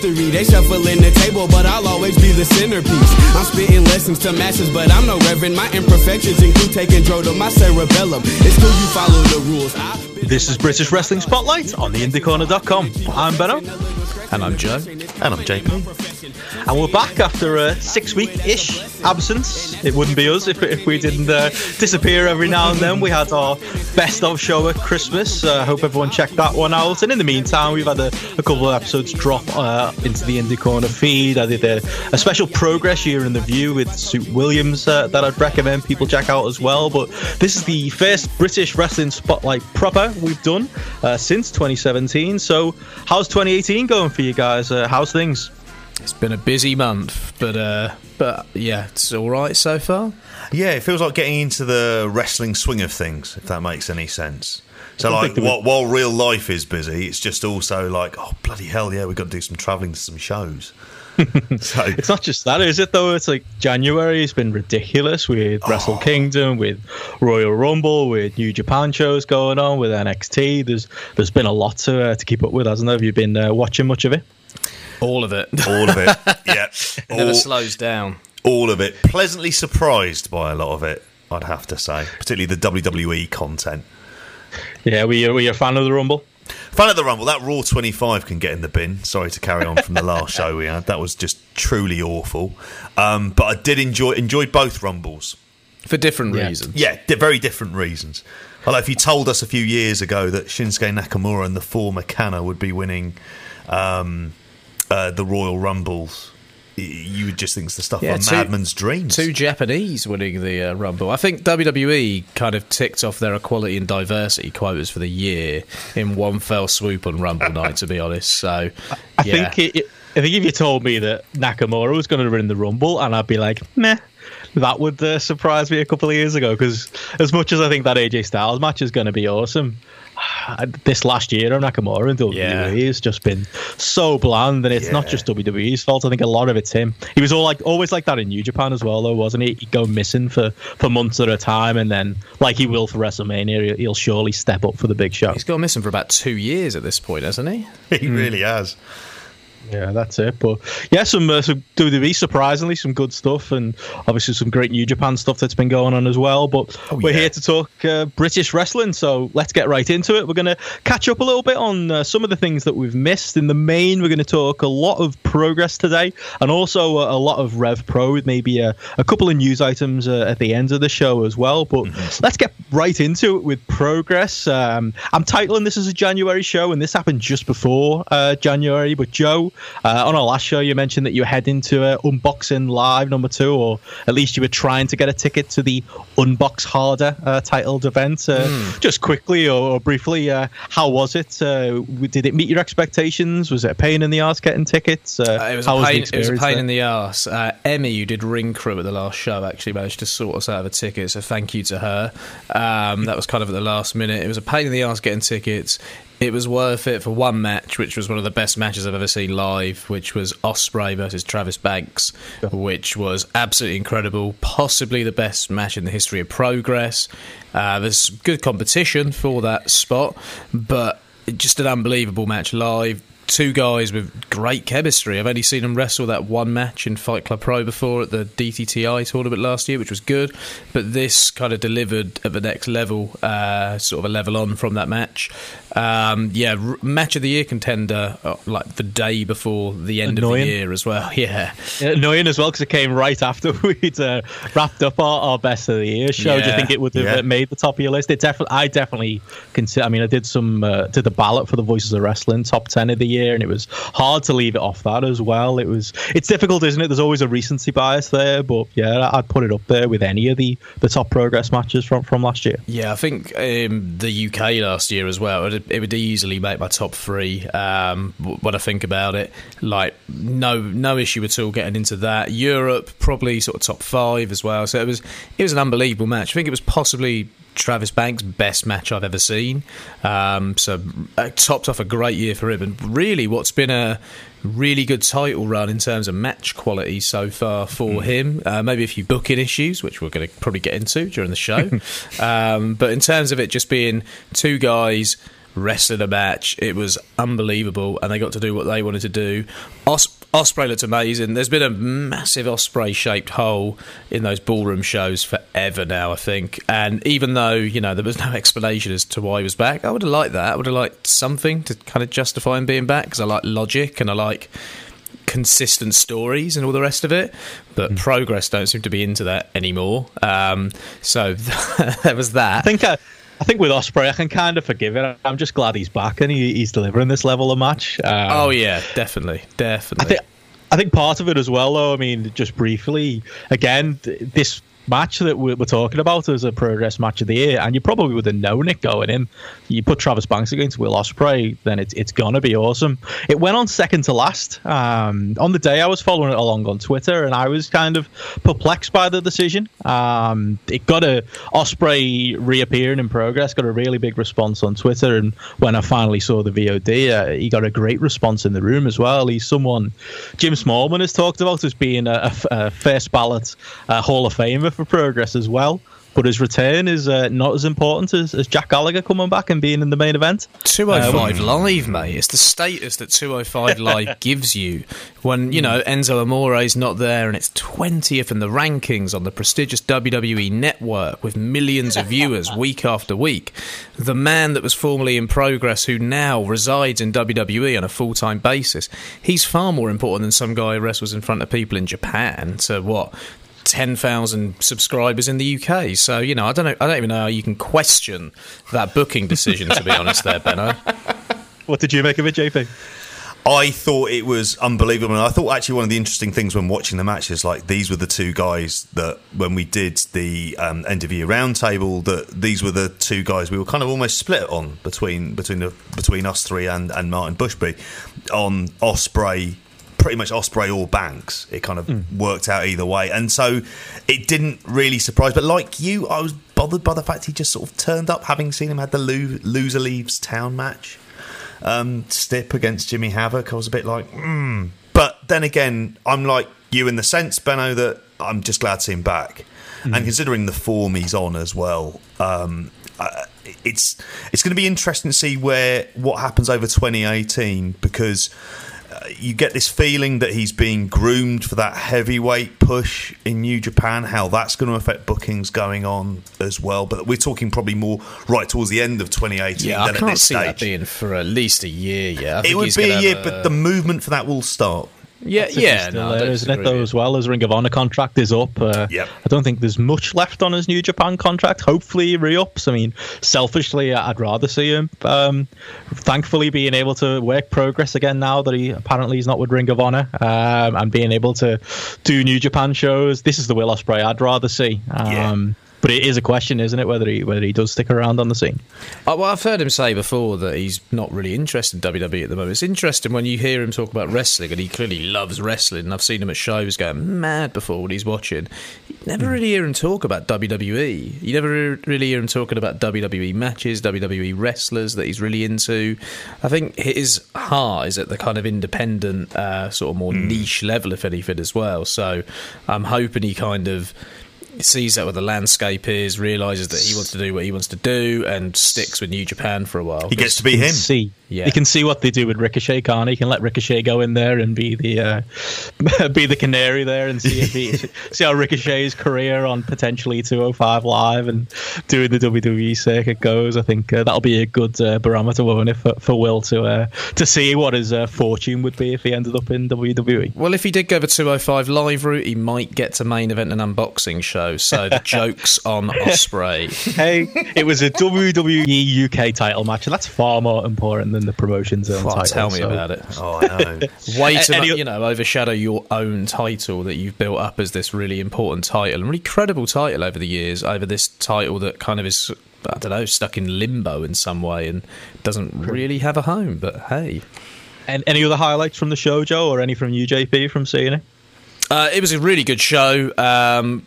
picture me recreating history. They shuffling the table, but I'll always be the centerpiece. I'm spitting lessons to masses, but I'm no reverend. My imperfections include taking control of my cerebellum. It's cool you follow the rules. This is British Wrestling Spotlight on theindycorner.com. I'm Benno. And I'm Joe. And I'm JP. And we're back after a six week ish absence. It wouldn't be us if, if we didn't uh, disappear every now and then. We had our best of show at Christmas. I uh, hope everyone checked that one out. And in the meantime, we've had a, a couple of episodes drop uh, into the Indie Corner feed. I did a, a, special progress year in the view with Suit Williams uh, that I'd recommend people check out as well. But this is the first British Wrestling Spotlight proper we've done uh, since 2017. So, how's 2018 going for you guys? Uh, how's things? It's been a busy month, but uh, but yeah, it's all right so far. Yeah, it feels like getting into the wrestling swing of things, if that makes any sense. So, like, while, while real life is busy, it's just also like, oh bloody hell, yeah, we've got to do some travelling to some shows. so it's not just that, is it? Though it's like January has been ridiculous with Wrestle oh. Kingdom, with Royal Rumble, with New Japan shows going on, with NXT. There's there's been a lot to uh, to keep up with, hasn't there? Have you been uh, watching much of it? All of it. All of it. Yeah. it never slows down. All of it. Pleasantly surprised by a lot of it, I'd have to say, particularly the WWE content. Yeah, were you, were you a fan of the Rumble? Fan of the Rumble. That Raw 25 can get in the bin. Sorry to carry on from the last show we had. That was just truly awful. Um, but I did enjoy enjoyed both Rumbles. For different yeah. reasons. Yeah, very different reasons. Well, if you told us a few years ago that Shinsuke Nakamura and the former Kana would be winning um, uh, the Royal Rumbles, you would just think it's the stuff yeah, of two, madman's dreams. Two Japanese winning the uh, Rumble. I think WWE kind of ticked off their equality and diversity quotas for the year in one fell swoop on Rumble night. To be honest, so I yeah. think it, I think if you told me that Nakamura was going to win the Rumble, and I'd be like, meh. That would uh, surprise me a couple of years ago because, as much as I think that AJ Styles match is going to be awesome, this last year of Nakamura and WWE yeah. has just been so bland, and it's yeah. not just WWE's fault. I think a lot of it's him. He was all like always like that in New Japan as well, though, wasn't he? He'd go missing for for months at a time, and then like he will for WrestleMania, he'll surely step up for the big show. He's gone missing for about two years at this point, hasn't he? He mm. really has. Yeah, that's it. But yeah, some uh, some WWE surprisingly some good stuff, and obviously some great New Japan stuff that's been going on as well. But oh, we're yeah. here to talk uh, British wrestling, so let's get right into it. We're going to catch up a little bit on uh, some of the things that we've missed. In the main, we're going to talk a lot of progress today, and also a, a lot of Rev Pro with maybe a, a couple of news items uh, at the end of the show as well. But mm-hmm. let's get right into it with progress. Um, I'm titling this as a January show, and this happened just before uh, January. But Joe. Uh, on our last show, you mentioned that you were heading to uh, Unboxing Live number two, or at least you were trying to get a ticket to the Unbox Harder uh, titled event. Mm. Just quickly or, or briefly, uh, how was it? Uh, did it meet your expectations? Was it a pain in the ass getting tickets? it, was a pain, was it was a pain in the ass. Emmy, who did ring crew at the last show, actually managed to sort us out of a ticket, so thank you to her. Um, that was kind of at the last minute. It was a pain in the ass getting tickets it was worth it for one match, which was one of the best matches I've ever seen live, which was Ospreay versus Travis Banks, which was absolutely incredible. Possibly the best match in the history of Progress. Uh, there's good competition for that spot, but just an unbelievable match live two guys with great chemistry. I've only seen them wrestle that one match in Fight Club Pro before at the DTTI tournament last year, which was good. But this kind of delivered at the next level, uh, sort of a level on from that match. Um, yeah, r- match of the year contender, uh, like the day before the end Annoying. of the year as well. Yeah, annoying as well because it came right after we'd uh, wrapped up our, our, best of the year show. Yeah. Do you think it would have yeah. made the top of your list? It definitely, I definitely consider. I mean, I did some uh, did the ballot for the Voices of Wrestling top ten of the year year, and it was hard to leave it off that as well. It was it's difficult, isn't it? There's always a recency bias there, but yeah, I'd put it up there with any of the, the top progress matches from, from last year. Yeah, I think um, the UK last year as well. It, it would easily make my top three um, when I think about it. Like no no issue at all getting into that. Europe probably sort of top five as well. So it was it was an unbelievable match. I think it was possibly Travis Banks' best match I've ever seen. Um, so uh, topped off a great year for him, and really what's been a really good title run in terms of match quality so far for mm. him. Uh, maybe a few booking issues, which we're going to probably get into during the show. um, but in terms of it just being two guys wrestling a match. It was unbelievable, and they got to do what they wanted to do. Os- Ospreay looked amazing. There's been a massive Ospreay shaped hole in those ballroom shows forever now, I think. And even though you know there was no explanation as to why he was back, I would have liked that. I would have liked something to kind of justify him being back because I like logic and I like consistent stories and all the rest of it. But mm. Progress don't seem to be into that anymore. Um, so there was that. I think. I- I think with Ospreay, I can kind of forgive it. I'm just glad he's back and he, he's delivering this level of match. Um, oh yeah, definitely, definitely. I think I think part of it as well, though. I mean, just briefly, again, this match that we're, talking about as a progress match of the year, and you probably would have known it going in. You put Travis Banks against Will Ospreay, then it's it's gonna be awesome. It went on second to last. Um, on the day I was following it along on Twitter, and I was kind of perplexed by the decision. Um, it got a Ospreay reappearing in progress, got a really big response on Twitter, and when I finally saw the VOD, uh, he got a great response in the room as well. He's someone Jim Smallman has talked about as being a, a, a first ballot uh, Hall of Famer for progress as well. But his return is uh, not as important as, as Jack Gallagher coming back and being in the main event. 205 um, Live, mate. It's the status that 205 Live gives you when, you know, Enzo Amore's not there and it's 20th in the rankings on the prestigious WWE network with millions of viewers week after week. The man that was formerly in progress who now resides in WWE on a full time basis. He's far more important than some guy who wrestles in front of people in Japan to what? Ten thousand subscribers in the UK. So you know, I don't know. I don't even know how you can question that booking decision. to be honest, there, Benno. What did you make of it, JP? I thought it was unbelievable. And I thought actually one of the interesting things when watching the match is like these were the two guys that when we did the um, end of year roundtable, that these were the two guys we were kind of almost split on between between the, between us three and, and Martin Bushby on Ospreay pretty much Ospreay or Banks. It kind of mm. worked out either way, and so it didn't really surprise. But like you, I was bothered by the fact he just sort of turned up, having seen him had the lo- loser leaves town match. Um, Stip against Jimmy Havoc. I was a bit like, hmm. But then again, I'm like you in the sense, Benno, that I'm just glad to see him back. Mm. And considering the form he's on as well, um, uh, it's it's going to be interesting to see where what happens over 2018 because you get this feeling that he's being groomed for that heavyweight push in New Japan. How that's going to affect bookings going on as well. But we're talking probably more right towards the end of 2018. Yeah, I can't see stage. that being for at least a year. Yeah, it would be a year, a... but the movement for that will start. Yeah, yeah, no, there, isn't it though as well as Ring of Honor contract is up. Uh, yep. I don't think there's much left on his New Japan contract. Hopefully he re-ups. I mean, selfishly, I'd rather see him. Um, thankfully, being able to work progress again now that he apparently he's not with Ring of Honor um, and being able to do New Japan shows. This is the Will Ospreay I'd rather see. Um, yeah but it is a question, isn't it, whether he whether he does stick around on the scene? Uh, well, I've heard him say before that he's not really interested in WWE at the moment. It's interesting when you hear him talk about wrestling, and he clearly loves wrestling. And I've seen him at shows going mad before when he's watching. You never hmm. really hear him talk about WWE. You never really hear him talking about WWE matches, WWE wrestlers that he's really into. I think his heart is at the kind of independent, uh, sort of more mm. niche level, if anything, as well. So I'm hoping he kind of sees that what the landscape is, realizes that he wants to do what he wants to do, and sticks with New Japan for a while. He gets to be him. See, yeah. You can see what they do with Ricochet, can't he? can let Ricochet go in there and be the uh, be the canary there and see if he, see how Ricochet's career on potentially 205 Live and doing the WWE circuit goes. I think uh, that'll be a good uh, barometer, won't it, for, for Will to uh, to see what his uh, fortune would be if he ended up in WWE. Well, if he did go the 205 Live route, he might get to main event an unboxing show. So the jokes on Ospreay. hey, it was a WWE UK title match, and that's far more important than the promotion's own title. Tell me so. about it. Oh, I know. Way to Any, you know overshadow your own title that you've built up as this really important title and really credible title over the years. Over this title that kind of is I don't know stuck in limbo in some way and doesn't really have a home. But hey. And any other highlights from the show, Joe, or any from UJP from seeing it? Uh, it was a really good show. Um,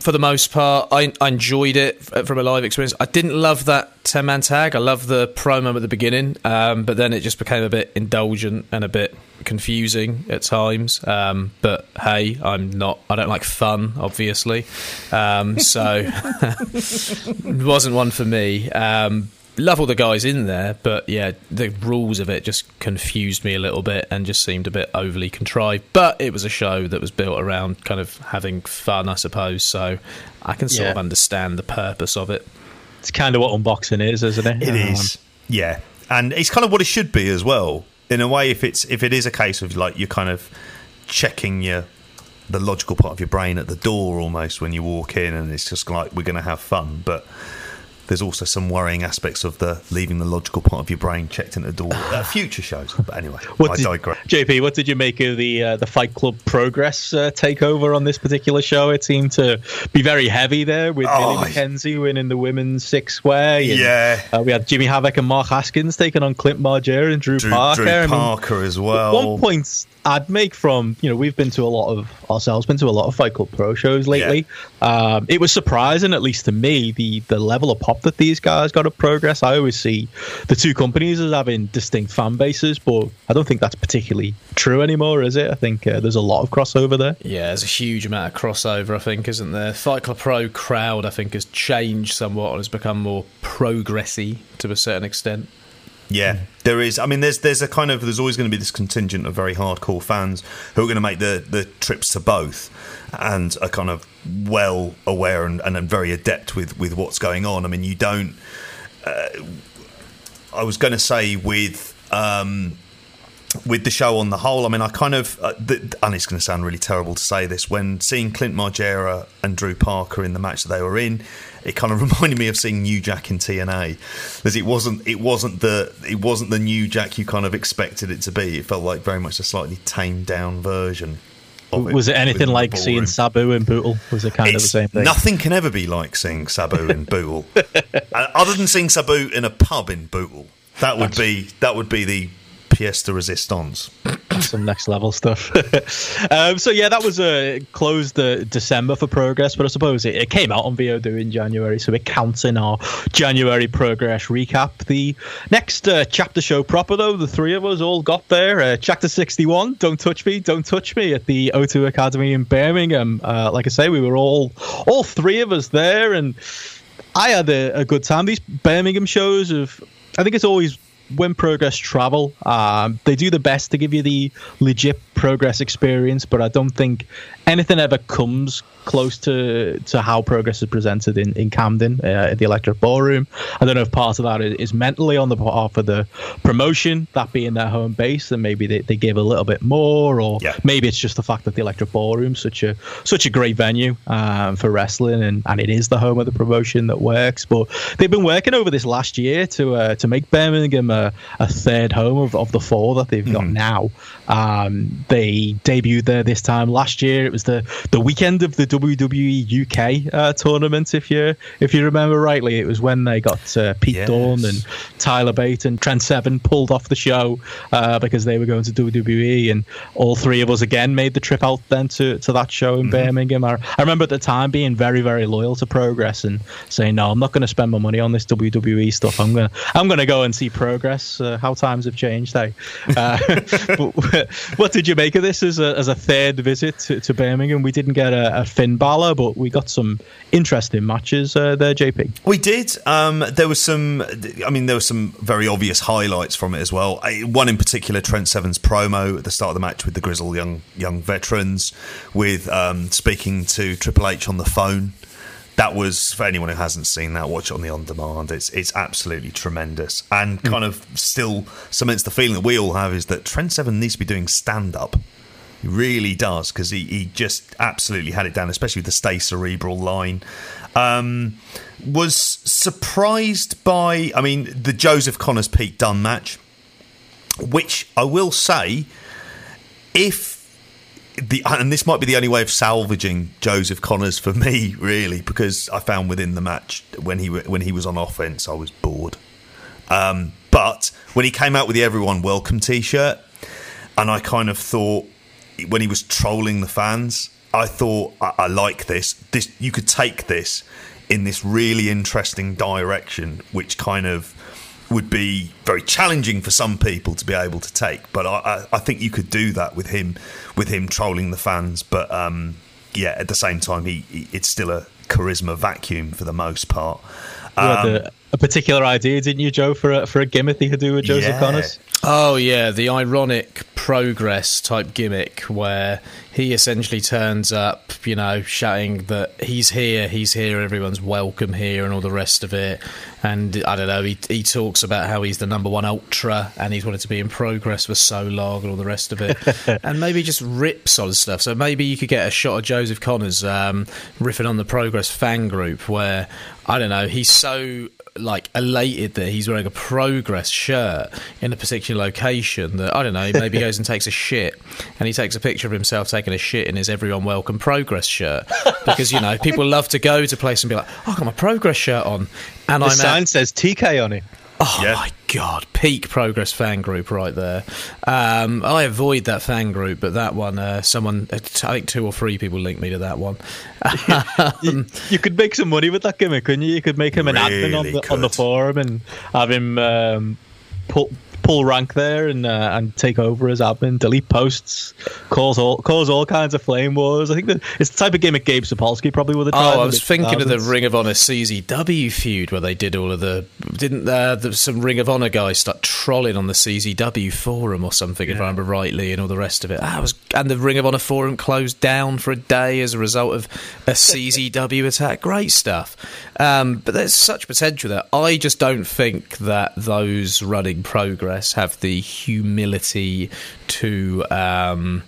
for the most part, I, I, enjoyed it from a live experience. I didn't love that 10 man tag. I love the promo at the beginning, um, but then it just became a bit indulgent and a bit confusing at times. Um, but hey, I'm not, I don't like fun, obviously. Um, so it wasn't one for me. Love all the guys in there, but yeah, the rules of it just confused me a little bit and just seemed a bit overly contrived. But it was a show that was built around kind of having fun, I suppose. So I can sort yeah. of understand the purpose of it. It's kind of what unboxing is, isn't it? It um, is, yeah, and it's kind of what it should be as well. In a way, if it's if it is a case of like you're kind of checking your the logical part of your brain at the door almost when you walk in, and it's just like we're going to have fun, but there's also some worrying aspects of the leaving the logical part of your brain checked in the door. Uh, future shows, but anyway, what I did, digress. JP, what did you make of the uh, the Fight Club Progress uh, takeover on this particular show? It seemed to be very heavy there with oh, Millie McKenzie winning the women's six way. Yeah, uh, we had Jimmy Havoc and Mark Haskins taking on Clint Margera and Drew, Drew Parker. Drew Parker I mean, as well. One point, I'd make from you know we've been to a lot of ourselves been to a lot of Fight Club Pro shows lately. Yeah. Um, it was surprising, at least to me, the the level of pop that these guys got of progress. I always see the two companies as having distinct fan bases, but I don't think that's particularly true anymore, is it? I think uh, there's a lot of crossover there. Yeah, there's a huge amount of crossover. I think, isn't there? Fight Club Pro crowd, I think, has changed somewhat and has become more progressy to a certain extent. Yeah, there is. I mean, there's there's a kind of there's always going to be this contingent of very hardcore fans who are going to make the the trips to both, and are kind of well aware and, and very adept with with what's going on. I mean, you don't. Uh, I was going to say with. Um, with the show on the whole, I mean, I kind of, uh, the, and it's going to sound really terrible to say this, when seeing Clint Margera and Drew Parker in the match that they were in, it kind of reminded me of seeing New Jack in TNA, because it wasn't it wasn't the it wasn't the New Jack you kind of expected it to be. It felt like very much a slightly tamed down version. Was it anything like seeing Sabu in Bootle? Was it kind it's, of the same thing? Nothing can ever be like seeing Sabu in Bootle, uh, other than seeing Sabu in a pub in Bootle. That would be that would be the pièce de résistance. Some next level stuff. um, so yeah, that was uh, closed uh, December for Progress, but I suppose it, it, came out on VOD in January, so it counts in our January Progress recap. The next uh, chapter show proper though, the three of us all got there. Uh, chapter sixty-one, "Don't Touch Me, Don't Touch Me" at the O2 Academy in Birmingham. Uh, like I say, we were all all three of us there, and I had a, a good time. These Birmingham shows of I think it's always when progress travel, um, they do the best to give you the legit progress experience, but I don't think anything ever comes close to to how progress is presented in in Camden uh, at the Electric Ballroom. I don't know if part of that is, is mentally on the part of the promotion, that being their home base, and maybe they, they give a little bit more, or yeah. maybe it's just the fact that the Electric Ballroom such a such a great venue um, for wrestling, and, and it is the home of the promotion that works. But they've been working over this last year to uh, to make Birmingham a, a third home of, of the four that they've got mm. now. Um, they debuted there this time last year. It was the the weekend of the WWE UK uh, tournament. If you if you remember rightly, it was when they got uh, Pete yes. Dunne and Tyler Bate and Trent Seven pulled off the show uh, because they were going to WWE, and all three of us again made the trip out then to, to that show in mm-hmm. Birmingham. I, I remember at the time being very very loyal to Progress and saying, no, I'm not going to spend my money on this WWE stuff. I'm gonna I'm gonna go and see Progress. Uh, how times have changed, eh? Uh, but, what did you make of this as a, as a third visit to, to Birmingham? We didn't get a, a Finn Balor, but we got some interesting matches uh, there, JP. We did. Um, there was some. I mean, there were some very obvious highlights from it as well. One in particular, Trent Seven's promo at the start of the match with the grizzled young young veterans, with um, speaking to Triple H on the phone that was for anyone who hasn't seen that, watch it on the on demand. It's it's absolutely tremendous, and mm. kind of still cements the feeling that we all have is that Trent Seven needs to be doing stand up. He really does because he, he just absolutely had it down, especially with the stay cerebral line. Um, was surprised by, I mean, the Joseph Connors Pete Dunne match, which I will say, if the and this might be the only way of salvaging Joseph Connors for me, really, because I found within the match when he when he was on offense, I was bored. Um, but when he came out with the "Everyone Welcome" T-shirt, and I kind of thought when he was trolling the fans, I thought I, I like this. This you could take this in this really interesting direction, which kind of would be very challenging for some people to be able to take. But I, I think you could do that with him, with him trolling the fans. But um, yeah, at the same time, he, he, it's still a charisma vacuum for the most part. Um, a particular idea, didn't you, Joe, for a, for a gimmick he could do with Joseph yeah. Connors? Oh yeah, the ironic progress type gimmick where he essentially turns up, you know, shouting that he's here, he's here, everyone's welcome here, and all the rest of it. And I don't know, he he talks about how he's the number one ultra and he's wanted to be in progress for so long and all the rest of it, and maybe just rips on stuff. So maybe you could get a shot of Joseph Connors um, riffing on the progress fan group where I don't know, he's so like elated that he's wearing a progress shirt in a particular location that I don't know maybe goes and takes a shit and he takes a picture of himself taking a shit in his everyone welcome progress shirt because you know people love to go to place and be like oh, I got my progress shirt on and the I'm sign at- says TK on it. Oh Yeah. my god, peak progress fan group right there. Um, I avoid that fan group, but that one, uh, someone, I think two or three people linked me to that one. You, you could make some money with that gimmick, couldn't you? You could make him an admin on the, on the forum and have him um, pull pull rank there and uh, and take over as admin, delete posts, cause all cause all kinds of flame wars. I think that it's the type of game gimmick Gabe Sapolsky probably would have tried. Oh, I was thinking of the Ring of Honor CZW feud where they did all of the didn't uh, the, some Ring of Honor guys start trolling on the CZW forum or something if I remember rightly and all the rest of it. Ah, was and the Ring of Honor forum closed down for a day as a result of a CZW attack. Great stuff, um, but there's such potential there. I just don't think that those running progress have the humility to. Um,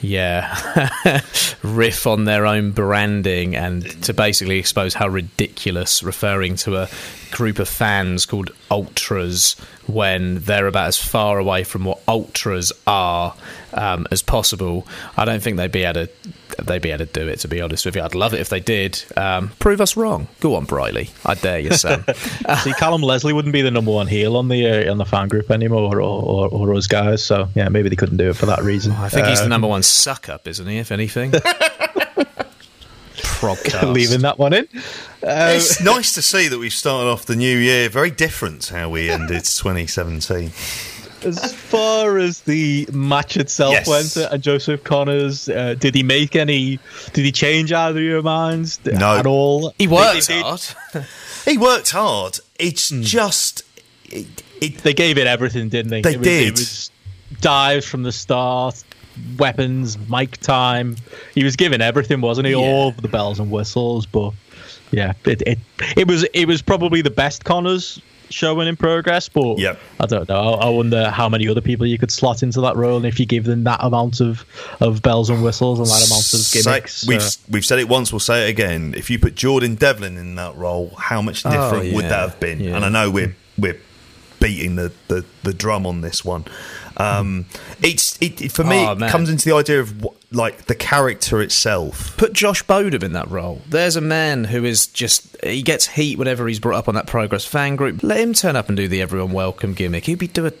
yeah, riff on their own branding and to basically expose how ridiculous referring to a group of fans called ultras when they're about as far away from what ultras are um, as possible. I don't think they'd be able to. They'd be able to do it. To be honest with you, I'd love it if they did. Um, prove us wrong. Go on, Briley. I dare you, Sam. See, Callum Leslie wouldn't be the number one heel on the uh, on the fan group anymore, or, or or us guys. So yeah, maybe they couldn't do it for that reason. I think he's the Uh, number one suck up, isn't he? If anything. Progcast. leaving that one in. Uh, It's nice to see that we've started off the new year very different how we ended 2017. As far as the match itself Yes. went, uh, and Joseph Connors, uh, did he make any? Did he change either of your minds No. at all? He worked They- they- hard. He worked hard. It's just. It, it, They gave it everything, didn't they? They it was, It did. was dives from the start, weapons, mic time. He was giving everything, wasn't he? Yeah. All the bells and whistles. But yeah, it it, it was it was probably the best Connors showing in progress. But Yep. I don't know. I, I wonder how many other people you could slot into that role, and if you give them that amount of, of bells and whistles and that amount of say- we've uh, we've said it once. We'll say it again. If you put Jordan Devlin in that role, how much different would yeah, that have been? yeah. And I know we're we're beating the, the, the drum on this one. Um, it's it, it- for me. Oh, it comes into the idea of what, like the character itself. Put Josh Bodom in that role. There's a man who is just he gets heat whenever he's brought up on that progress fan group. Let him turn up and do the everyone welcome gimmick. He'd be do a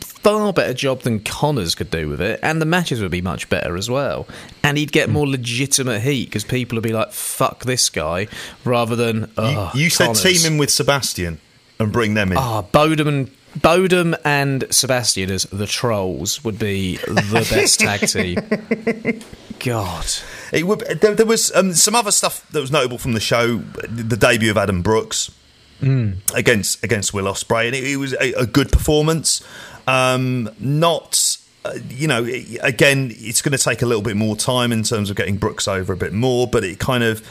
far better job than Connors could do with it, and the matches would be much better as well. And he'd get more legitimate heat because people would be like, "Fuck this guy," rather than You, oh, you said team him with Sebastian and bring them in. Ah, Bodom and Bodom and Sebastian as the trolls would be the best tag team. God. It would, there, there was um, some other stuff that was notable from the show. The debut of Adam Brooks against against Will Ospreay, and it, it was a, a good performance. Um, not, uh, you know, again, it's going to take a little bit more time in terms of getting Brooks over a bit more, but it kind of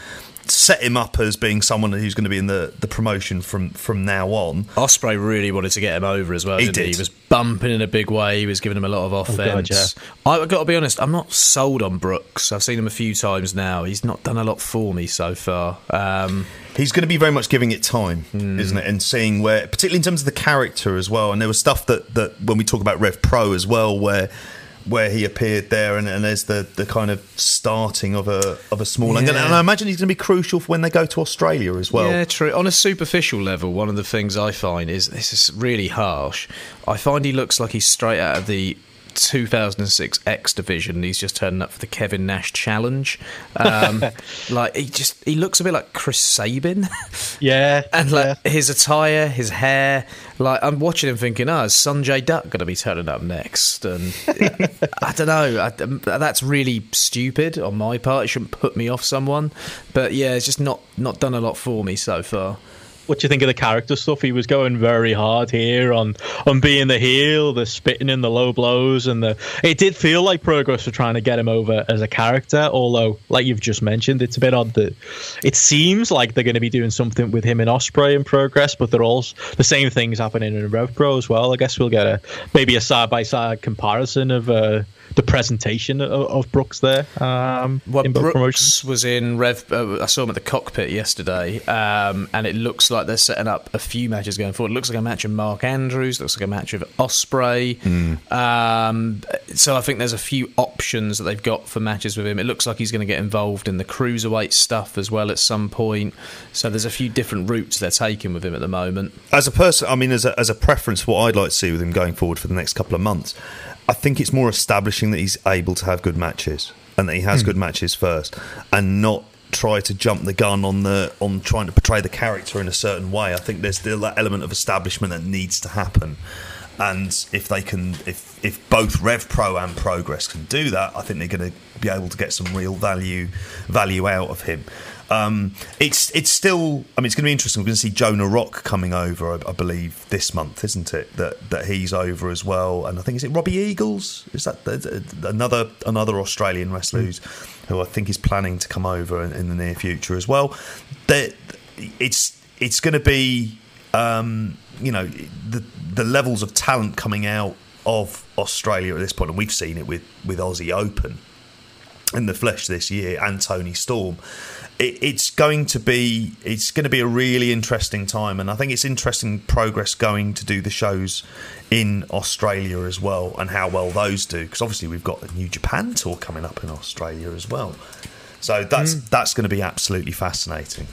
set him up as being someone who's going to be in the, the promotion from from now on. Ospreay really wanted to get him over as well. He didn't he? did. he was bumping in a big way. He was giving him a lot of offense. I've got to be honest. I'm not sold on Brooks. I've seen him a few times now. He's not done a lot for me so far. Um, He's going to be very much giving it time, isn't it? And seeing where, particularly in terms of the character as well. And there was stuff that, that when we talk about Rev Pro as well, where where he appeared there, and, and there's the, the kind of starting of a of a small. Yeah. and I imagine he's going to be crucial for when they go to Australia as well. yeah, true. On a superficial level, one of the things I find is this is really harsh. I find he looks like he's straight out of the 2006 X Division. He's just turning up for the Kevin Nash Challenge. Um, like he just he looks a bit like Chris Sabin. yeah, And like yeah. his attire, his hair, like I'm watching him thinking, oh, is Sanjay Dutt going to be turning up next? And I don't know. I, um, that's really stupid on my part. It shouldn't put me off someone. But yeah, it's just not not done a lot for me so far. What do you think of the character stuff? He was going very hard here on on being the heel, the spitting in the low blows, and the. It did feel like progress were trying to get him over as a character. Although, like you've just mentioned, it's a bit odd that it seems like they're going to be doing something with him in Ospreay in progress, but they're all the same things happening in Rev Pro as well. I guess we'll get a maybe a side by side comparison of. Uh, the presentation of, of Brooks there. Um, well, Brooks promotions. was in Rev. Uh, I saw him at the cockpit yesterday, um, and it looks like they're setting up a few matches going forward. It looks like a match of Mark Andrews. Looks like a match of Ospreay. Mm. Um, so I think there's a few options that they've got for matches with him. It looks like he's going to get involved in the cruiserweight stuff as well at some point. So there's a few different routes they're taking with him at the moment. As a person, I mean, as a, as a preference, what I'd like to see with him going forward for the next couple of months I think it's more establishing that he's able to have good matches and that he has mm. good matches first, and not try to jump the gun on the on trying to portray the character in a certain way. I think there's still that element of establishment that needs to happen. And if they can, if if both Rev Pro and Progress can do that, I think they're going to be able to get some real value value out of him. Um, it's it's still. I mean, it's going to be interesting. We're going to see Jonah Rock coming over, I, I, believe, this month, isn't it? That that he's over as well. And I think is it Robbie Eagles? Is that another another Australian wrestler who's, who I think is planning to come over in, in the near future as well. That it's it's going to be. Um, you know the the levels of talent coming out of Australia at this point, and we've seen it with with Aussie Open in the flesh this year and Toni Storm it, it's going to be it's going to be a really interesting time, and I think it's interesting progress going to do the shows in Australia as well, and how well those do. Because obviously we've got the New Japan tour coming up in Australia as well, so that's mm. that's going to be absolutely fascinating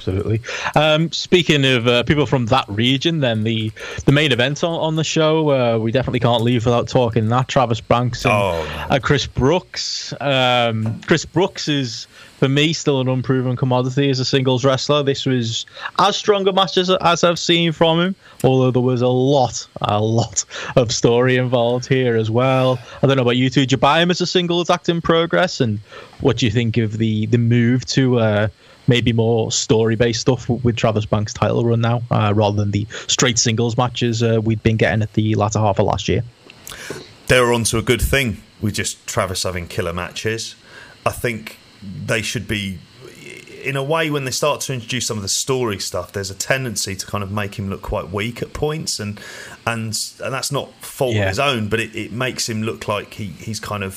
absolutely. Um, speaking of uh, people from that region, then the the main event on, on the show, uh, we definitely can't leave without talking that Travis Banks and oh, uh, Chris Brooks. Um, Chris Brooks is for me, still an unproven commodity as a singles wrestler. This was as strong a match as, as I've seen from him, although there was a lot, a lot of story involved here as well. I don't know about you two. Did you buy him as a singles act in progress? And what do you think of the, the move to uh, maybe more story based stuff with Travis Banks' title run now, uh, rather than the straight singles matches uh, we'd been getting at the latter half of last year? They were onto a good thing with just Travis having killer matches. I think they should be in a way when they start to introduce some of the story stuff there's a tendency to kind of make him look quite weak at points and and and that's not fault yeah. of his own but it, it makes him look like he, he's kind of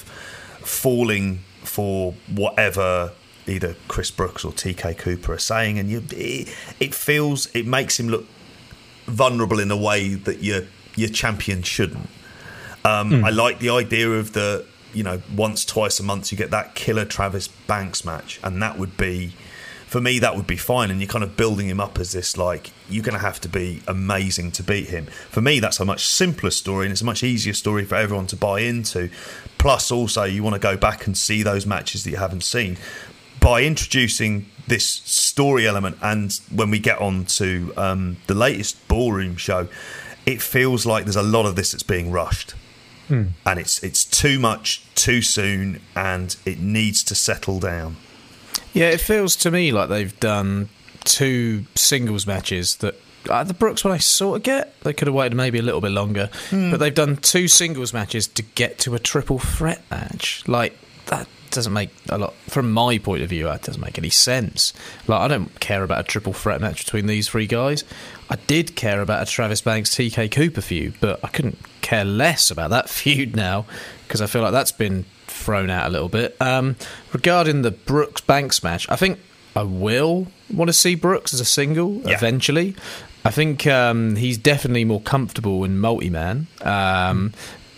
falling for whatever either Chris Brooks or TK Cooper are saying and you it, it feels it makes him look vulnerable in a way that your your champion shouldn't um, mm. I like the idea of the you know, once, twice a month, you get that killer Travis Banks match, and that would be, for me, that would be fine. And you're kind of building him up as this, like, you're going to have to be amazing to beat him. For me, that's a much simpler story, and it's a much easier story for everyone to buy into. Plus, also, you want to go back and see those matches that you haven't seen. By introducing this story element, and when we get on to um, the latest ballroom show, it feels like there's a lot of this that's being rushed mm. and it's it's too much too soon, and it needs to settle down. Yeah, it feels to me like they've done two singles matches that uh, the Brooks one I sort of get. They could have waited maybe a little bit longer, mm. but they've done two singles matches to get to a triple threat match. Like that doesn't make a lot from my point of view. That doesn't make any sense. Like I don't care about a triple threat match between these three guys. I did care about a Travis Banks TK Cooper feud, but I couldn't care less about that feud now because I feel like that's been thrown out a little bit. Um, regarding the Brooks Banks match, I think I will want to see Brooks as a single yeah. eventually. I think um, he's definitely more comfortable in multi man. Um,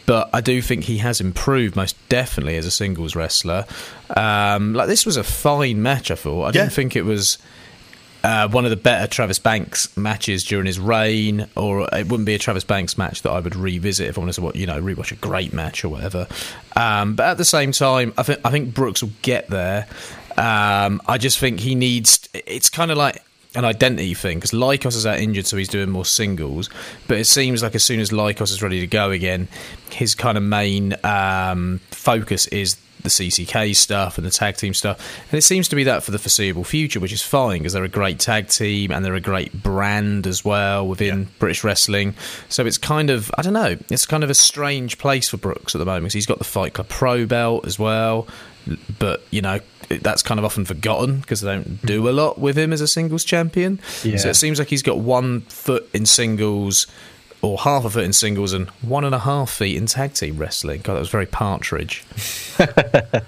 but I do think he has improved most definitely as a singles wrestler. Um, like this was a fine match. I thought. I didn't think it was. Uh, one of the better Travis Banks matches during his reign, or it wouldn't be a Travis Banks match that I would revisit if I wanted to, you know, rewatch a great match or whatever. Um, but at the same time, I think I think Brooks will get there. Um, I just think he needs. It's kind of like an identity thing because Lykos is out injured, so he's doing more singles. But it seems like as soon as Lykos is ready to go again, his kind of main um, focus is the CCK stuff and the tag team stuff, and it seems to be that for the foreseeable future, which is fine because they're a great tag team and they're a great brand as well within yeah. British wrestling. So it's kind of I don't know, it's kind of a strange place for Brooks at the moment. Because he's got the Fight Club Pro belt as well, but you know that's kind of often forgotten because they don't do a lot with him as a singles champion. Yeah. So it seems like he's got one foot in singles or half a foot in singles and one and a half feet in tag team wrestling. God, that was very partridge. uh,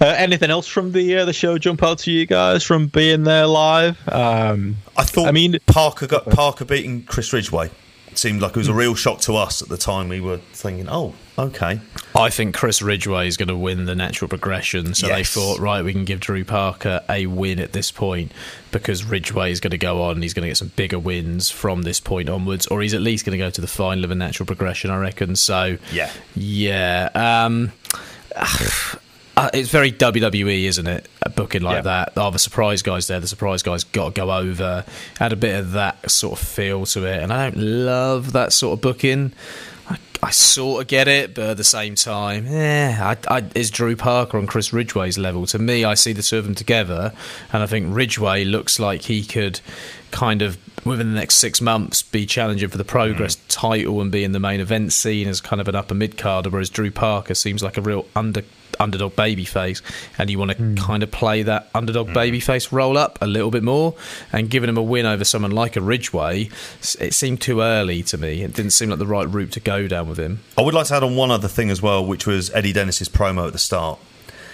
anything else from the uh, the show jump out to you guys from being there live? Um, I thought. I mean, Parker got Parker beating Chris Ridgeway seemed like it was a real shock to us at the time. We were thinking, oh, okay. I think Chris Ridgeway is going to win the natural progression. So yes. they thought, right, we can give Drew Parker a win at this point because Ridgeway is going to go on. He's going to get some bigger wins from this point onwards, or he's at least going to go to the final of a natural progression, I reckon. So, yeah. Yeah. Um, uh, it's very WWE, isn't it? A booking like yeah. that. Oh, the surprise guys there. The surprise guys got to go over. Had a bit of that sort of feel to it, and I don't love that sort of booking. I, sort of get it, but at the same time, yeah, I, I, is Drew Parker on Chris Ridgeway's level. To me, I see the two of them together, and I think Ridgeway looks like he could kind of within the next six months be challenging for the Progress mm. title and be in the main event scene as kind of an upper mid carder, whereas Drew Parker seems like a real under underdog baby face, and you want to mm. kind of play that underdog mm. baby face roll up a little bit more, and giving him a win over someone like a Ridgeway, it seemed too early to me. It didn't seem like the right route to go down with him. I would like to add on one other thing as well, which was Eddie Dennis's promo at the start,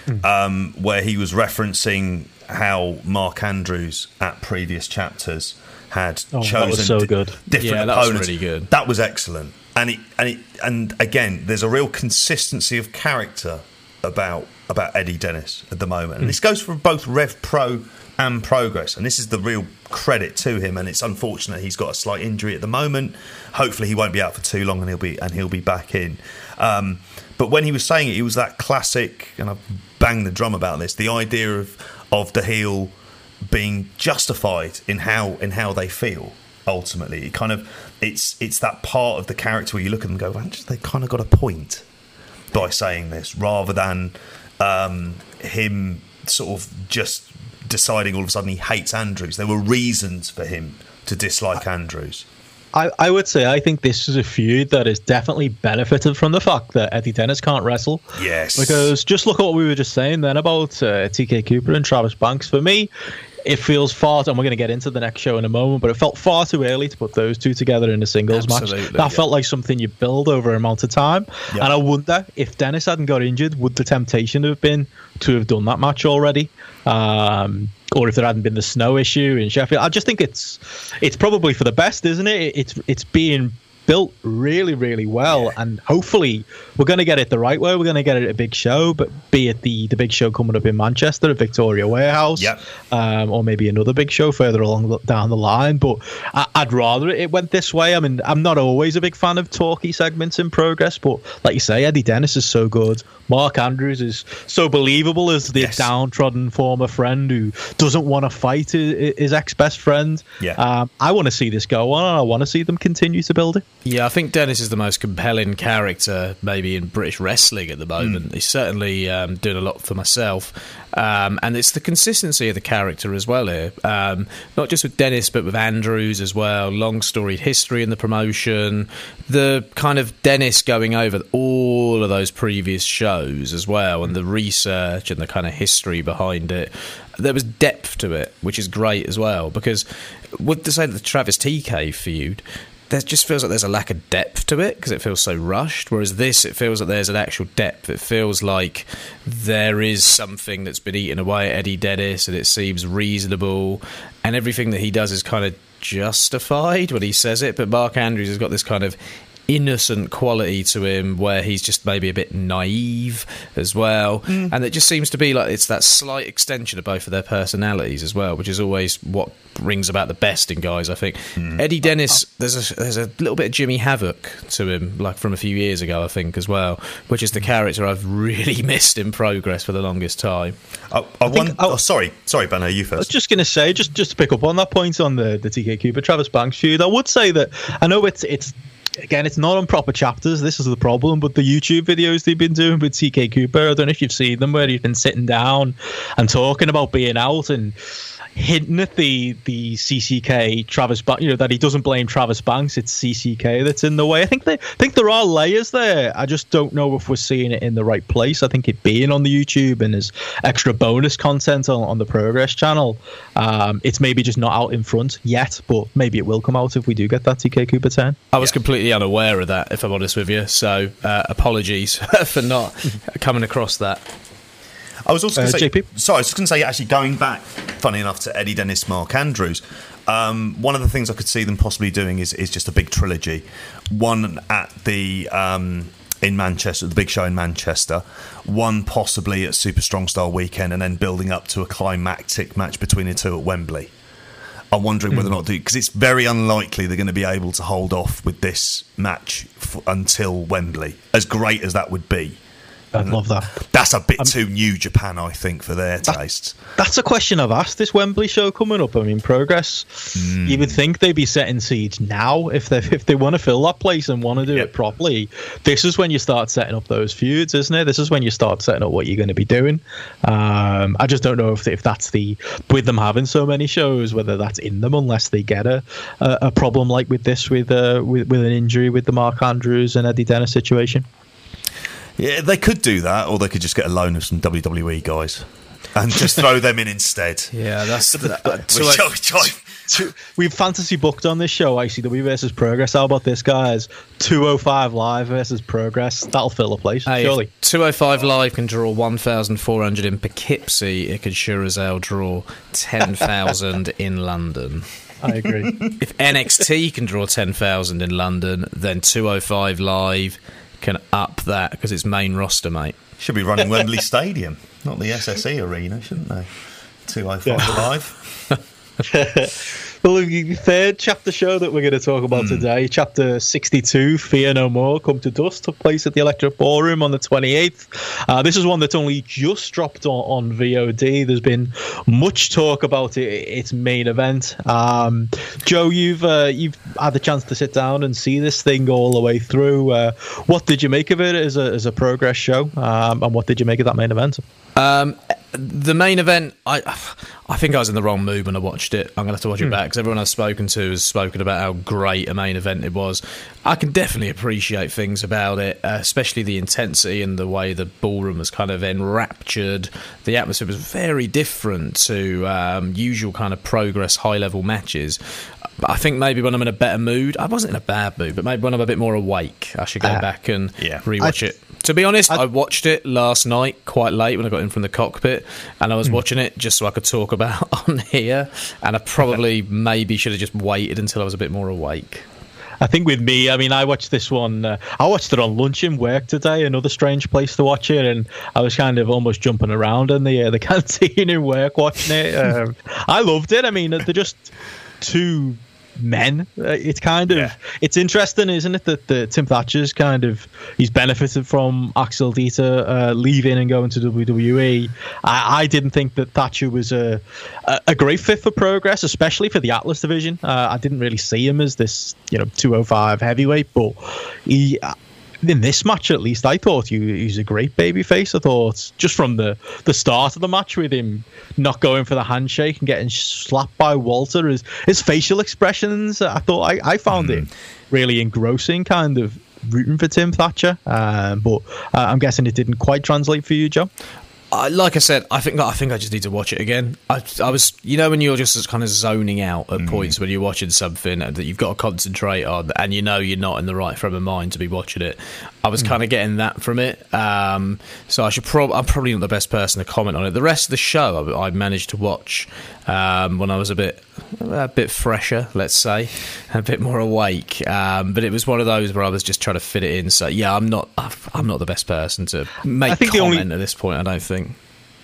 mm. um, where he was referencing how Mark Andrews at previous chapters had oh, chosen so good. different yeah, that opponents. Was really good. That was excellent. And it, and it, and again, there's a real consistency of character about about Eddie Dennis at the moment. And mm. this goes for both Rev Pro and Progress. And this is the real credit to him. And it's unfortunate he's got a slight injury at the moment. Hopefully he won't be out for too long and he'll be and he'll be back in. Um, but when he was saying it, he was that classic, and I banged the drum about this, the idea of of the heel being justified in how in how they feel ultimately. It kind of it's it's that part of the character where you look at them and go, well, they kind of got a point by saying this, rather than um, him sort of just deciding all of a sudden he hates Andrews. There were reasons for him to dislike Andrews. I, I would say I think this is a feud that has definitely benefited from the fact that Eddie Dennis can't wrestle. Yes. Because just look at what we were just saying then about uh, TK Cooper and Travis Banks. For me, it feels far, and we're going to get into the next show in a moment, but it felt far too early to put those two together in a singles Absolutely, match. That yeah. felt like something you build over an amount of time. And I wonder if Dennis hadn't got injured, would the temptation have been to have done that match already? Um, or if there hadn't been the snow issue in Sheffield, I just think it's it's probably for the best, isn't it? It's it's being built really, really well, yeah. and hopefully we're going to get it the right way. We're going to get it at a big show, but be it the the big show coming up in Manchester at Victoria Warehouse, yep. um, or maybe another big show further along the, down the line. But I, would rather it went this way. I mean, I'm not always a big fan of talky segments in progress, but like you say, Eddie Dennis is so good. Mark Andrews is so believable as the yes. downtrodden former friend who doesn't want to fight his, his ex best friend. Yeah. Um, I want to see this go on. I want to see them continue to build it. Yeah, I think Dennis is the most compelling character maybe in British wrestling at the moment. Mm. He's certainly um, doing a lot for myself. Um, and it's the consistency of the character as well here. Um, not just with Dennis, but with Andrews as well. Long storied history in the promotion. The kind of Dennis going over all of those previous shows as well, and the research and the kind of history behind it. There was depth to it, which is great as well. Because with the say the Travis TK feud, there just feels like there's a lack of depth to it because it feels so rushed. Whereas this, it feels like there's an actual depth. It feels like there is something that's been eaten away at Eddie Dennis, and it seems reasonable, and everything that he does is kind of justified when he says it. But Mark Andrews has got this kind of innocent quality to him where he's just maybe a bit naive as well. Mm. And it just seems to be like it's that slight extension of both of their personalities as well, which is always what brings about the best in guys, I think. Mm. Eddie Dennis, there's a, there's a little bit of Jimmy Havoc to him, like from a few years ago, I think, as well, which is the character I've really missed in progress for the longest time. I, I, I want, oh, sorry, sorry, Benno, you first. I was just going to say, just just to pick up on that point on the, the TK Cooper Travis Banks feud, I would say that I know it's it's again, it's not on proper chapters. This is the problem. But the YouTube videos they've been doing with TK Cooper, I don't know if you've seen them, where he's been sitting down and talking about being out and hinting at the the CCK Travis, ba- you know, that he doesn't blame Travis Banks. It's CCK that's in the way. I think they I think there are layers there. I just don't know if we're seeing it in the right place. I think it being on the YouTube and as extra bonus content on, on the Progress channel, um, it's maybe just not out in front yet, but maybe it will come out if we do get that TK Cooper ten. I was yeah. completely unaware of that, if I'm honest with you. So uh, apologies for not coming across that. I was also uh, say, JP? sorry, I was just going to say, actually, going back, funny enough, to Eddie Dennis, Mark Andrews. Um, one of the things I could see them possibly doing is is just a big trilogy, one at the um, in Manchester, the big show in Manchester, one possibly at Super Strong Style Weekend, and then building up to a climactic match between the two at Wembley. I'm wondering whether or not because it's very unlikely they're going to be able to hold off with this match f- until Wembley, as great as that would be. I'd love that. That's a bit um, too new Japan, I think, for their that, tastes. That's a question I've asked this Wembley show coming up. I mean, progress. Mm. You would think they'd be setting seeds now if they if they want to fill that place and want to do yep. it properly. This is when you start setting up those feuds, isn't it? This is when you start setting up what you're going to be doing. Um, I just don't know if if that's the with them having so many shows, whether that's in them unless they get a a, a problem like with this with uh with, with an injury with the Mark Andrews and Eddie Dennis situation. Yeah, they could do that, or they could just get a loan of some WWE guys and just throw them in instead. Yeah, that's the, uh, we've fantasy booked on this show ICW versus Progress. How about this, guys? 205 Live versus Progress. That'll fill a place, hey, surely. 205 Live can draw 1,400 in Poughkeepsie. It could sure as hell draw 10,000 in London. I agree. If NXT can draw 10,000 in London, then 205 Live can up that because it's main roster, mate. Should be running Wembley Stadium, not the SSE Arena, shouldn't they? 205 yeah. Live. Well, the third chapter show that we're going to talk about mm. today, chapter 62, Fear No More, Come to Dust, took place at the Electric Ballroom on the 28th. Uh, this is one that's only just dropped on, on, VOD. There's been much talk about it, its main event. Um, Joe, you've uh, you've had the chance to sit down and see this thing all the way through. Uh, what did you make of it as a, as a progress show? Um, and what did you make of that main event? Um, the main event, I I think I was in the wrong mood when I watched it. I'm gonna have to watch it mm. back because everyone I've spoken to has spoken about how great a main event it was. I can definitely appreciate things about it, uh, especially the intensity and the way the ballroom was kind of enraptured. The atmosphere was very different to um, usual kind of progress high level matches. But I think maybe when I'm in a better mood, I wasn't in a bad mood, but maybe when I'm a bit more awake, I should go uh, back and yeah. rewatch I, it. To be honest, I, I, watched it last night quite late when I got in from the cockpit, and I was mm. watching it just so I could talk about on here. And I probably maybe should have just waited until I was a bit more awake. I think with me, I mean, I watched this one. Uh, I watched it on lunch in work today. Another strange place to watch it, and I was kind of almost jumping around in the uh, the canteen in work watching it. Um, I loved it. I mean, they're just two men. Uh, it's kind of yeah. it's interesting, isn't it, that the Tim Thatcher's kind of he's benefited from Axel Dieter uh, leaving and going to WWE. I, I, didn't think that Thatcher was a, a, a great fit for Progress, especially for the Atlas division. Uh, I didn't really see him as this you know 205 heavyweight, but he in this match at least, I thought he, was a great baby face. I thought just from the, the start of the match with him not going for the handshake and getting slapped by Walter, his, his facial expressions, I thought I, I found mm. it really engrossing, kind of rooting for Tim Thatcher. Um, but uh, I'm guessing it didn't quite translate for you, Joe. I, like I said, I think I think I just need to watch it again. I, I was, you know, when you're just kind of zoning out at mm. points when you're watching something that you've got to concentrate on, and you know you're not in the right frame of mind to be watching it. I was mm. kind of getting that from it, um, so I should probably I'm probably not the best person to comment on it. The rest of the show I, I managed to watch um, when I was a bit a bit fresher, let's say, a bit more awake. Um, but it was one of those where I was just trying to fit it in. So yeah, I'm not I'm not the best person to make comment only, at this point. I don't think.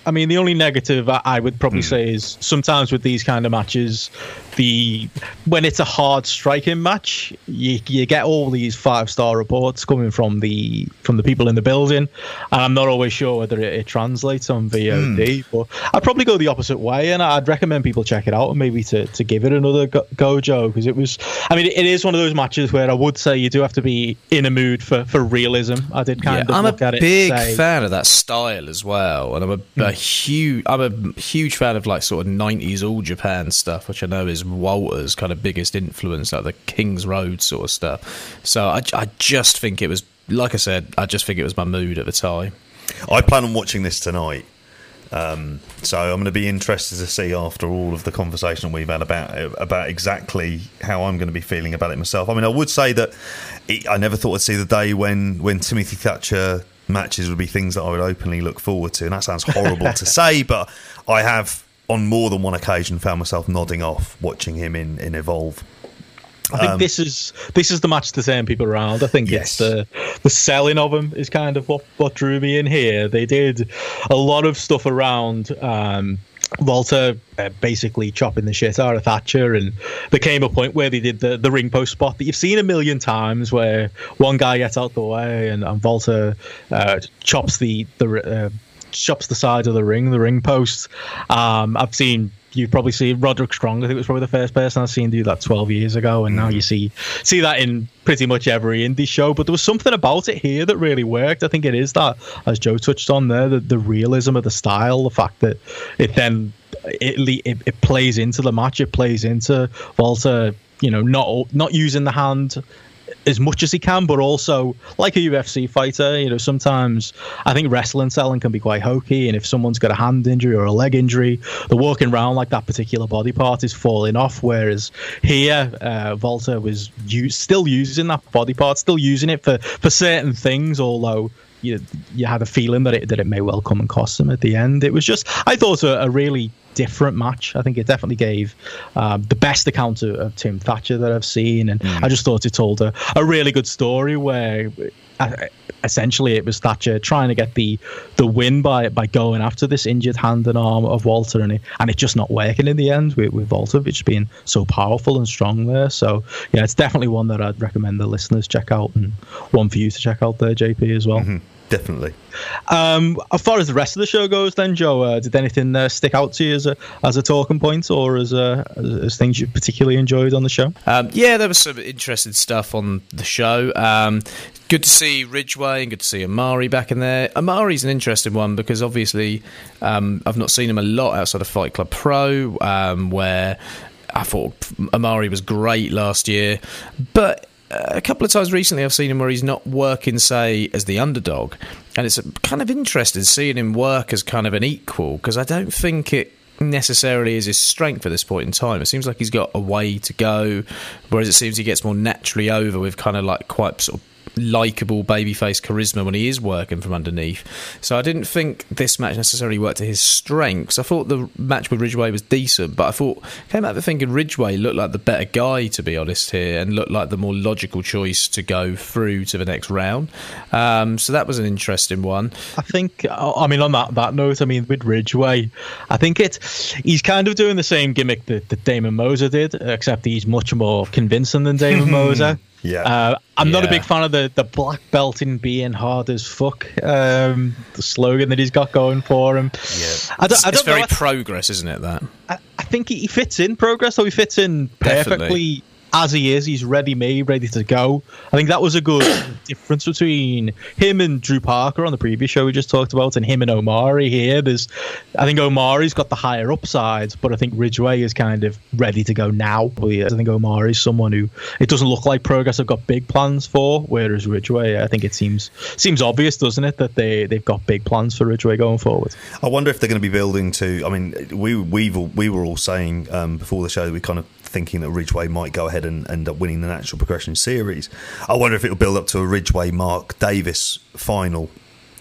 I mean, the only negative I would probably mm. say is sometimes with these kind of matches, the when it's a hard striking match, you, you get all these five star reports coming from the from the people in the building, and I'm not always sure whether it, it translates on VOD. Mm. But I'd probably go the opposite way, and I'd recommend people check it out and maybe to, to give it another go, go Joe, because it was. I mean, it is one of those matches where I would say you do have to be in a mood for, for realism. I did kind yeah, of. I'm a big fan of that style as well, and I'm a, a huge I'm a huge fan of like sort of 90s all Japan stuff, which I know is Walter's kind of biggest influence, like the King's Road sort of stuff. So I, I just think it was, like I said, I just think it was my mood at the time. I plan on watching this tonight. Um, so I'm going to be interested to see after all of the conversation we've had about about exactly how I'm going to be feeling about it myself. I mean, I would say that it, I never thought I'd see the day when when Timothy Thatcher matches would be things that I would openly look forward to. And that sounds horrible to say, but I have on more than one occasion found myself nodding off watching him in, in Evolve. I think um, this is this is the match to turn people around. I think yes. the the selling of him is kind of what, what drew me in here. They did a lot of stuff around um, Walter uh, basically chopping the shit out of Thatcher, and there came a point where they did the, the ring post spot that you've seen a million times, where one guy gets out the way and, and Walter uh, chops the the uh, chops the side of the ring, the ring post. Um, I've seen you probably see Roderick Strong. I think it was probably the first person I've seen do that 12 years ago, and now you mm. see see that in pretty much every indie show. But there was something about it here that really worked. I think it is that, as Joe touched on there, the, the realism of the style, the fact that it then it, it, it plays into the match, it plays into Walter you know not not using the hand as much as he can, but also like a UFC fighter, you know, sometimes I think wrestling selling can be quite hokey, and if someone's got a hand injury or a leg injury, the walking around like that particular body part is falling off. Whereas here, uh, Walter was still using that body part, still using it for for certain things, although you you had a feeling that it that it may well come and cost him at the end. It was just I thought a, a really different match. I think it definitely gave um, the best account of, of, Tim Thatcher that I've seen, and mm. I just thought it told a, a really good story where. Uh, essentially, it was Thatcher trying to get the the win by by going after this injured hand and arm of Walter, and it and it just not working in the end with, with Voltovich being so powerful and strong there. So yeah, it's definitely one that I'd recommend the listeners check out, and one for you to check out there, JP, as well. Mm-hmm definitely. Um, as far as the rest of the show goes, then Joe, uh, did anything uh, stick out to you as a as a talking point, or as, uh, as things you particularly enjoyed on the show? Um, yeah, there was some interesting stuff on the show. Um, good to see Ridgeway and good to see Amari back in there. Amari's an interesting one because obviously um, I've not seen him a lot outside of Fight Club Pro, um, where I thought Amari was great last year, but a couple of times recently I've seen him where he's not working, say, as the underdog, and it's kind of interesting seeing him work as kind of an equal because I don't think it necessarily is his strength at this point in time. It seems like he's got a way to go, whereas it seems he gets more naturally over with kind of like quite sort of likable babyface charisma when he is working from underneath. So I didn't think this match necessarily worked to his strengths. I thought the match with Ridgeway was decent, but I thought came out of thinking Ridgeway looked like the better guy to be honest here, and looked like the more logical choice to go through to the next round. Um, so that was an interesting one. I think. I mean, on that that note, I mean with Ridgeway, I think it he's kind of doing the same gimmick that, that Damon Moser did, except he's much more convincing than Damon Moser. Yeah. Uh, I'm yeah. not a big fan of the, the black belt in being hard as fuck. Um, the slogan that he's got going for him. Yeah. I don't, it's, I don't it's very progress, isn't it? That I, I think he fits in progress, so he fits in perfectly. Definitely as he is, he's ready made, ready to go. I think that was a good difference between him and Drew Parker on the previous show we just talked about, and him and Omari here. There's, I think Omari's got the higher upside, but I think Ridgeway is kind of ready to go now. I think Omari's someone who it doesn't look like Progress have got big plans for, whereas Ridgeway, I think it seems seems obvious, doesn't it, that they they've got big plans for Ridgeway going forward. I wonder if they're going to be building to. I mean, we we we were all saying um, before the show that we kind of thinking that Ridgeway might go ahead and end up winning the natural progression series. I wonder if it will build up to a Ridgeway Mark Davis final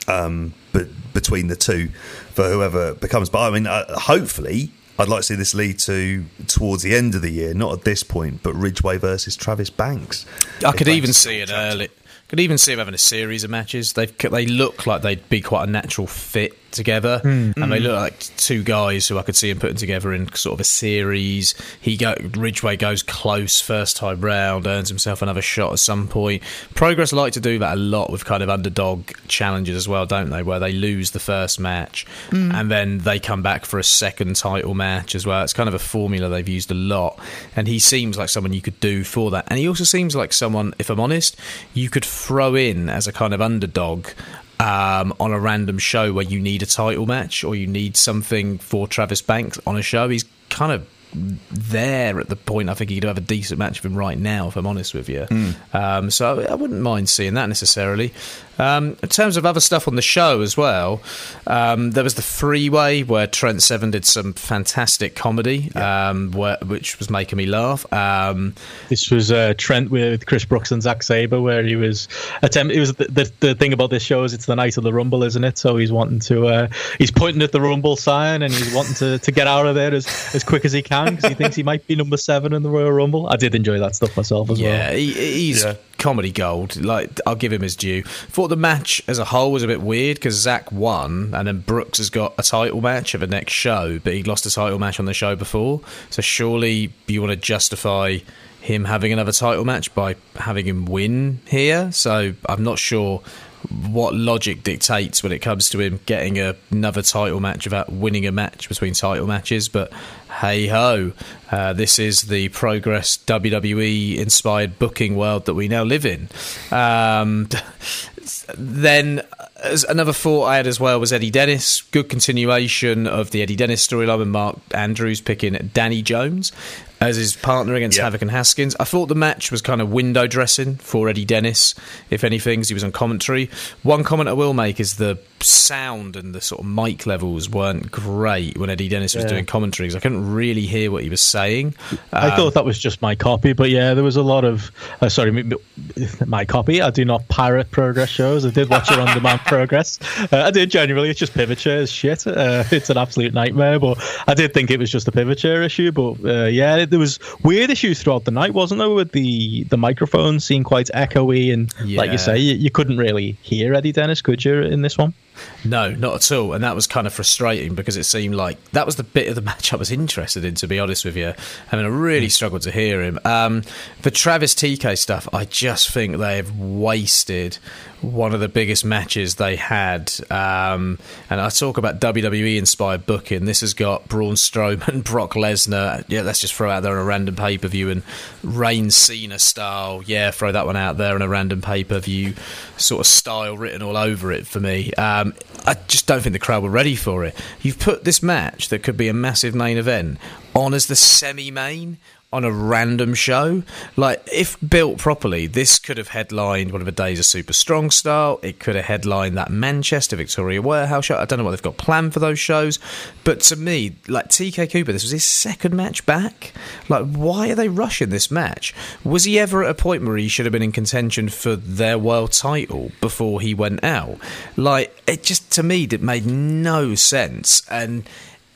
um, but between the two for whoever becomes. But I mean, uh, hopefully, I'd like to see this lead to towards the end of the year, not at this point, but Ridgeway versus Travis Banks. I could even see it early. Could even see them having a series of matches. They they look like they'd be quite a natural fit together, mm. and they look like two guys who I could see him putting together in sort of a series. He go Ridgeway goes close first time round, earns himself another shot at some point. Progress like to do that a lot with kind of underdog challenges as well, don't they? Where they lose the first match mm. and then they come back for a second title match as well. It's kind of a formula they've used a lot, and he seems like someone you could do for that. And he also seems like someone, if I'm honest, you could throw in as a kind of underdog um, on a random show where you need a title match or you need something for Travis Banks on a show. He's kind of there at the point I think he could have a decent match with him right now, if I'm honest with you. Mm. Um, so I wouldn't mind seeing that necessarily. Um, in terms of other stuff on the show as well, um, there was the three way where Trent Seven did some fantastic comedy, yeah. um, where, which was making me laugh. Um, this was uh, Trent with Chris Brooks and Zack Sabre, where he was attempt. It was the, the, the, thing about this show is it's the night of the Rumble, isn't it? So he's wanting to, uh, he's pointing at the Rumble sign and he's wanting to, to get out of there as, as quick as he can because he thinks he might be number seven in the Royal Rumble. I did enjoy that stuff myself as yeah, well. He, he's yeah comedy gold. Like I'll give him his due. Thought the match as a whole was a bit weird because Zack won, and then Brooks has got a title match for the next show, but he lost a title match on the show before. So surely you want to justify him having another title match by having him win here. So I'm not sure what logic dictates when it comes to him getting a, another title match without winning a match between title matches. But hey ho, uh, this is the progress WWE inspired booking world that we now live in. Um, then another thought I had as well was Eddie Dennis. Good continuation of the Eddie Dennis storyline with Mark Andrews picking Danny Jones as his partner against yep. Havoc and Haskins. I thought the match was kind of window dressing for Eddie Dennis, if anything, as he was on commentary. One comment I will make is the sound and the sort of mic levels weren't great when Eddie Dennis was yeah. doing commentary because I couldn't really hear what he was saying. I um, thought that was just my copy, but yeah, there was a lot of. Uh, sorry, my copy. I do not pirate progress shows. I did watch it on demand progress. Uh, I did genuinely. It's just Pivotshare's shit. Uh, it's an absolute nightmare, but I did think it was just a Pivotshare issue. But uh, yeah, there was weird issues throughout the night, wasn't there? With the the microphone seemed quite echoey, and yeah. like you say, you, you couldn't really hear Eddie Dennis, could you, in this one? No, not at all. And that was kind of frustrating because it seemed like that was the bit of the match I was interested in, to be honest with you. I mean, I really struggled to hear him. Um, the Travis TK stuff, I just think they've wasted one of the biggest matches they had. Um, and I talk about WWE inspired booking. This has got Braun Strowman, Brock Lesnar. Yeah, let's just throw out there in a random pay per view and Reign Cena style. Yeah, throw that one out there in a random pay per view sort of style written all over it for me. Um, Um, I just don't think the crowd were ready for it. You've put this match that could be a massive main event on as the semi main on a random show. Like, if built properly, this could have headlined one of the days of Super Strong Style. It could have headlined that Manchester Victoria Warehouse show. I don't know what they've got planned for those shows. But to me, like TK Cooper, this was his second match back. Like, why are they rushing this match? Was he ever at a point where he should have been in contention for their world title before he went out? Like, it just, to me, it made no sense. And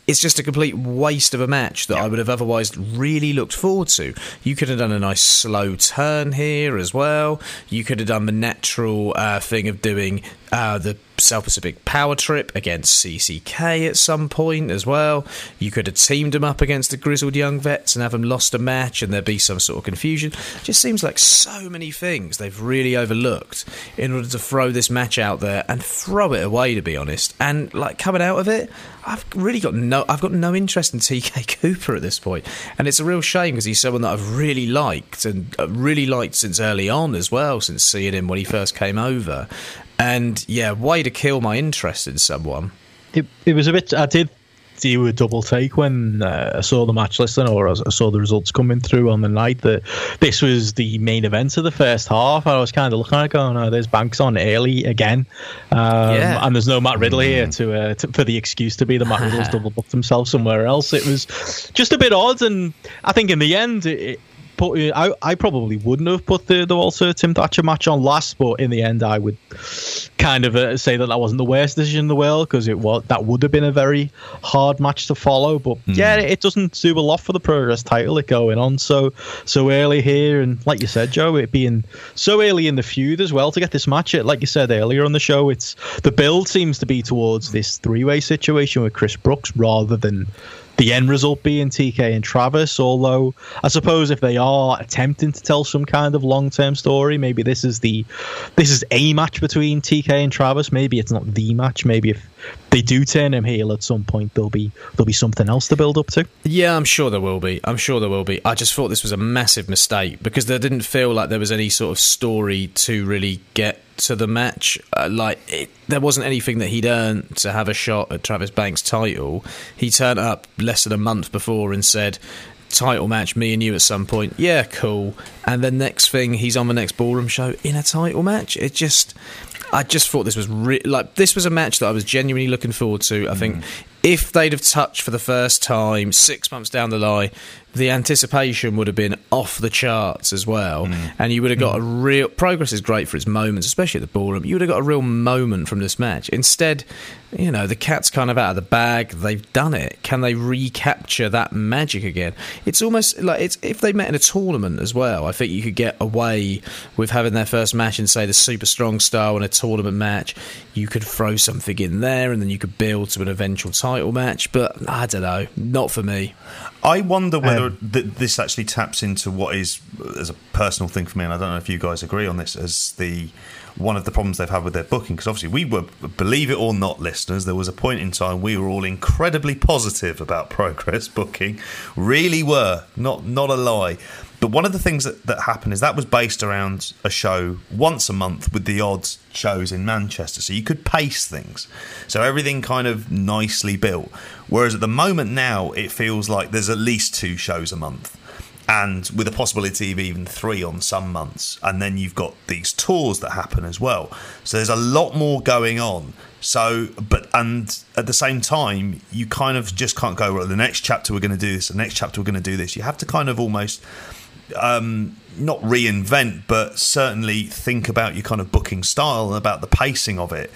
it's just a complete waste of a match that yeah. I would have otherwise really looked forward to. You could have done a nice slow turn here as well. You could have done the natural uh, thing of doing uh, the South Pacific Power Trip against CCK at some point as well. You could have teamed them up against the Grizzled Young Vets and have them lost a match and there'd be some sort of confusion. It just seems like so many things they've really overlooked in order to throw this match out there and throw it away, to be honest. And like coming out of it, I've really got no, I've got no interest in TK Cooper at this point, and it's a real shame because he's someone that I've really liked and uh, really liked since early on as well, since seeing him when he first came over. And yeah, why to kill my interest in someone. It, it was a bit. I did do a double take when uh, I saw the match listing or I saw the results coming through on the night that this was the main event of the first half. I was kind of looking at it going, oh, there's Banks on early again. Um, yeah. And there's no Matt Riddle mm. here to, uh, to, for the excuse to be the Matt Riddle's double booked himself somewhere else. It was just a bit odd. And I think in the end, it, put, I, I probably wouldn't have put the, the Walter Tim Thatcher match on last, but in the end, I would kind of uh, say that that wasn't the worst decision in the world because it was that would have been a very hard match to follow. But mm. yeah, it doesn't do a lot for the Progress title it going on so so early here, and like you said, Joe, it being so early in the feud as well to get this match. It like you said earlier on the show, it's the build seems to be towards this three way situation with Chris Brooks rather than the end result being TK and Travis. Although I suppose if they are attempting to tell some kind of long term story, maybe this is the this is a match between TK and Travis. Maybe it's not the match. Maybe if they do turn him heel at some point, there'll be there'll be something else to build up to. Yeah, I'm sure there will be. I'm sure there will be. I just thought this was a massive mistake because there didn't feel like there was any sort of story to really get to the match. Uh, like it, there wasn't anything that he'd earned to have a shot at Travis Banks' title. He turned up less than a month before and said, "Title match, me and you at some point." Yeah, cool. And then next thing, he's on the next ballroom show in a title match. It just. I just thought this was re- like this was a match that I was genuinely looking forward to. I think mm. if they'd have touched for the first time six months down the line, the anticipation would have been off the charts as well, mm. and you would have got mm. a real progress is great for its moments, especially at the ballroom. You would have got a real moment from this match. Instead, you know, the cat's kind of out of the bag. They've done it. Can they recapture that magic again? It's almost like it's if they met in a tournament as well. I think you could get away with having their first match in, say, the super strong style in a tournament match. You could throw something in there, and then you could build to an eventual title match. But I don't know, not for me. I wonder whether um, th- this actually taps into what is, as a personal thing for me, and I don't know if you guys agree on this, as the one of the problems they've had with their booking. Because obviously, we were, believe it or not, listeners, there was a point in time we were all incredibly positive about progress booking. Really were, not not a lie. But one of the things that, that happened is that was based around a show once a month with the odd shows in Manchester. So you could pace things. So everything kind of nicely built. Whereas at the moment now, it feels like there's at least two shows a month. And with a possibility of even three on some months. And then you've got these tours that happen as well. So there's a lot more going on. So, but, and at the same time, you kind of just can't go, well, the next chapter we're going to do this, the next chapter we're going to do this. You have to kind of almost um, not reinvent, but certainly think about your kind of booking style and about the pacing of it.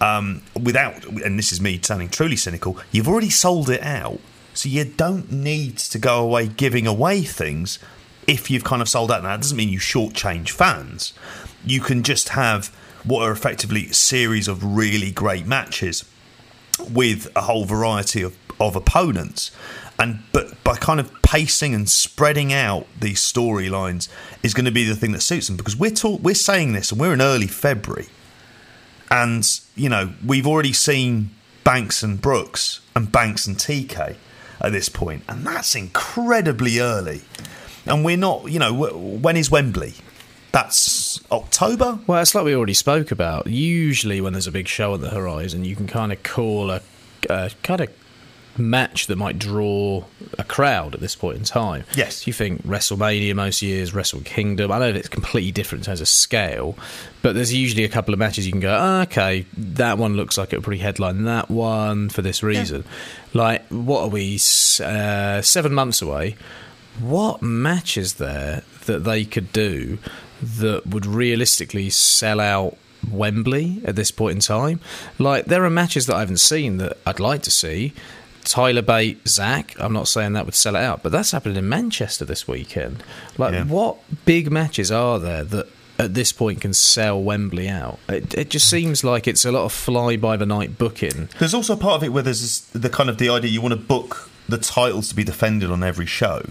Um, without, and this is me sounding truly cynical, you've already sold it out, so you don't need to go away giving away things if you've kind of sold out. Now, that doesn't mean you shortchange fans. You can just have what are effectively a series of really great matches with a whole variety of, of opponents and but by kind of pacing and spreading out these storylines is going to be the thing that suits them because we're talk, we're saying this and we're in early February, and you know we've already seen Banks and Brooks and Banks and TK at this point, and that's incredibly early. And we're not, you know, when is Wembley? That's October. Well, it's like we already spoke about. Usually, when there's a big show on the horizon, you can kind of call a, kind of match that might draw a crowd at this point in time. Yes. You think WrestleMania most years, Wrestle Kingdom. I know it's completely different in terms of scale, but there's usually a couple of matches you can go, oh, okay, that one looks like it would probably headline that one for this reason. Yeah. Like, what are we, uh, seven months away? What matches there that they could do that would realistically sell out Wembley at this point in time. Like there are matches that I haven't seen that I'd like to see. Tyler Bate, Zack. I'm not saying that would sell it out, but that's happening in Manchester this weekend. Like, yeah. what big matches are there that at this point can sell Wembley out? It, it just seems like it's a lot of fly by the night booking. There's also a part of it where there's this, the kind of the idea you want to book the titles to be defended on every show.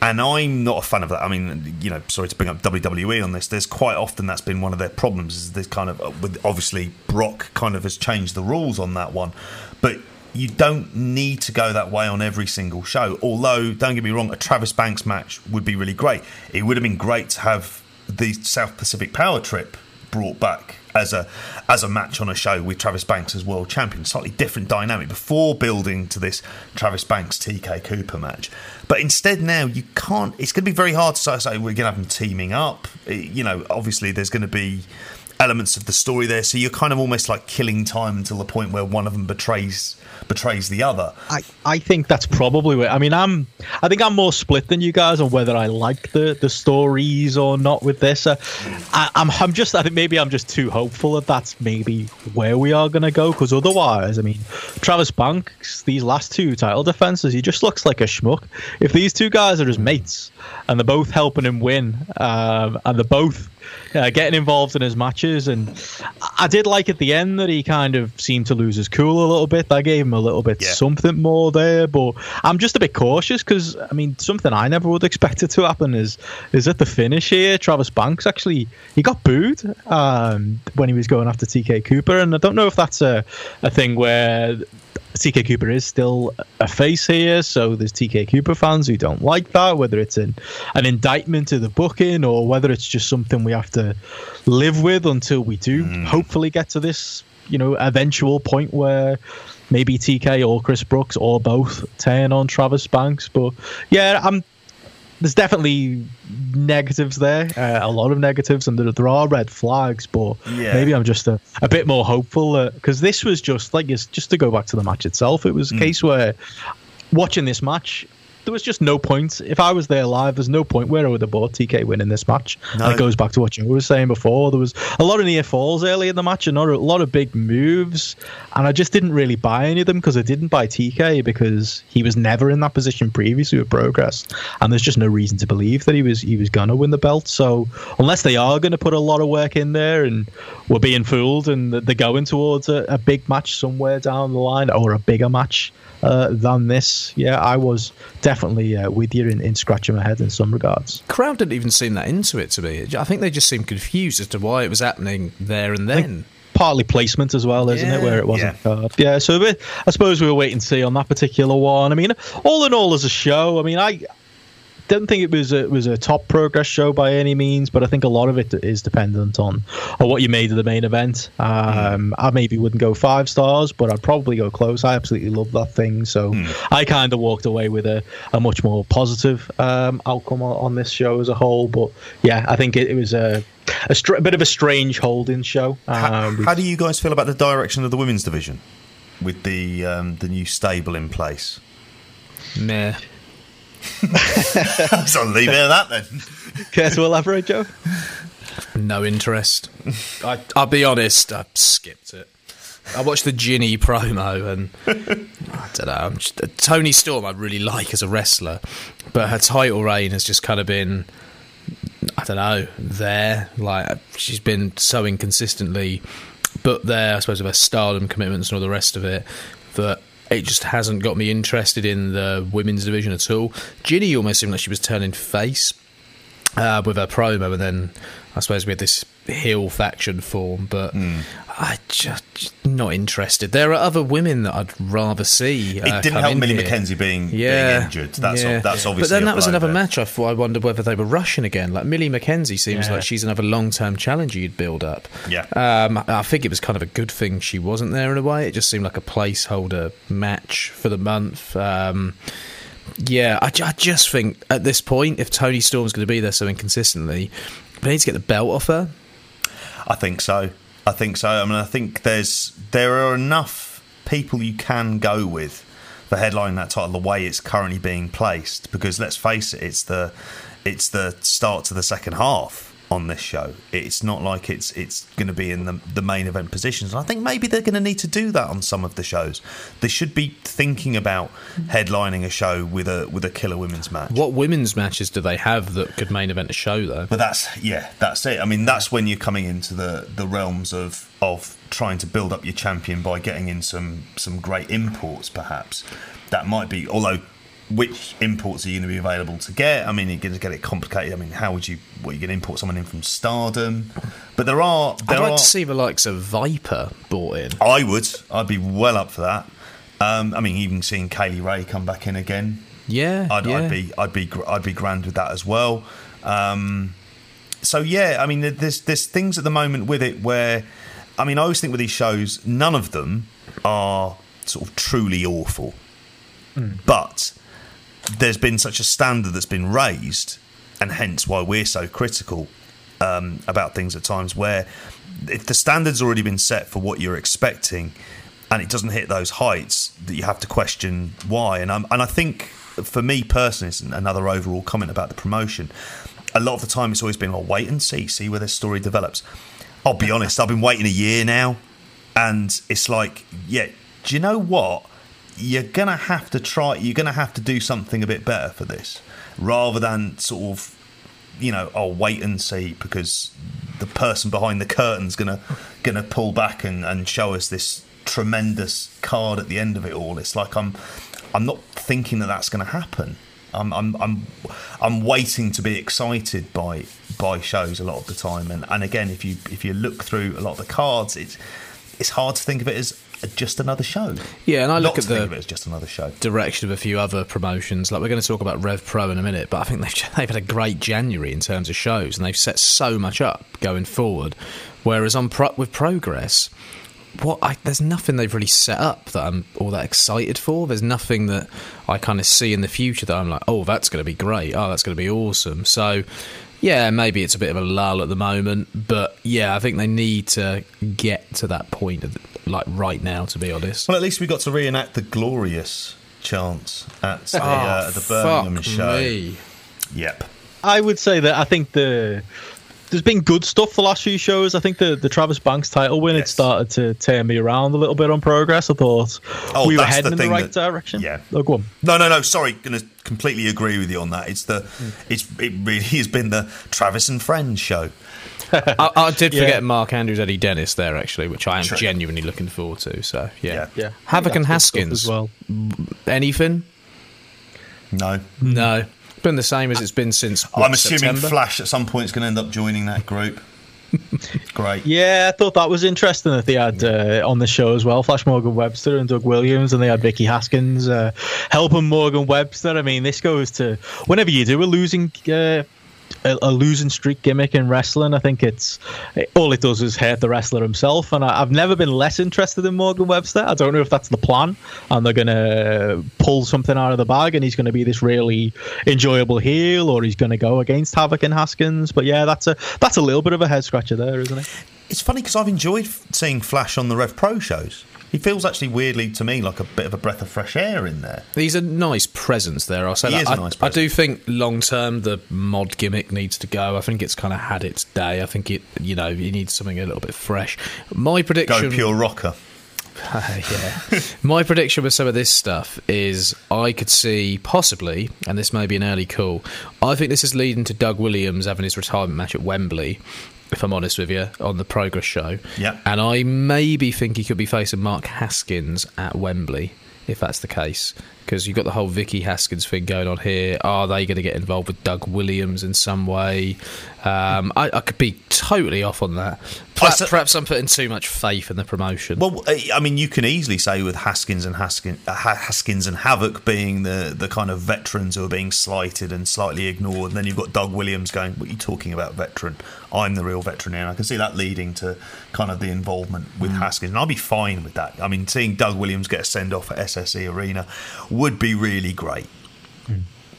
And I'm not a fan of that. I mean, you know, sorry to bring up WWE on this. There's quite often that's been one of their problems. Is this kind of uh, with obviously Brock kind of has changed the rules on that one, but you don't need to go that way on every single show. Although, don't get me wrong, a Travis Banks match would be really great. It would have been great to have the South Pacific Power Trip brought back as a as a match on a show with Travis Banks as world champion. Slightly different dynamic before building to this Travis Banks TK Cooper match. But instead now you can't. It's going to be very hard to say we're going to have them teaming up. Eh, you know, obviously there's going to be elements of the story there. So you're kind of almost like killing time until the point where one of them betrays betrays the other. I, I think that's probably where I mean I'm I think I'm more split than you guys on whether I like the, the stories or not with this. Uh, I, I'm, I'm just I think maybe I'm just too hopeful that that's maybe where we are gonna go because otherwise I mean Travis Banks these last two title defenses he just looks like a schmuck. If these two guys are his mates and they're both helping him win um, and they're both uh, getting involved in his matches. And I did like at the end that he kind of seemed to lose his cool a little bit. That gave him a little bit yeah. something more there. But I'm just a bit cautious because I mean something I never would expect it to happen is is at the finish here. Travis Banks actually he got booed um, when he was going after TK Cooper, and I don't know if that's a a thing where TK Cooper is still a face here, so there's TK Cooper fans who don't like that, whether it's an, an indictment of the booking or whether it's just something we have to live with until we do mm. hopefully get to this, you know, eventual point where maybe TK or Chris Brooks or both turn on Travis Banks. But yeah, I'm there's definitely negatives there, uh, a lot of negatives, and there, there are red flags. But yeah. maybe I'm just a, a bit more hopeful because this was just like it's just to go back to the match itself. It was a mm. case where watching this match, there was just no point. If I was there live, there's no point where I would have bought TK winning this match. No. That goes back to what you were saying before. There was a lot of near falls early in the match and a lot of big moves. And I just didn't really buy any of them because I didn't buy TK because he was never in that position previously with progress. And there's just no reason to believe that he was he was gonna win the belt. So unless they are gonna put a lot of work in there and we're being fooled and they're going towards a, a big match somewhere down the line or a bigger match uh, than this. Yeah, I was definitely uh, with you in, in scratching my head in some regards. Crowd didn't even seem that into it to me. I think they just seemed confused as to why it was happening there and then partly placement as well, isn't yeah, it? Where it wasn't yeah. card. Yeah, so I suppose we were waiting to see on that particular one. I mean, all in all, as a show, I mean, I didn't think it was a, it was a top progress show by any means, but I think a lot of it is dependent on, on what you made of the main event. Um, mm. I maybe wouldn't go five stars, but I'd probably go close. I absolutely love that thing, so mm. I kind of walked away with a, a much more positive um, outcome on, on, this show as a whole. But yeah, I think it, it was a a, str- a, bit of a strange holding show. How, um, how, do you guys feel about the direction of the women's division with the um, the new stable in place? Meh. so I'll leave it at that then. Care to elaborate, Joe? No interest. I, will be honest, I skipped it. I watched the Jinny promo and I don't know. Just, uh, Toni Storm, I really like as a wrestler, but her title reign has just kind of been, I don't know, there. Like she's been so inconsistently, but there, I suppose, of her stardom commitments and all the rest of it, that it just hasn't got me interested in the women's division at all. Jinny almost seemed like she was turning face uh, with her promo, and then I suppose we had this heel faction form, but mm. I just, not interested. There are other women that I'd rather see. Uh, it didn't help Millie here. McKenzie being, yeah, being injured. That's yeah. that's obviously. But then that was another match. I thought I wondered whether they were rushing again. Like Millie McKenzie seems yeah. like she's another long term challenger you'd build up. Yeah. Um, I think it was kind of a good thing she wasn't there in a way. It just seemed like a placeholder match for the month. Um, yeah, I, I, just think at this point, if Toni Storm's going to be there so inconsistently, they need to get the belt off her. I think so. I think so. I mean, I think there's there are enough people you can go with for headlining that title the way it's currently being placed. Because let's face it, it's the it's the start to the second half on this show. It's not like it's it's going to be in the the main event positions. And I think maybe they're going to need to do that on some of the shows. They should be thinking about headlining a show with a with a killer women's match. What women's matches do they have that could main event a show though? But that's yeah, that's it. I mean, that's when you're coming into the the realms of of trying to build up your champion by getting in some some great imports perhaps. That might be although which imports are you going to be available to get? I mean, you're going to get it complicated. I mean, how would you? What are you going to import someone in from Stardom? But there are. There I'd like are, to see the likes of Viper bought in. I would. I'd be well up for that. Um, I mean, even seeing Kay Lee Ray come back in again. Yeah, I'd, yeah. I'd be. I'd be. I'd be grand with that as well. Um, so yeah, I mean, there's there's things at the moment with it where, I mean, I always think with these shows, none of them are sort of truly awful, mm. but there's been such a standard that's been raised, and hence why we're so critical. um, about things at times where if the standard's already been set for what you're expecting and it doesn't hit those heights, that you have to question why. And I'm, and I think for me personally, it's another overall comment about the promotion. A lot of the time, it's always been, well, wait and see, see where this story develops. I'll be honest, I've been waiting a year now, and it's like, yeah, do you know what? You're gonna have to try. You're gonna have to do something a bit better for this, rather than sort of, you know, I'll wait and see because the person behind the curtain's gonna gonna pull back and, and show us this tremendous card at the end of it all. It's like I'm I'm not thinking that that's going to happen. I'm I'm I'm I'm waiting to be excited by by shows a lot of the time. And and again, if you if you look through a lot of the cards, it's it's hard to think of it as just another show. Yeah, and I look at the it just another show. Direction of a few other promotions. Like we're going to talk about Rev Pro in a minute, but I think they've they've had a great January in terms of shows, and they've set so much up going forward. Whereas on Pro- with Progress, what I, there's nothing they've really set up that I'm all that excited for. There's nothing that I kind of see in the future that I'm like, oh, that's going to be great. Oh, that's going to be awesome. So, yeah, maybe it's a bit of a lull at the moment, but yeah, I think they need to get to that point, like right now. To be honest, well, at least we got to reenact the glorious chance at the, oh, uh, the Birmingham show. Me. Yep. I would say that I think the there's been good stuff the last few shows. I think the, the Travis Banks title win yes. it started to turn me around a little bit on progress. I thought oh, we were heading the in the right that, direction. Yeah. Oh, go on. No, no, no. Sorry, going to completely agree with you on that. It's the mm. it's it really has been the Travis and Friends show. I, I, did forget yeah. Mark Andrews, Eddie Dennis there actually, which I am True. genuinely looking forward to. So yeah, yeah. yeah. Havoc and Haskins as well. Anything? No, no been the same as it's been since. What, I'm assuming September? Flash at some point is going to end up joining that group. Great. Yeah, I thought that was interesting that they had uh, on the show as well Flash Morgan Webster and Doug Williams, and they had Vicky Haskins uh, helping Morgan Webster. I mean, this goes to whenever you do a losing uh, a, a, losing streak gimmick in wrestling. I think it's all it does is hurt the wrestler himself. And I, have never been less interested in Morgan Webster. I don't know if that's the plan, and they're going to pull something out of the bag, and he's going to be this really enjoyable heel, or he's going to go against Havoc and Haskins. But yeah, that's a that's a little bit of a head scratcher there, isn't it? It's funny because I've enjoyed seeing Flash on the Rev Pro shows. He feels actually weirdly to me like a bit of a breath of fresh air in there. He's a nice presence there. I'll say he that. I, a nice I do think long term the mod gimmick needs to go. I think it's kind of had its day. I think it, you know, you need something a little bit fresh. My prediction: go pure rocker. Uh, yeah. My prediction with some of this stuff is I could see possibly, and this may be an early call, I think this is leading to Doug Williams having his retirement match at Wembley if I'm honest with you, on the Progress show. Yeah. And I maybe think he could be facing Mark Haskins at Wembley, if that's the case because you've got the whole Vicky Haskins thing going on here. Are they going to get involved with Doug Williams in some way? Um, I, I, could be totally off on that. Perhaps, perhaps, I'm putting too much faith in the promotion. Well, uh, I mean, you can easily say with Haskins and Haskins, uh, Haskins and Havoc being the, the kind of veterans who are being slighted and slightly ignored, and then you've got Doug Williams going, "What are you talking about, veteran? I'm the real veteran here." And I can see that leading to kind of the involvement with mm. Haskins, and I'll be fine with that. I mean, seeing Doug Williams get a send off at SSE Arena would be really great.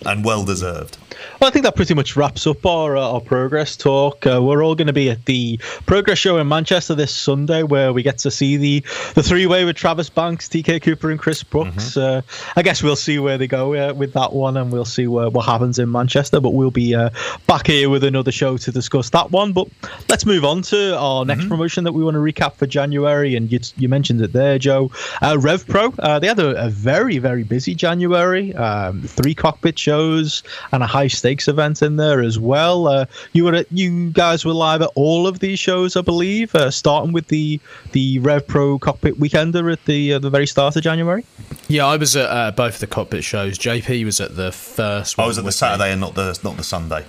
And well deserved. Well, I think that pretty much wraps up our, uh, our progress talk. Uh, we're all going to be at the progress show in Manchester this Sunday, where we get to see the the three way with Travis Banks, TK Cooper, and Chris Brooks. Mm-hmm. Uh, I guess we'll see where they go uh, with that one, and we'll see where, what happens in Manchester. But we'll be uh, back here with another show to discuss that one. But let's move on to our next mm-hmm. promotion that we want to recap for January. And you, you mentioned it there, Joe. Uh, Rev Pro. they had a, a, very very busy January. Um, three cockpit shows and a high stakes event in there as well. Uh, you were at, you guys were live at all of these shows, I believe, uh, starting with the the Rev Pro Cockpit Weekender at the uh, the very start of January. Yeah, I was at uh, both of the cockpit shows. JP was at the first. I was at the Saturday me. and not the not the Sunday.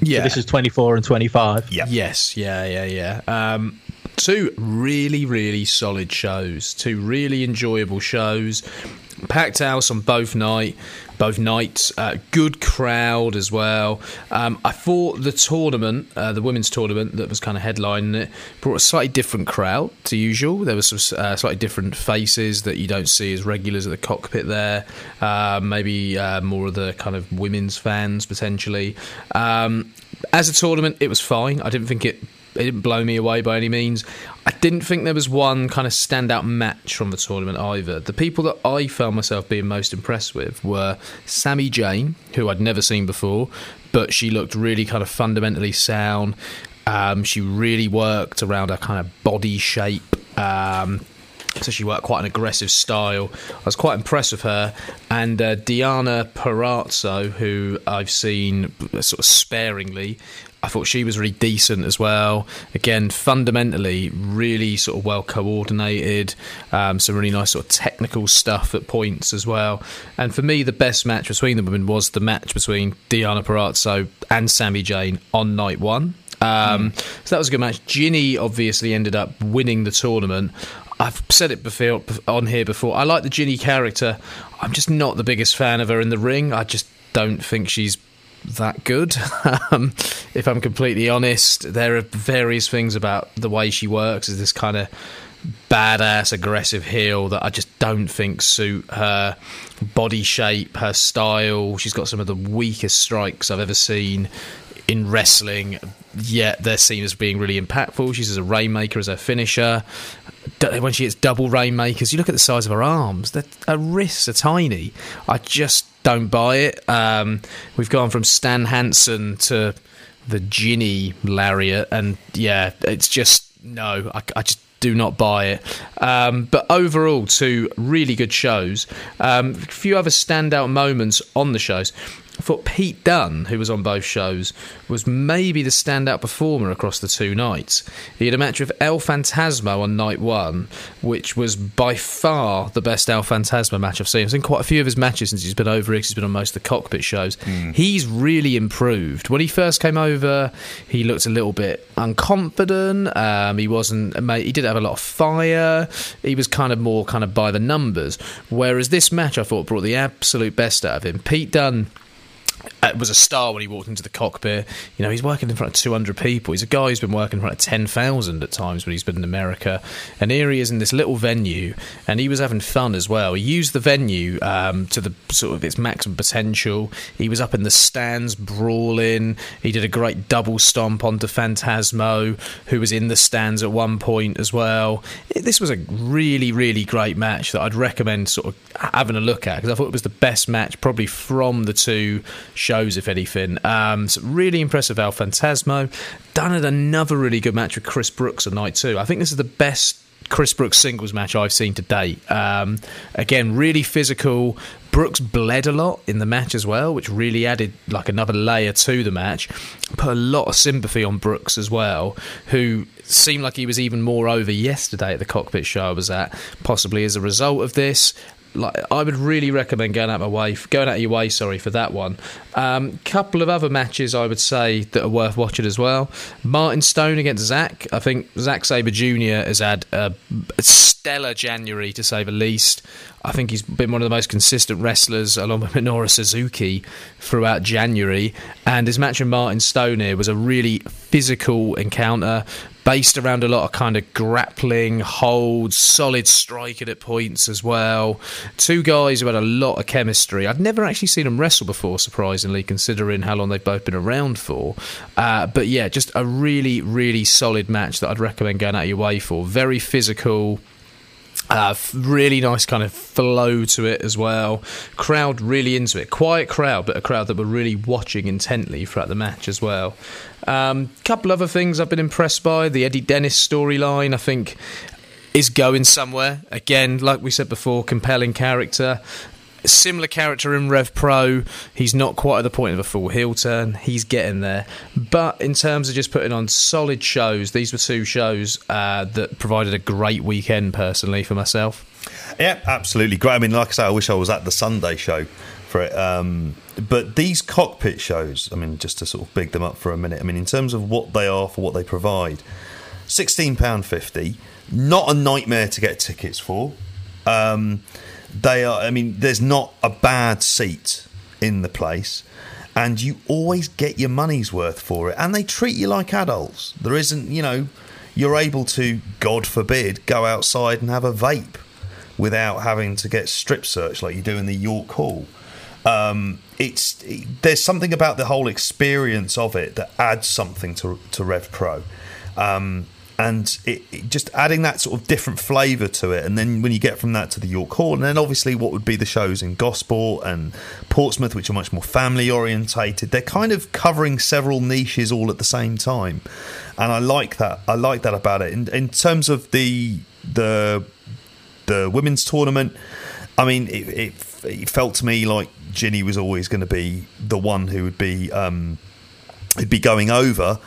Yeah, so this is twenty four and twenty five. Yeah. Yes. Yeah. Yeah. Yeah. Um, two really really solid shows. Two really enjoyable shows. Packed house on both night both nights. Uh, good crowd as well. Um, I thought the tournament, uh, the women's tournament that was kind of headlining it, brought a slightly different crowd to usual. There were some uh, slightly different faces that you don't see as regulars at the cockpit there. Uh, maybe uh, more of the kind of women's fans potentially. Um, as a tournament, it was fine. I didn't think it it didn't blow me away by any means. I didn't think there was one kind of standout match from the tournament either. The people that I found myself being most impressed with were Sammii Jayne, who I'd never seen before, but she looked really kind of fundamentally sound. Um, she really worked around her kind of body shape. Um, so she worked quite an aggressive style. I was quite impressed with her. And uh, Deonna Purrazzo, who I've seen sort of sparingly, I thought she was really decent as well. Again, fundamentally, really sort of well coordinated. Um, some really nice sort of technical stuff at points as well. And for me, the best match between the women was the match between Deonna Purrazzo and Sammii Jayne on night one. Um, mm. So that was a good match. Jinny obviously ended up winning the tournament. I've said it before on here before. I like the Jinny character. I'm just not the biggest fan of her in the ring. I just don't think she's that good. um, if I'm completely honest, there are various things about the way she works. Is this kind of badass, aggressive heel that I just don't think suit her body shape, her style. She's got some of the weakest strikes I've ever seen in wrestling. Yet they're seen as being really impactful. She's as a rainmaker as her finisher. When she hits double rainmakers, you look at the size of her arms; her wrists are tiny. I just don't buy it. Um, we've gone from Stan Hansen to the Jinny lariat, and yeah, it's just no. I, I just do not buy it. Um, but overall, two really good shows. Um, a few other standout moments on the shows. I thought Pete Dunne, who was on both shows, was maybe the standout performer across the two nights. He had a match with El Phantasmo on night one, which was by far the best El Phantasmo match I've seen. I've seen quite a few of his matches since he's been over here, he's been on most of the cockpit shows. Mm. He's really improved. When he first came over, he looked a little bit unconfident. Um, he wasn't, he did have a lot of fire. He was kind of more kind of by the numbers. Whereas this match, I thought, brought the absolute best out of him. Pete Dunne uh, was a star when he walked into the cockpit. You know, he's working in front of 200 people. He's a guy who's been working in front of 10,000 at times when he's been in America. And here he is in this little venue, and he was having fun as well. He used the venue um, to the sort of its maximum potential. He was up in the stands brawling. He did a great double stomp onto Phantasmo, who was in the stands at one point as well. This was a really, really great match that I'd recommend sort of having a look at because I thought it was the best match probably from the two shows, if anything. Um, so really impressive El Phantasmo. Dunne at another really good match with Chris Brooks at night two. I think this is the best Chris Brooks singles match I've seen to date. Um, again, really physical. Brooks bled a lot in the match as well, which really added like another layer to the match. Put a lot of sympathy on Brooks as well, who seemed like he was even more over yesterday at the cockpit show I was at, possibly as a result of this like I would really recommend going out my way, going out of your way, sorry, for that one. A um, couple of other matches I would say that are worth watching as well. Martin Stone against Zack. I think Zack Sabre Jr. has had a stellar January to say the least. I think he's been one of the most consistent wrestlers along with Minoru Suzuki throughout January. And his match with Martin Stone here was a really physical encounter based around a lot of kind of grappling, holds, solid striking at points as well. Two guys who had a lot of chemistry. I'd never actually seen them wrestle before, surprisingly, considering how long they've both been around for. Uh, but yeah, just a really, really solid match that I'd recommend going out of your way for. Very physical uh, really nice kind of flow to it as well. Crowd really into it. Quiet crowd, but a crowd that were really watching intently throughout the match as well. A um, couple other things I've been impressed by. The Eddie Dennis storyline, I think, is going somewhere. Again, like we said before, compelling character similar character in Rev Pro. He's not quite at the point of a full heel turn. He's getting there. But in terms of just putting on solid shows, these were two shows uh, that provided a great weekend personally for myself. Yeah, absolutely great. I mean, like I say, I wish I was at the Sunday show for it. Um, but these cockpit shows, I mean, just to sort of big them up for a minute. I mean, in terms of what they are for what they provide, sixteen pound fifty, not a nightmare to get tickets for. Um, they are. I mean, there's not a bad seat in the place, and you always get your money's worth for it. And they treat you like adults. There isn't, you know, you're able to, God forbid, go outside and have a vape without having to get strip searched like you do in the York Hall. Um, it's there's something about the whole experience of it that adds something to to Rev Pro. Um, and it, it, just adding that sort of different flavour to it. And then when you get from that to the York Hall, and then obviously what would be the shows in Gosport and Portsmouth, which are much more family orientated, they're kind of covering several niches all at the same time, and I like that. I like that about it. In, in terms of the the the women's tournament, I mean, it, it, it felt to me like Jinny was always going to be the one who would be um, who'd be going over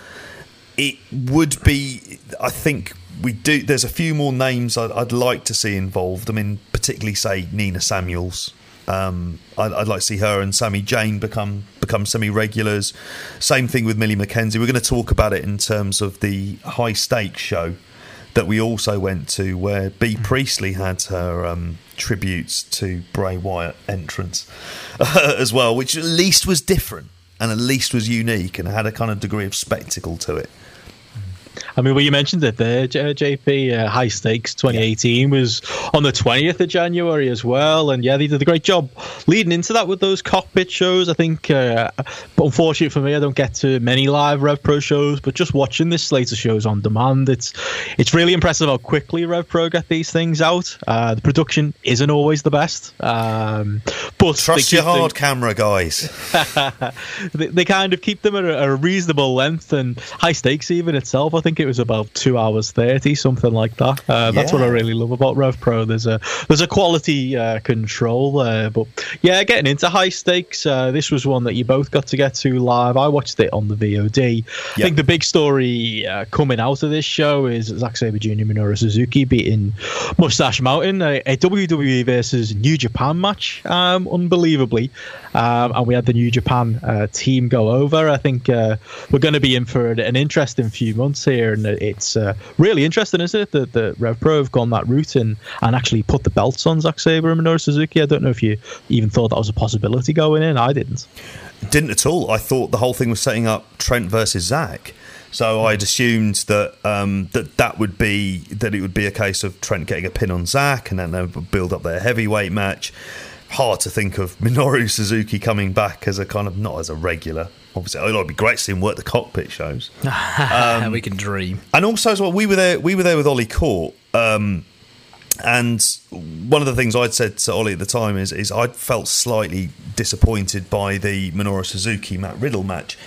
it would be, I think we do. There's a few more names I'd, I'd like to see involved. I mean, particularly say Nina Samuels. Um, I'd, I'd, like to see her and Sammii Jayne become become semi regulars. Same thing with Millie McKenzie. We're going to talk about it in terms of the high stakes show that we also went to, where Bea mm. Priestley had her um, tributes to Bray Wyatt entrance as well, which at least was different and at least was unique and had a kind of degree of spectacle to it. I mean, well, you mentioned it there, JP. Uh, High Stakes 2018 yeah. was on the 20th of January as well, and yeah, they did a great job leading into that with those cockpit shows. I think, uh, but unfortunately for me, I don't get to many live Rev Pro shows, but just watching this slate of shows on demand, it's it's really impressive how quickly Rev Pro get these things out. Uh, the production isn't always the best, um, but trust your hard camera guys. they, they, kind of keep them at a, a reasonable length and high stakes even itself. I think it was about two hours thirty, something like that. Uh, that's what I really love about Rev Pro. There's a there's a quality uh, control there, but yeah, getting into high stakes. Uh, this was one that you both got to get to live. I watched it on the VOD. I think the big story uh, coming out of this show is Zack Sabre Jr. Minoru Suzuki beating Mustache Mountain, a, a WWE versus New Japan match, um, unbelievably. Um, and we had the New Japan uh, team go over. I think uh, we're going to be in for an interesting few months here, and it's uh, really interesting, isn't it? That the Rev Pro have gone that route and, and actually put the belts on Zack Sabre and Minoru Suzuki. I don't know if you even thought that was a possibility going in. I didn't. Didn't at all. I thought the whole thing was setting up Trent versus Zack. So I'd assumed that um, that that would be that it would be a case of Trent getting a pin on Zack, and then they would build up their heavyweight match hard to think of Minoru Suzuki coming back as a kind of not as a regular. Obviously, it'd be great to see him work the cockpit shows. Um, we can dream. And also, as well, we were there. We were there with Ollie Court. Um, and one of the things I'd said to Ollie at the time is, is I felt slightly disappointed by the Minoru Suzuki Matt Riddle match,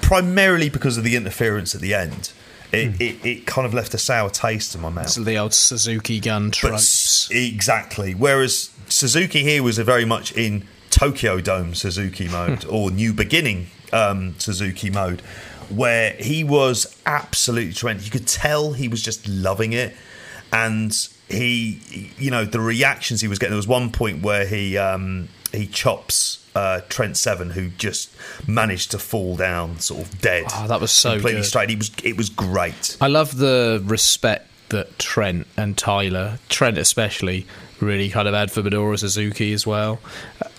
primarily because of the interference at the end. It, hmm. it, it, kind of left a sour taste in my mouth. So the old Suzuki gun tropes. But, exactly. Whereas Suzuki here was a very much in Tokyo Dome Suzuki mode or New Beginning um, Suzuki mode, where he was absolutely tremendous. You could tell he was just loving it, and he, you know, the reactions he was getting. There was one point where he um, he chops uh, Trent Seven, who just managed to fall down, sort of dead. Oh, that was so completely good. straight. He was it was great. I love the respect that Trent and Tyler, Trent especially, really kind of had for Minoru Suzuki as well.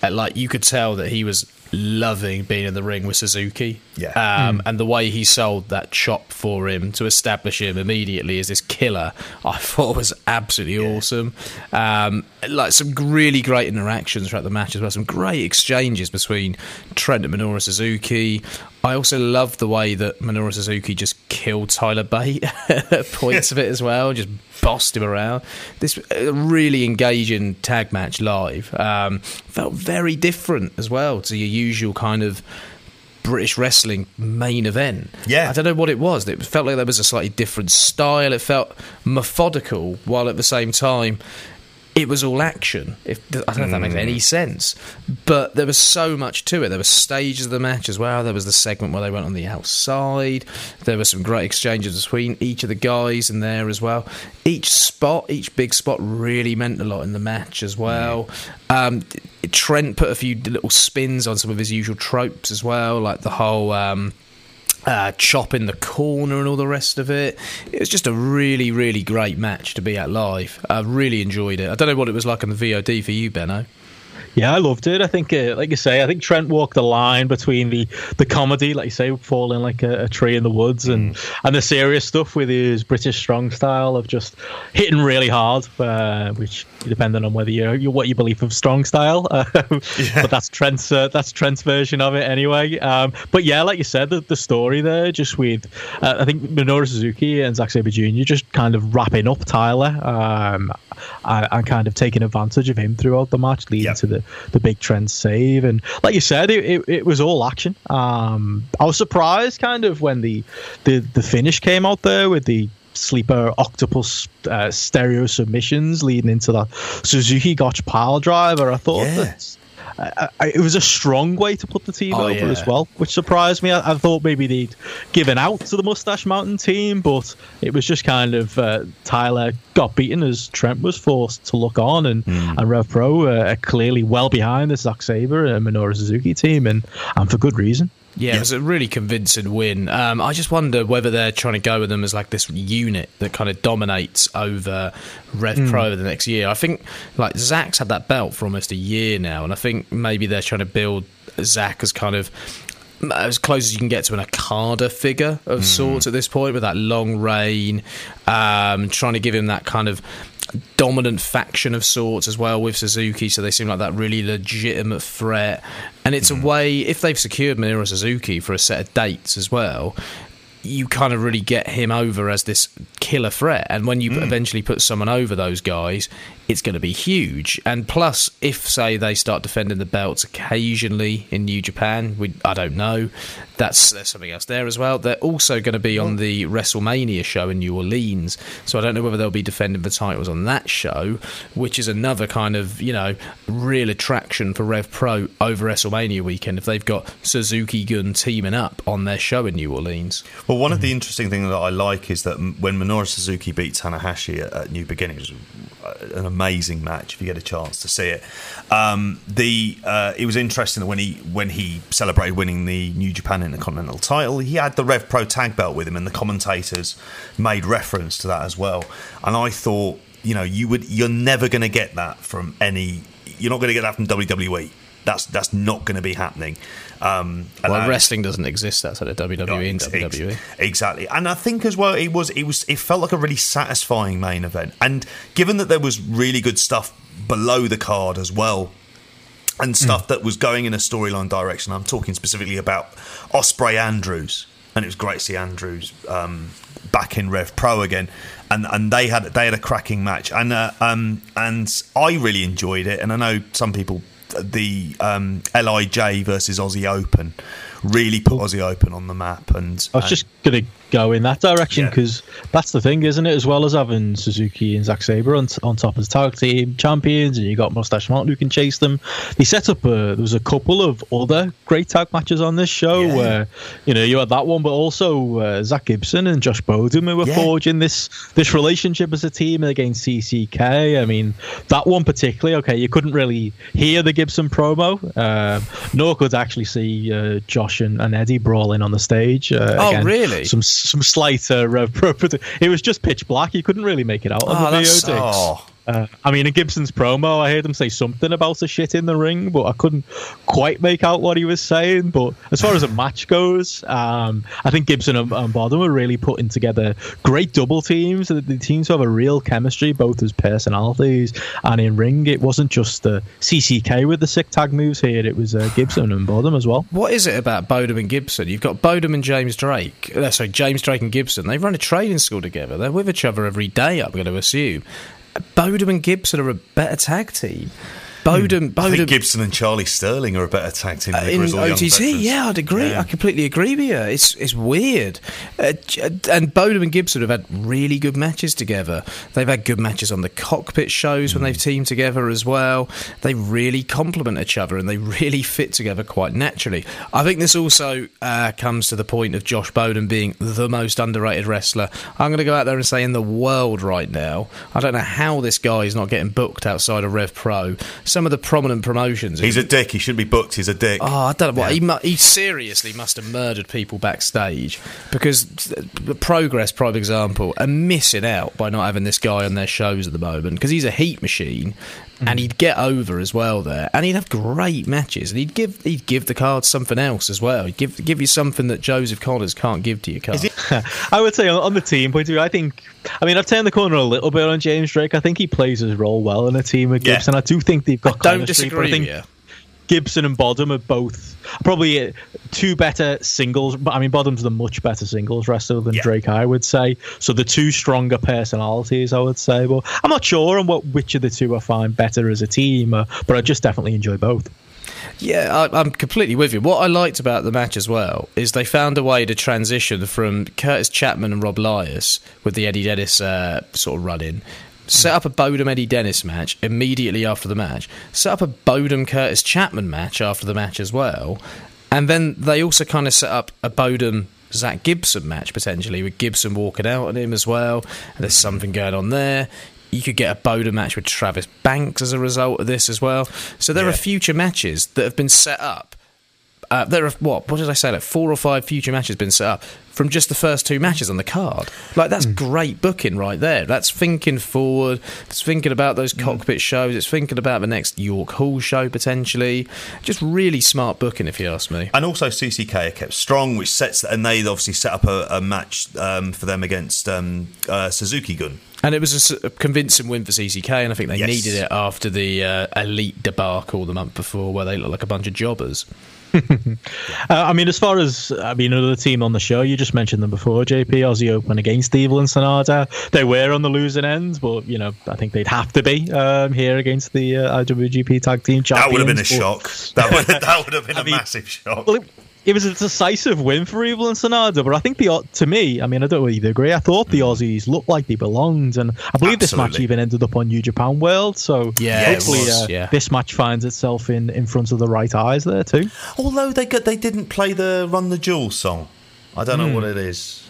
Uh, like you could tell that he was loving being in the ring with Suzuki. Yeah. Um, mm. And the way he sold that chop for him to establish him immediately as this killer, I thought was absolutely yeah. awesome. Um, like some really great interactions throughout the match as well. Some great exchanges between Trent and Minoru Suzuki. I also love the way that Minoru Suzuki just killed Tyler Bate at points of it as well, just bossed him around. This really engaging tag match live um, felt very different as well to your usual kind of British wrestling main event. Yeah. I don't know what it was. It felt like there was a slightly different style. It felt methodical while at the same time it was all action. If I don't know if that makes any hmm. sense, but there was so much to it. There were stages of the match as well. There was the segment where they went on the outside. There were some great exchanges between each of the guys in there as well. Each spot, each big spot, really meant a lot in the match as well. Um, Trent put a few little spins on some of his usual tropes as well, like the whole. Um, uh, chop in the corner and all the rest of it. It was just a really, really great match to be at live. I really enjoyed it. I don't know what it was like on the VOD for you, Benno. Yeah, I loved it. I think, uh, like you say, I think Trent walked the line between the, the comedy, like you say, falling like a, a tree in the woods, and mm. and the serious stuff with his British strong style of just hitting really hard, uh, which depending on whether you, you what you believe of strong style, uh, yeah. but that's Trent's uh, that's Trent's version of it anyway. Um, but yeah, like you said, the, the story there, just with uh, I think Minoru Suzuki and Zack Sabre Jr. just kind of wrapping up Tyler um, and kind of taking advantage of him throughout the match, leading yep. to the the big Trent save. And like you said, it, it, it was all action. Um, I was surprised kind of when the, the, the finish came out there with the sleeper octopus uh, stereo submissions leading into that Suzuki Gotch pile driver. I thought yeah. that I, I, it was a strong way to put the team oh, over yeah. as well, which surprised me. I, I, thought maybe they'd given out to the Mustache Mountain team, but it was just kind of uh, Tyler got beaten as Trent was forced to look on, and, mm. and Rev Pro uh, are clearly well behind the Zack Sabre and Minoru Suzuki team, and, and for good reason. Yeah, it was a really convincing win. Um, I just wonder whether they're trying to go with them as like this unit that kind of dominates over Rev mm. Pro the next year. I think like Zack's had that belt for almost a year now, and I think maybe they're trying to build Zack as kind of as close as you can get to an Okada figure of mm. sorts at this point with that long reign, um, trying to give him that kind of dominant faction of sorts as well with Suzuki, so they seem like that really legitimate threat. And it's mm-hmm. a way, if they've secured Minoru Suzuki for a set of dates as well, you kind of really get him over as this killer threat. And when you mm. eventually put someone over those guys, it's going to be huge. And plus, if say they start defending the belts occasionally in New Japan, we, I don't know. That's there's something else there as well. They're also going to be on the WrestleMania show in New Orleans, so I don't know whether they'll be defending the titles on that show, which is another kind of you know real attraction for Rev Pro over WrestleMania weekend if they've got Suzuki Gun teaming up on their show in New Orleans. Well, one mm-hmm. of the interesting things that I like is that when Minoru Suzuki beat Tanahashi at, at New Beginnings, an amazing match if you get a chance to see it. Um, the uh, it was interesting that when he when he celebrated winning the New Japan Intercontinental title, he had the Rev Pro tag belt with him, and the commentators made reference to that as well. And I thought, you know, you would you're never going to get that from any. You're not going to get that from WWE. That's that's not going to be happening. Um, well, wrestling doesn't exist outside of WWE and WWE. Exactly, and I think as well, it was it was it felt like a really satisfying main event. And given that there was really good stuff below the card as well, and stuff mm. that was going in a storyline direction, I'm talking specifically about Ospreay Andrews, and it was great to see Andrews um, back in Rev Pro again. And, and they had they had a cracking match and uh, um, and I really enjoyed it and I know some people the um, LIJ versus Aussie Open really put Aussie Open on the map. And I was and, just going to go in that direction because yeah. that's the thing, isn't it? As well as having Suzuki and Zack Sabre on, on top as tag team champions, and you got Mustache Mountain who can chase them. They set up a, there was a couple of other great tag matches on this show yeah. where you know you had that one, but also uh, Zack Gibson and Josh Bodom who were yeah. forging this this relationship as a team against CCK. I mean that one particularly. Okay, you couldn't really hear the Gibson promo, uh, nor could actually see uh, Josh and, and, Eddie brawling on the stage. Uh, oh, again, really? Some some slight uh, rev. It was just pitch black. You couldn't really make it out on oh, the VOD. Oh. Uh, I mean, in Gibson's promo, I heard him say something about a shit in the ring, but I couldn't quite make out what he was saying. But as far as a match goes, um, I think Gibson and, and were really putting together great double teams. The, the teams have a real chemistry, both as personalities and in ring. It wasn't just the CCK with the sick tag moves here; it was uh, Gibson and Bodom as well. What is it about Bodom and Gibson? You've got Bodom and James Drake. Uh, sorry, James Drake and Gibson. They run a training school together. They're with each other every day. I'm going to assume. Bodom and Gibson are a better tag team. Bodom, Bodom. I think Gibson and Charlie Sterling are a better tag team than uh, in OTT. Yeah, I'd agree. Yeah. I completely agree with you. It's it's weird. Uh, and Bodom and Gibson have had really good matches together. They've had good matches on the cockpit shows mm. when they've teamed together as well. They really complement each other and they really fit together quite naturally. I think this also uh, comes to the point of Josh Bodom being the most underrated wrestler. I'm going to go out there and say in the world right now. I don't know how this guy is not getting booked outside of Rev Pro some of the prominent promotions. He's a dick. He shouldn't be booked. He's a dick. Oh, I don't know what. Yeah. He, mu- he seriously must have murdered people backstage because the Progress, prime example, are missing out by not having this guy on their shows at the moment because he's a heat machine mm. and he'd get over as well there, and he'd have great matches, and he'd give he'd give the card something else as well. He'd give give you something that Joseph Conners can't give to your card. I would say on the team point of view, I think. I mean, I've turned the corner a little bit on James Drake. I think he plays his role well in a team with Gibson. Yeah. I do think they've got. I don't disagree. I think, Gibson and Bodom are both probably two better singles. But I mean, Bodom's the much better singles wrestler than yeah. Drake, I would say. So the two stronger personalities, I would say. But I'm not sure on what which of the two I find better as a team. Uh, but I just definitely enjoy both. Yeah, I, am completely with you. What I liked about the match as well is they found a way to transition from Curtis Chapman and Rob Lias with the Eddie Dennis uh, sort of run in set up a Bodom Eddie Dennis match immediately after the match, set up a Bodom Curtis Chapman match after the match as well, and then they also kind of set up a Bodom Zack Gibson match potentially with Gibson walking out on him as well. And there's something going on there. You could get a Bodom match with Travis Banks as a result of this as well. So there yeah. are future matches that have been set up uh, there are what? What did I say? Like four or five future matches been set up from just the first two matches on the card. Like that's mm. great booking right there. That's thinking forward. It's thinking about those hmm. cockpit mm. shows. It's thinking about the next York Hall show potentially. Just really smart booking, if you ask me. And also CCK are kept strong, which sets and they obviously set up a, a match um, for them against um, uh, Suzuki Gun. And it was a, convincing win for CCK, and I think they yes. needed it after the uh, elite debacle the month before, where they looked like a bunch of jobbers. uh, I mean, as far as I mean, another team on the show, you just mentioned them before. JP Aussie Open against Evil and Sanada. They were on the losing end, but you know, I think they'd have to be um, here against the uh, IWGP Tag Team Champions. That would have been a shock. That would that would have been I a mean, massive shock. Well, it, it was a decisive win for Evil and Sanada, but I think the to me, I mean, I don't really agree. I thought the Aussies looked like they belonged, and I believe Absolutely. this match even ended up on New Japan World. So yeah, hopefully, uh, yeah. this match finds itself in, in front of the right eyes there too. Although they got, they didn't play the Run the Jewels song, I don't know mm. what it is.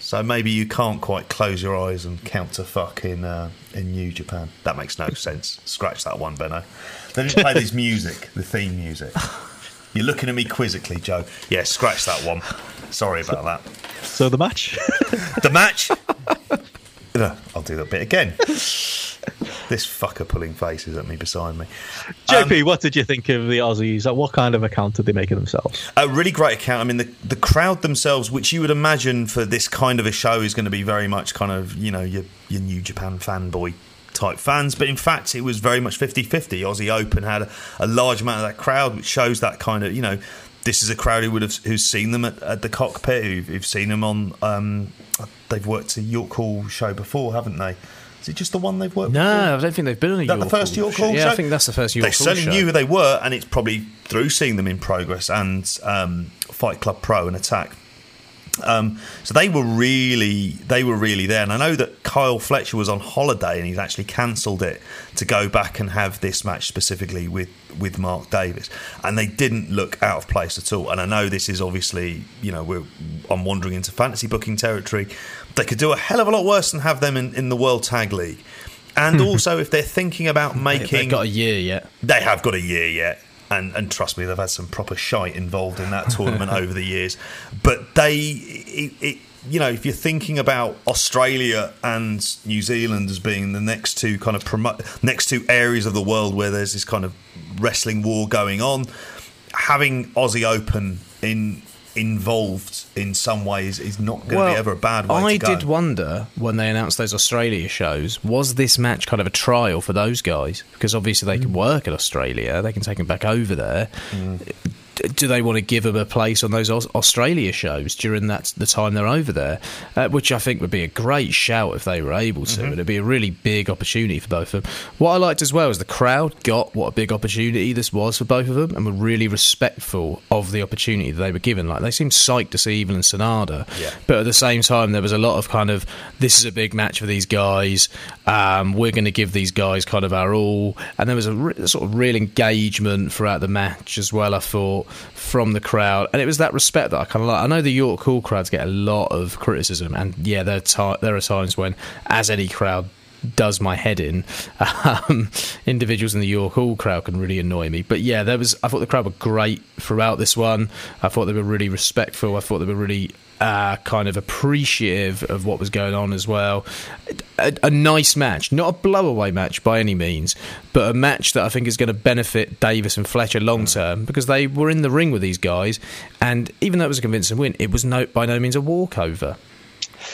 So maybe you can't quite close your eyes and count to fuck in uh, in New Japan. That makes no sense. Scratch that one, Benno. They didn't play this music, the theme music. You're looking at me quizzically, Joe. Yeah, scratch that one. Sorry about that. So the match? the match? I'll do that bit again. this fucker pulling faces at me beside me. JP, um, what did you think of the Aussies? What kind of account did they make of themselves? A really great account. I mean, the the crowd themselves, which you would imagine for this kind of a show, is going to be very much kind of you know your your New Japan fanboy type fans. But in fact, it was very much 50 50. Aussie Open had a, a, large amount of that crowd, which shows that kind of, you know, this is a crowd who would have who's seen them at, at the cockpit, who've, who've, seen them on. Um, they've worked a York Hall show before, haven't they? Is it just the one they've worked? No, before? I don't think they've been on a that York the first Hall York Hall show. show. Yeah, I think that's the first York they Hall certainly knew who they were, and it's probably through seeing them in progress and um, Fight Club Pro and Attack um, so they were really they were really there, and I know that Kyle Fletcher was on holiday and he's actually cancelled it to go back and have this match specifically with with Mark Davis, and they didn't look out of place at all. And I know this is obviously you know we're I'm wandering into fantasy booking territory. They could do a hell of a lot worse than have them in, in the World Tag League. And also, if they're thinking about making, they've got a year yet. They have got a year yet and and trust me, they've had some proper shite involved in that tournament over the years. But they, it, it, you know, if you're thinking about Australia and New Zealand as being the next two kind of promo- next two areas of the world where there's this kind of wrestling war going on, having Aussie Open in involved in some ways is not going to well, be ever a bad way I did wonder when they announced those Australia shows, was this match kind of a trial for those guys? Because obviously they mm. can work in Australia, they can take them back over there. Mm do they want to give them a place on those Australia shows during that the time they're over there? Uh, which I think would be a great shout if they were able to. Mm-hmm. It'd be a really big opportunity for both of them. What I liked as well is the crowd got what a big opportunity this was for both of them, and were really respectful of the opportunity that they were given. Like they seemed psyched to see Evil and Sanada, yeah. but at the same time there was a lot of kind of this is a big match for these guys. Um, we're going to give these guys kind of our all, and there was a re- sort of real engagement throughout the match as well. I thought from the crowd, and it was that respect that I kind of like. I know the York Hall crowds get a lot of criticism, and yeah, there, t- there are times when, as any crowd does my head in. Um, individuals in the York Hall crowd can really annoy me. But yeah, there was. I thought the crowd were great throughout this one. I thought they were really respectful. I thought they were really uh, kind of appreciative of what was going on as well. a, a, nice match, not a blowaway match by any means, but a match that I think is going to benefit Davis and Fletcher long term because they were in the ring with these guys, and even though it was a convincing win, it was no, by no means a walkover.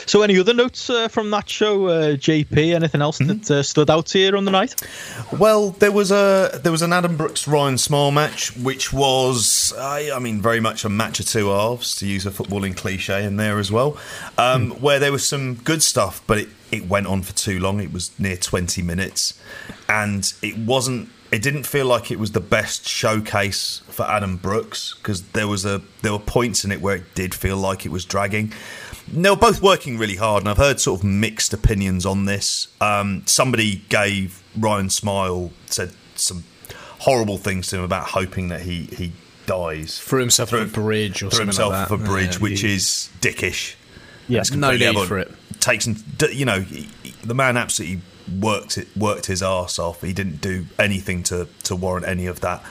So, any other notes uh, from that show, uh, JP? Anything else mm-hmm. that uh, stood out here on the night? Well, there was a there was an Adam Brooks Ryan Smile match, which was, I, I mean, very much a match of two halves, to use a footballing cliche in there as well, um, mm. where there was some good stuff, but it, it went on for too long. It was near twenty minutes, and it wasn't it didn't feel like it was the best showcase for Adam Brooks because there was a there were points in it where it did feel like it was dragging they were both working really hard, and I've heard sort of mixed opinions on this. Um, somebody gave Ryan Smile said some horrible things to him about hoping that he he dies threw himself through, off a bridge or threw himself like off a bridge, yeah, which he, is dickish. Yeah, no need for it. Takes you know the man absolutely worked it worked his ass off. He didn't do anything to to warrant any of that.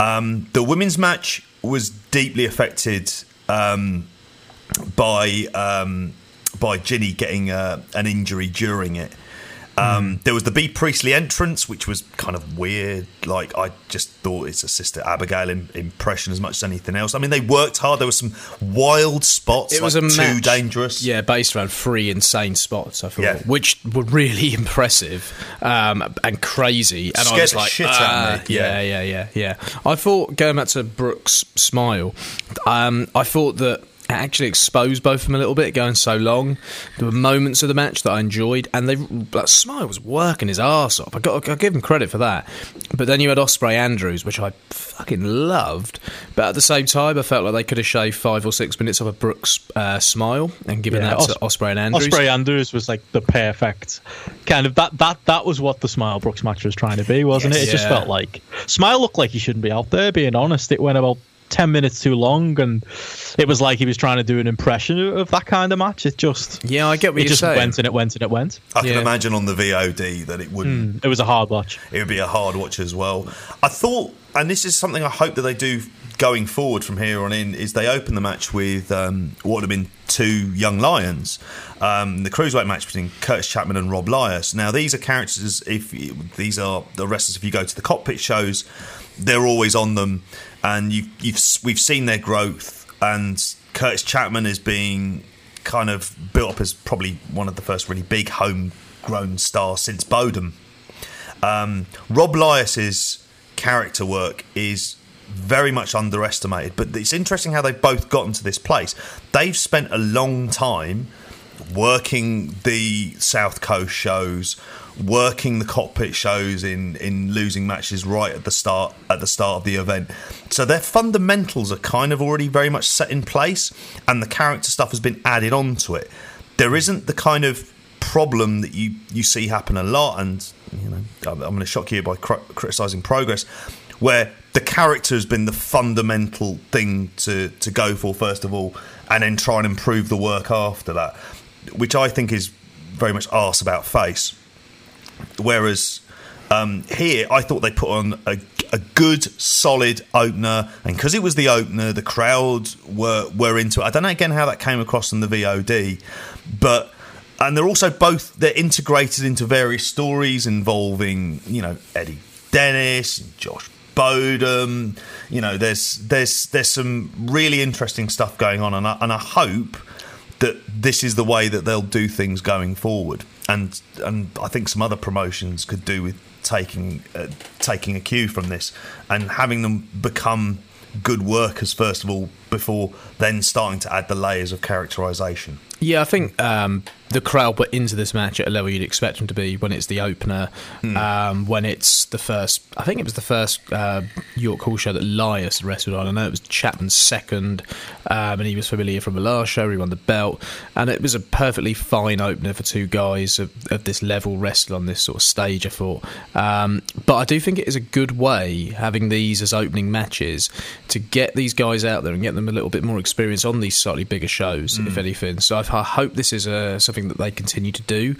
Um, the women's match was deeply affected. Um, by um, by Jinny getting uh, an injury during it. Um, mm. There was the Bea Priestley entrance, which was kind of weird. Like I just thought it's a Sister Abigail impression as much as anything else. I mean, they worked hard. There were some wild spots. It was like too match, dangerous. Yeah, based around three insane spots. I thought, yeah. which were really impressive um, and crazy. And Scared I was like, shit uh, yeah. yeah, yeah, yeah, yeah. I thought going back to Brooks' smile. Um, I thought that actually exposed both of them a little bit, going so long. There were moments of the match that I enjoyed, and they that Smile was working his ass off. I got I give him credit for that. But then you had Ospreay Andrews, which I fucking loved. But at the same time, I felt like they could have shaved five or six minutes of a Brooks uh, Smile and given yeah, that Os- to Ospreay and Andrews. Ospreay Andrews was like the perfect kind of that that that was what the Smile Brooks match was trying to be, wasn't yes, it? It yeah. just felt like Smile looked like he shouldn't be out there. Being honest, it went about 10 minutes too long and it was like he was trying to do an impression of that kind of match it just yeah i get what it you're just saying. went and it went and it went i yeah. can imagine on the vod that it wouldn't mm, it was a hard watch it would be a hard watch as well i thought and this is something i hope that they do going forward from here on in is they open the match with um, what would have been two young lions um, the cruiserweight match between Curtis Chapman and Rob Lias. Now, these are characters. If these are the wrestlers, if you go to the cockpit shows, they're always on them, and you've, you've we've seen their growth. And Curtis Chapman is being kind of built up as probably one of the first really big homegrown stars since Bodom. Um, Rob Lias's character work is very much underestimated, but it's interesting how they've both gotten to this place. They've spent a long time working the South Coast shows, working the cockpit shows in in losing matches right at the start at the start of the event. So their fundamentals are kind of already very much set in place, and the character stuff has been added onto it. There isn't the kind of problem that you you see happen a lot, and you know I'm, I'm going to shock you by cr- criticizing progress, where the character has been the fundamental thing to to go for first of all, and then try and improve the work after that, which I think is very much arse about face. Whereas um, here, I thought they put on a, a good, solid opener, and because it was the opener, the crowd were were into it. I don't know again how that came across in the VOD, but and they're also both they're integrated into various stories involving you know Eddie Dennis, and Josh Bodom. You know, there's there's there's some really interesting stuff going on, and I, and I hope that this is the way that they'll do things going forward. And and I think some other promotions could do with taking uh, taking a cue from this and having them become good workers first of all before then starting to add the layers of characterization. Yeah, I think um, the crowd were into this match at a level you'd expect them to be when it's the opener, mm. um, when it's the first. I think it was the first uh, York Hall show that Lias wrestled on. I know it was Chapman's second, um, and he was familiar from the last show. He won the belt, and it was a perfectly fine opener for two guys of, of this level wrestle on this sort of stage. I thought, um, but I do think it is a good way having these as opening matches to get these guys out there and get them a little bit more experience on these slightly bigger shows, mm. if anything. So I've, i hope this is something something that they continue to do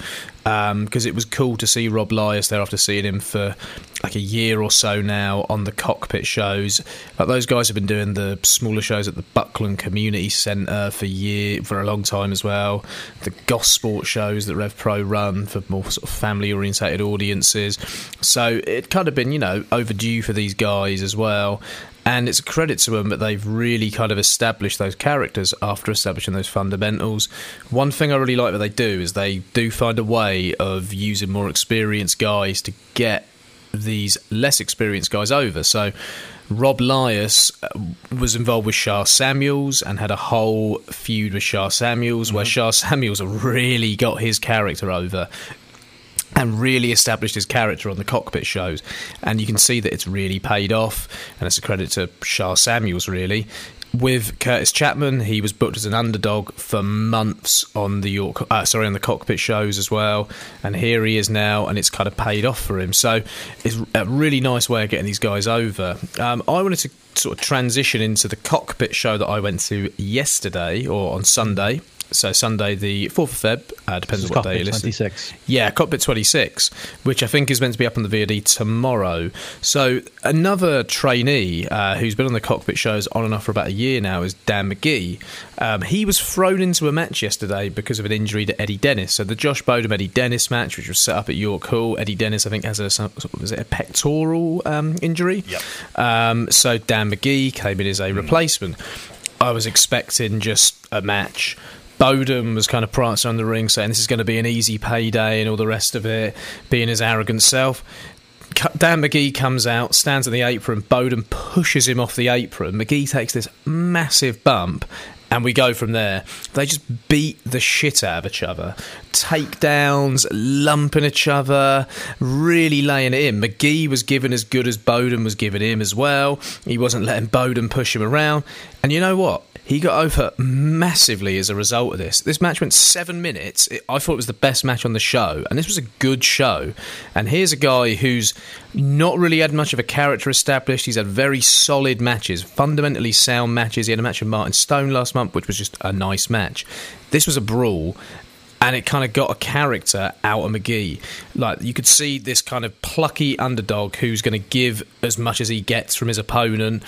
because um, it was cool to see Rob Lias there after seeing him for like a year or so now on the cockpit shows. Like those guys have been doing the smaller shows at the Buckland Community Centre for year for a long time as well. The Gosport shows that Rev Pro run for more sort of family orientated audiences. So it kind of been you know overdue for these guys as well. And it's a credit to them that they've really kind of established those characters after establishing those fundamentals. One thing I really like that they do is they do find a way of using more experienced guys to get these less experienced guys over. So Rob Lias uh, was involved with Sha Samuels and had a whole feud with Sha Samuels, mm-hmm. where Sha Samuels really got his character over and really established his character on the cockpit shows. And you can see that it's really paid off, and it's a credit to Sha Samuels, really. With Curtis Chapman, he was booked as an underdog for months on the York, uh, sorry, on the cockpit shows as well, and here he is now, and it's kind of paid off for him. So it's a really nice way of getting these guys over. Um, I wanted to sort of transition into the cockpit show that I went to yesterday or on Sunday so Sunday, the 4th of Feb, uh, depends on what day you listen. 26. Yeah, Cockpit 26, which I think is meant to be up on the VOD tomorrow. So another trainee uh, who's been on the Cockpit shows on and off for about a year now is Dan McGee. Um, he was thrown into a match yesterday because of an injury to Eddie Dennis. So the Josh Bodom Eddie Dennis match, which was set up at York Hall, Eddie Dennis I think has a was it a pectoral um, injury. Yep. Um, so Dan McGee came in as a replacement. I was expecting just a match Bodom was kind of prancing on the ring saying this is going to be an easy payday and all the rest of it, being his arrogant self. Dan McGee comes out, stands on the apron, Bodom pushes him off the apron. McGee takes this massive bump, and we go from there. They just beat the shit out of each other. Takedowns, lumping each other, really laying it in. McGee was given as good as Bodom was giving him as well. He wasn't letting Bodom push him around. And you know what? He got over massively as a result of this. This match went seven minutes. It, I thought it was the best match on the show, and this was a good show. And here's a guy who's not really had much of a character established. He's had very solid matches, fundamentally sound matches. He had a match with Martin Stone last month, which was just a nice match. This was a brawl, and it kind of got a character out of McGee. Like you could see this kind of plucky underdog who's going to give as much as he gets from his opponent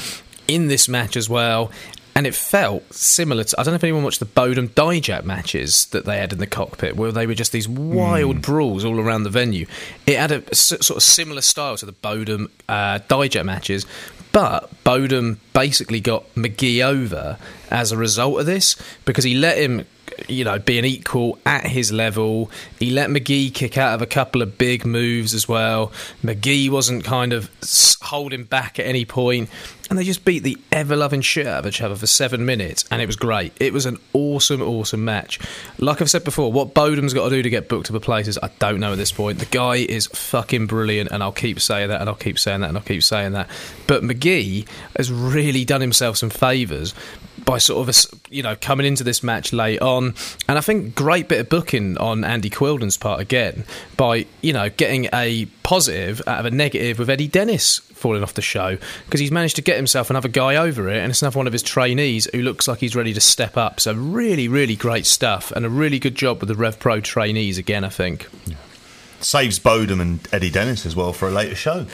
in this match as well and it felt similar to I don't know if anyone watched the Bodom Dijak matches that they had in the cockpit, where they were just these wild mm. brawls all around the venue. It had a sort of similar style to the Bodom uh, Dijak matches, but Bodom basically got McGee over as a result of this because he let him you know, be an equal at his level. He let McGee kick out of a couple of big moves as well. McGee wasn't kind of holding back at any point, and they just beat the ever loving shit out of each other for seven minutes, and it was great. It was an awesome, awesome match. Like I've said before, what Bodom's got to do to get booked to the places, I don't know at this point. The guy is fucking brilliant, and I'll keep saying that, and I'll keep saying that, and I'll keep saying that. But McGee has really done himself some favours by sort of you know coming into this match late on, and I think great bit of booking on Andy Quildan's part again by you know getting a positive out of a negative with Eddie Dennis falling off the show because he's managed to get himself another guy over it, and it's another one of his trainees who looks like he's ready to step up. So really, really great stuff, and a really good job with the Rev Pro trainees again. I think. Yeah. Saves Bodom and Eddie Dennis as well for a later show.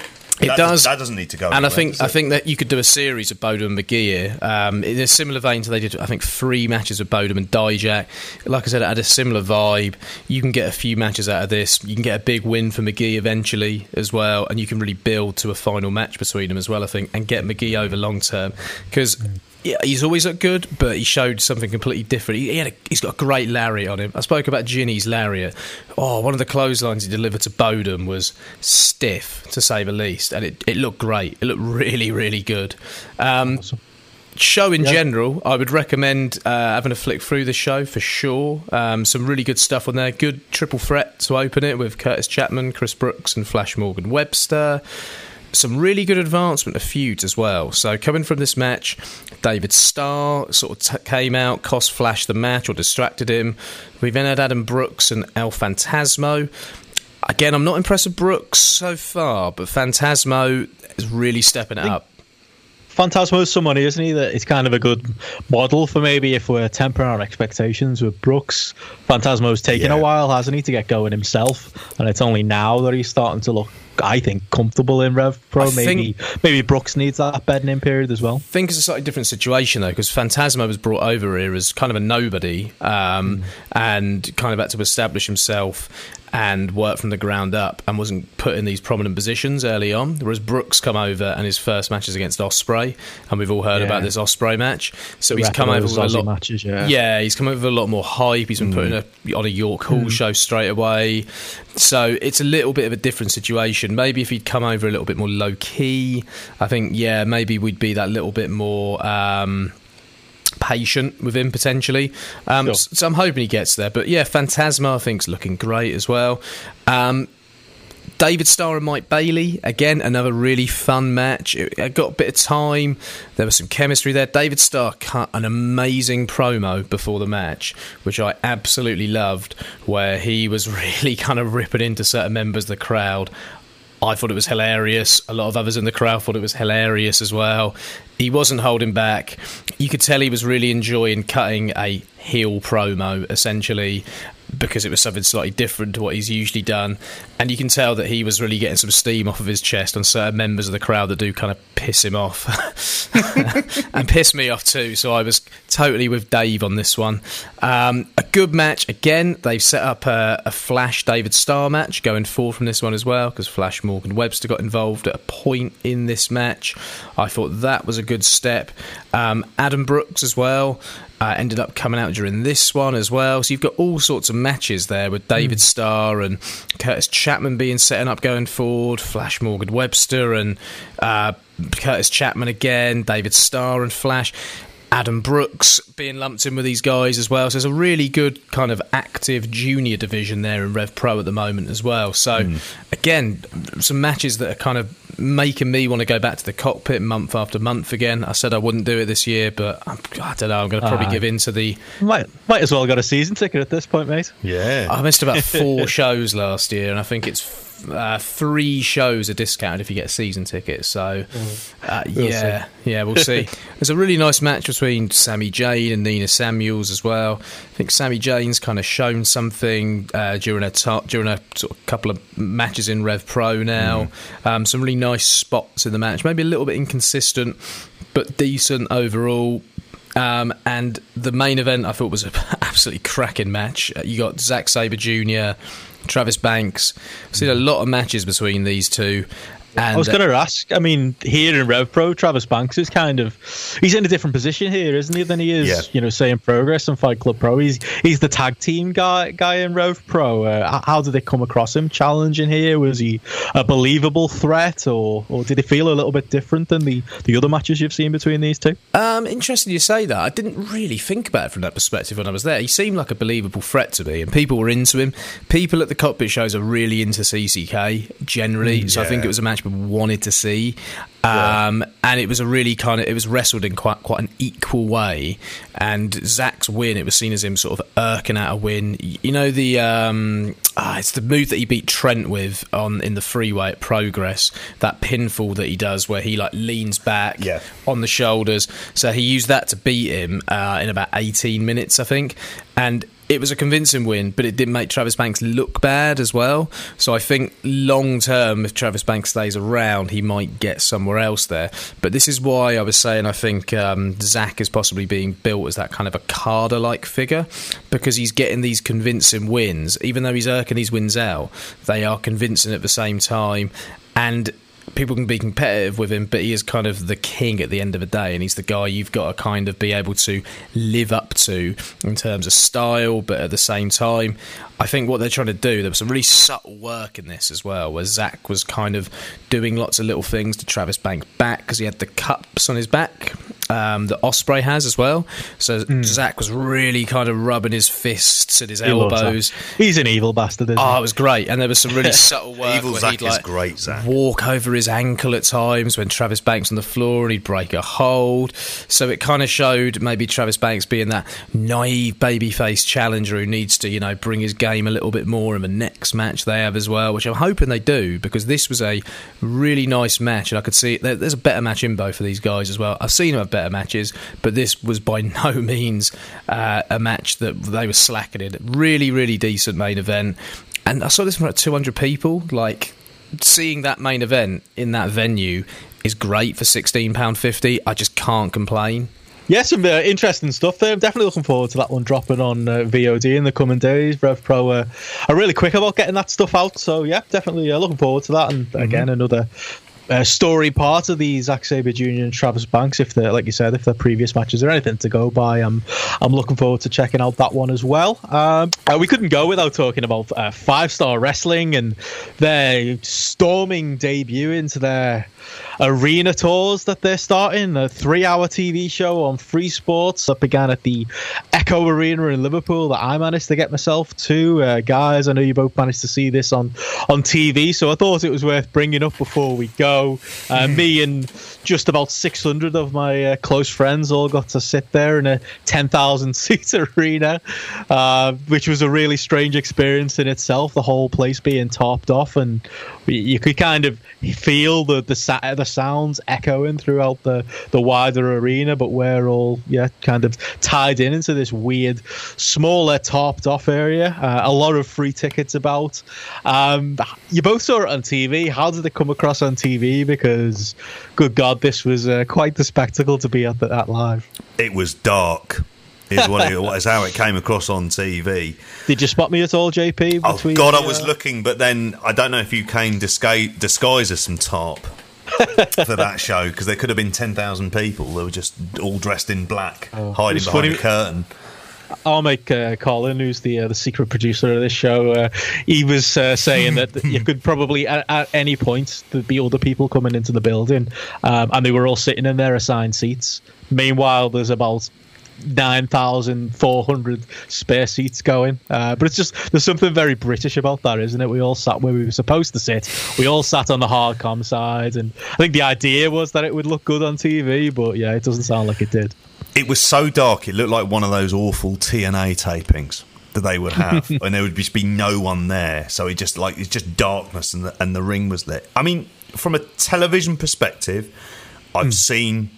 It that does. That doesn't need to go. And anywhere, I think I think that you could do a series of Bodom and McGee um, in a similar vein to they did. I think three matches of Bodom and Dijak. Like I said, it had a similar vibe. You can get a few matches out of this. You can get a big win for McGee eventually as well, and you can really build to a final match between them as well. I think and get McGee over long term because yeah, he's always looked good, but he showed something completely different. He, he a, he's got a great lariat on him. I spoke about Jinny's lariat. Oh, one of the clotheslines he delivered to Bodom was stiff, to say the least, and it, it looked great. It looked really, really good. Um, awesome. Show in yeah. general, I would recommend uh, having a flick through the show for sure. Um, some really good stuff on there. Good triple threat to open it with Curtis Chapman, Chris Brooks, and Flash Morgan Webster some really good advancement of feuds as well. So coming from this match, David Starr sort of t- came out, cost Flash the match or distracted him. We then had Adam Brooks and El Phantasmo. Again, I'm not impressed with Brooks so far, but Phantasmo is really stepping it up. Phantasmo is someone, isn't he? That it's kind of a good model for maybe if we're tempering our expectations with Brooks. Phantasmo's taken yeah. a while, hasn't he, to get going himself, and it's only now that he's starting to look I think, comfortable in Rev Pro. I maybe think, maybe Brooks needs that bedding in period as well. I think it's a slightly different situation though, because Phantasmo was brought over here as kind of a nobody um, mm. and kind of had to establish himself and work from the ground up and wasn't put in these prominent positions early on. Whereas Brooks come over and his first match is against Ospreay, and we've all heard yeah. about this Ospreay match. So he's come over with a lot. Matches, yeah. yeah, he's come over with a lot more hype. He's been mm. putting a, on a York Hall mm. show straight away. So it's a little bit of a different situation. Maybe if he'd come over a little bit more low key, I think yeah, maybe we'd be that little bit more. Um, patient with him potentially. Um, sure. So I'm hoping he gets there. But yeah, Phantasmo I think's looking great as well. Um, David Starr and Mike Bailey, again, another really fun match. It, it, got a bit of time. There was some chemistry there. David Starr cut an amazing promo before the match, which I absolutely loved, where he was really kind of ripping into certain members of the crowd. I thought it was hilarious. A lot of others in the crowd thought it was hilarious as well. He wasn't holding back. You could tell he was really enjoying cutting a heel promo, essentially, because it was something slightly different to what he's usually done. And you can tell that he was really getting some steam off of his chest on certain members of the crowd that do kind of piss him off and piss me off too. So I was totally with Dave on this one. Um, a good match again. They've set up a, a, Flash David Starr match going forward from this one as well because Flash Morgan Webster got involved at a point in this match. I thought that was a good step. Um, Adam Brooks as well. Uh, ended up coming out during this one as well. So you've got all sorts of matches there with David mm. Starr and Curtis Chapman being set up going forward, Flash Morgan Webster and uh, Curtis Chapman again, David Starr and Flash. Adam Brooks being lumped in with these guys as well. So there's a really good kind of active junior division there in Rev Pro at the moment as well. So mm. again, some matches that are kind of making me want to go back to the cockpit month after month again. I said I wouldn't do it this year, but I'm, I do not know. I'm going to probably uh, give in to the. Might might as well got a season ticket at this point, mate. Yeah, I missed about four shows last year, and I think it's uh, three shows are discounted if you get a season ticket. So, mm. uh, we'll yeah, see. yeah, we'll see. There's a really nice match between Sammii Jayne and Nina Samuels as well. I think Sammii Jayne's kind of shown something uh, during a t- during a sort of couple of matches in Rev Pro now. Mm. Um, some really nice spots in the match, maybe a little bit inconsistent, but decent overall. Um, and the main event I thought was an absolutely cracking match. Uh, you got Zack Sabre Jr. Travis Banks. I've seen a lot of matches between these two. And, I was going to ask. I mean, here in Rev Pro, Travis Banks is kind of he's in a different position here, isn't he? Than he is, yeah. you know, say in Progress and Fight Club Pro. He's he's the tag team guy guy in Rev Pro. Uh, how did they come across him challenging here? Was he a believable threat, or or did he feel a little bit different than the the other matches you've seen between these two? Um, interesting you say that. I didn't really think about it from that perspective when I was there. He seemed like a believable threat to me, and people were into him. People at the cockpit shows are really into CCK generally, mm, so I think it was a match wanted to see. Um, yeah. And it was a really kind of it was wrestled in quite quite an equal way. And Zack's win, it was seen as him sort of irking out a win. You know the um, ah, it's the move that he beat Trent with on in the three way at Progress. That pinfall that he does where he like leans back yeah. on the shoulders. So he used that to beat him uh, in about eighteen minutes, I think. And it was a convincing win, but it didn't make Travis Banks look bad as well. So I think long term, if Travis Banks stays around, he might get somewhere else there. But this is why I was saying I think um, Zack is possibly being built as that kind of Okada like figure because he's getting these convincing wins, even though he's irking these wins out, they are convincing at the same time. And people can be competitive with him, but he is kind of the king at the end of the day, and he's the guy you've got to kind of be able to live up to in terms of style, but at the same time, I think what they're trying to do, there was some really subtle work in this as well, where Zack was kind of doing lots of little things to Travis Banks back because he had the cups on his back um, that Ospreay has as well. So mm. Zack was really kind of rubbing his fists at his he elbows. He's an evil bastard. oh, he? it was great, and there was some really subtle work. evil Zack like, is great. Zack walk over his ankle at times when Travis Banks on the floor, and he'd break a hold. So it kind of showed maybe Travis Banks being that naive babyface challenger who needs to, you know, bring his game a little bit more in the next match they have as well, which I'm hoping they do because this was a really nice match, and I could see there's a better match in both of these guys as well. I've seen them have better matches, but this was by no means uh, a match that they were slacking in. Really, really decent main event. And I saw this from like 200 people. Like, seeing that main event in that venue is great for sixteen pound fifty. I just can't complain. Yeah, some uh, interesting stuff there. I'm definitely looking forward to that one dropping on uh, VOD in the coming days. Rev Pro uh, are really quick about getting that stuff out, so yeah, definitely uh, looking forward to that. And mm-hmm. again, another story part of the Zack Sabre Jr. and Travis Banks. If they're like you said, if they're previous matches or anything to go by, I'm I'm looking forward to checking out that one as well. Um, uh, we couldn't go without talking about uh, Five Star Wrestling and their storming debut into their arena tours that they're starting. A three-hour TV show on Free Sports that began at the Echo Arena in Liverpool that I managed to get myself to. Uh, guys, I know you both managed to see this on on TV, so I thought it was worth bringing up before we go. Uh, me and just about 600 of my uh, close friends all got to sit there in a 10,000 seat arena, uh, which was a really strange experience in itself. The whole place being topped off, and you could kind of feel the the, the sounds echoing throughout the, the wider arena, but we're all yeah kind of tied in into this weird, smaller, topped off area. Uh, a lot of free tickets about. Um, you both saw it on TV. How did it come across on TV? Because, good God, this was uh, quite the spectacle to be at that live. It was dark is what it was how it came across on TV. Did you spot me at all, JP? oh God, I was uh... looking, but then I don't know if you came disguised disguise as some top. for that show because there could have been 10,000 people that were just all dressed in black, oh, hiding behind funny. a curtain. I'll make uh, Colin, who's the uh, the secret producer of this show, uh, he was uh, saying that you could probably at, at, any point there'd be other people coming into the building, um, and they were all sitting in their assigned seats. Meanwhile, there's about 9,400 spare seats going. Uh, but it's just, there's something very British about that, isn't it? We all sat where we were supposed to sit. We all sat on the hard hardcom side. And I think the idea was that it would look good on TV, but yeah, it doesn't sound like it did. It was so dark, it looked like one of those awful TNA tapings that they would have, and there would just be no one there. So it just like it's just darkness, and the, and the ring was lit. I mean, from a television perspective, I've mm. seen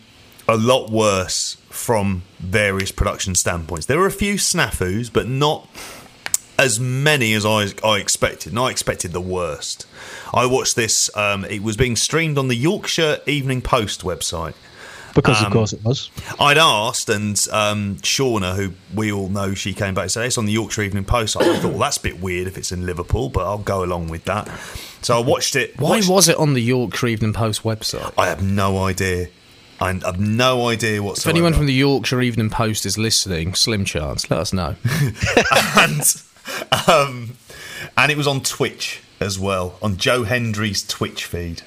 a lot worse from various production standpoints. There were a few snafus, but not as many as I, I expected. And I expected the worst. I watched this, um, it was being streamed on the Yorkshire Evening Post website. Because um, of course it was. I'd asked, and um, Shauna, who we all know, she came back and said it's on the Yorkshire Evening Post. I thought, well, that's a bit weird if it's in Liverpool, but I'll go along with that. So I watched it. Why watched, was it on the Yorkshire Evening Post website? I have no idea. I have no idea whatsoever. If anyone from the Yorkshire Evening Post is listening, slim chance, let us know. and, um, and it was on Twitch as well, on Joe Hendry's Twitch feed.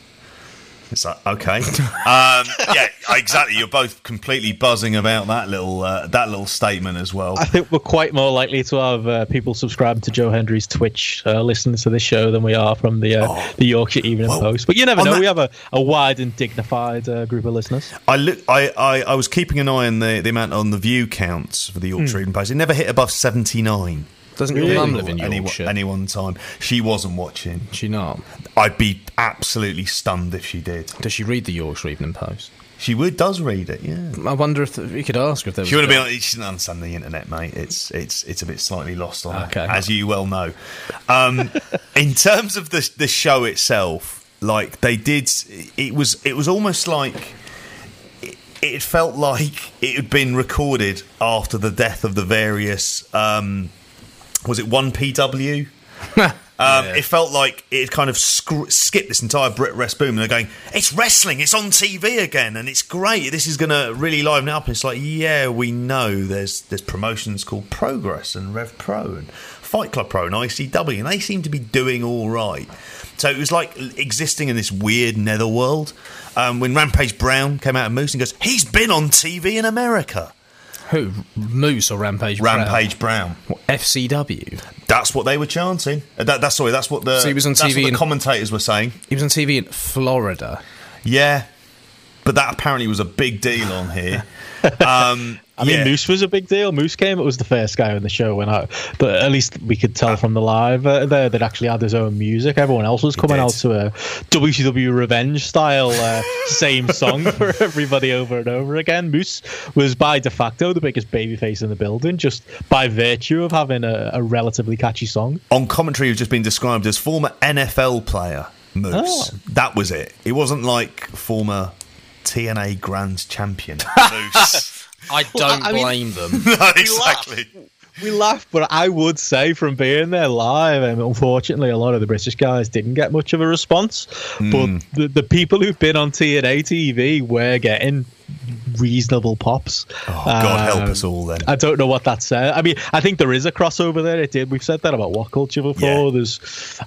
It's like okay, um, yeah, exactly. You're both completely buzzing about that little uh, that little statement as well. I think we're quite more likely to have uh, people subscribe to Joe Hendry's Twitch uh, listening to this show than we are from the uh, oh, the Yorkshire Evening well, Post. But you never know. That, we have a, a wide and dignified uh, group of listeners. I, look, I, I I was keeping an eye on the the amount on the view counts for the Yorkshire mm. Evening Post. It never hit above seventy nine. Doesn't your mum live in Yorkshire? Any, any one time. She wasn't watching. She not? I'd be absolutely stunned if she did. Does she read the Yorkshire Evening Post? She would does read it, yeah. I wonder if we could ask her if there she would have been. Like, she doesn't understand the internet, mate. It's it's it's a bit slightly lost on okay. her, as you well know. Um, in terms of the the show itself, like they did, it was it was almost like it, felt like it had been recorded after the death of the various um, was it 1PW? um, yeah. It felt like it kind of sc- skipped this entire BritWres boom, and they're going, "It's wrestling, it's on TV again, and it's great. This is going to really liven it up." And it's like, yeah, we know there's there's promotions called Progress and Rev Pro and Fight Club Pro and ICW, and they seem to be doing all right. So it was like existing in this weird netherworld. Um, when Rampage Brown came out of Moose and goes, he's been on TV in America. Who? Moose or Rampage? Rampage Brown. Brown. What, FCW. That's what they were chanting. Uh, that, that's sorry. That's what the. So he was on TV. the in, commentators were saying. He was on TV in Florida. Yeah, but that apparently was a big deal on here. um, I mean, yeah. Moose was a big deal. Moose came; it was the first guy on the show when I. But at least we could tell from the live uh, there that actually had his own music. Everyone else was coming out to a WCW Revenge style uh, same song for everybody over and over again. Moose was by de facto the biggest babyface in the building, just by virtue of having a, a relatively catchy song. On commentary, he's just been described as former NFL player Moose. Oh. That was it. It wasn't like former TNA Grand Champion Moose. I don't well, I blame mean, them. no, exactly we laugh, but I would say from being there live, and unfortunately, a lot of the British guys didn't get much of a response. Mm. But the, the people who've been on TNA TV were getting reasonable pops. Oh, God um, help us all then. I don't know what that says. I mean, I think there is a crossover there. It did. We've said that about WhatCulture before. Yeah. There's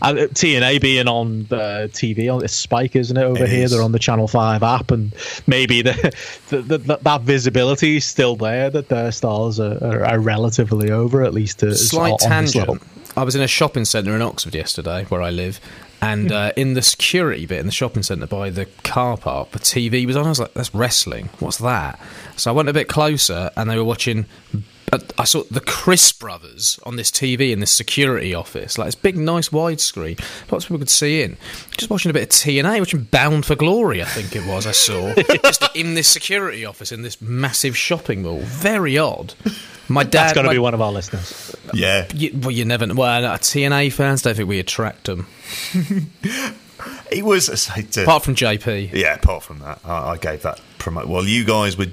uh, TNA being on the TV on it's Spike, isn't it? Over it here, is. they're on the Channel Five app, and maybe the, the, the, that visibility is still there. That their stars are, are, are relatively over, at least. To, Slight tangent. I was in a shopping centre in Oxford yesterday, where I live, and uh, in the security bit in the shopping centre by the car park, the TV was on. I was like, "That's wrestling. What's that?" So I went a bit closer, and they were watching. Uh, I saw the Crist brothers on this TV in this security office, like this big, nice widescreen. Lots of people could see in. Just watching a bit of TNA, watching Bound for Glory, I think it was. I saw just in this security office in this massive shopping mall. Very odd. My dad. That's got to be one of our listeners. Yeah. You, well, you never. Well, TNA fans don't think we attract them. it was to, apart from JP. Yeah, apart from that, I, I gave that promote. Well, you guys were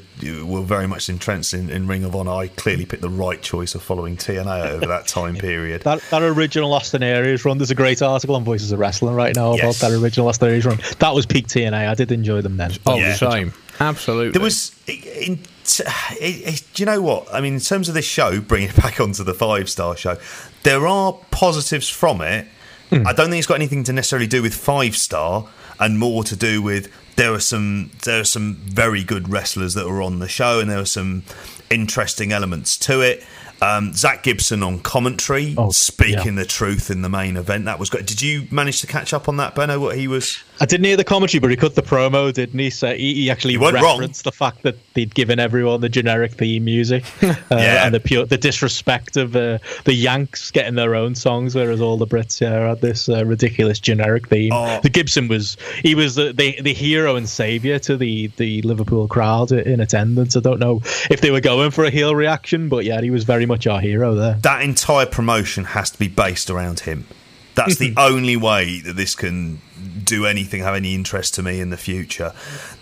were very much entrenched in, in, Ring of Honor. I clearly picked the right choice of following TNA over that time period. that, that original Austin Aries run. There's a great article on Voices of Wrestling right now yes. about that original Austin Aries run. That was peak TNA. I did enjoy them then. Oh, yeah. shame. Absolutely. There was in it, it, do you know what? I mean, in terms of this show, bringing it back onto the five star show, there are positives from it. Mm. I don't think it's got anything to necessarily do with five star, and more to do with there are some there are some very good wrestlers that were on the show, and there are some interesting elements to it. Um, Zack Gibson on commentary, oh, speaking yeah. the truth in the main event. That was great. Did you manage to catch up on that, Benno? What he was? I didn't hear the commentary, but he cut the promo, didn't he? So he, he actually he referenced wrong. the fact that they'd given everyone the generic theme music, uh, yeah. and the pure the disrespect of uh, the Yanks getting their own songs, whereas all the Brits yeah, had this uh, ridiculous generic theme. Oh. The Gibson was he was the, the, the hero and savior to the the Liverpool crowd in attendance. I don't know if they were going for a heel reaction, but yeah, he was very much our hero there. That entire promotion has to be based around him. That's the only way that this can do anything, have any interest to me in the future.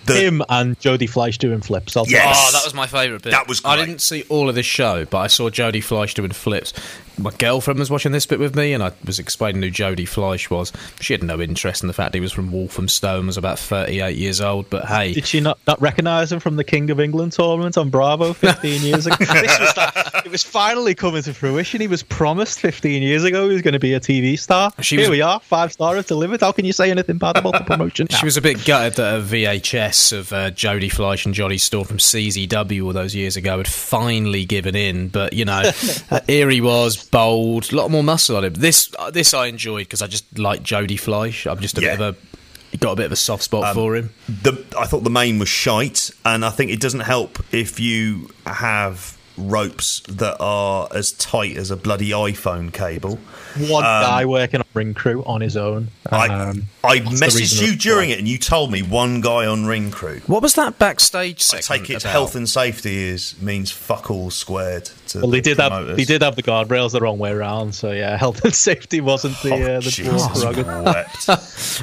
The, Him and Jody Fleisch doing flips. I'll yes. Oh, that was my favourite bit. That was great. I didn't see all of this show, but I saw Jody Fleisch doing flips. My girlfriend was watching this bit with me, and I was explaining who Jody Fleisch was. She had no interest in the fact he was from Walthamstow, was about 38 years old, but hey. Did she not, not recognise him from the King of England tournament on Bravo 15 years ago? this was like, it was finally coming to fruition. He was promised 15 years ago he was going to be a TV star. She Here was, we are, five stars delivered. How can you say anything bad about the promotion? She was a bit gutted that a VHS of uh, Jody Fleisch and Johnny Storm from CZW all those years ago had finally given in. But you know, uh, here he was, bold, a lot more muscle on him. This uh, this I enjoyed because I just like Jody Fleisch. I'm just a yeah. bit of a got a bit of a soft spot um, for him. The, I thought the main was shite, and I think it doesn't help if you have ropes that are as tight as a bloody iPhone cable. One um, guy working on Ring Crew on his own. Um, I, I messaged you during it, and you told me one guy on Ring Crew. What was that backstage? I take it health and safety is means fuck all squared. well, they did promoters. have they did have the guardrails the wrong way around, so yeah, health and safety wasn't the oh, uh, the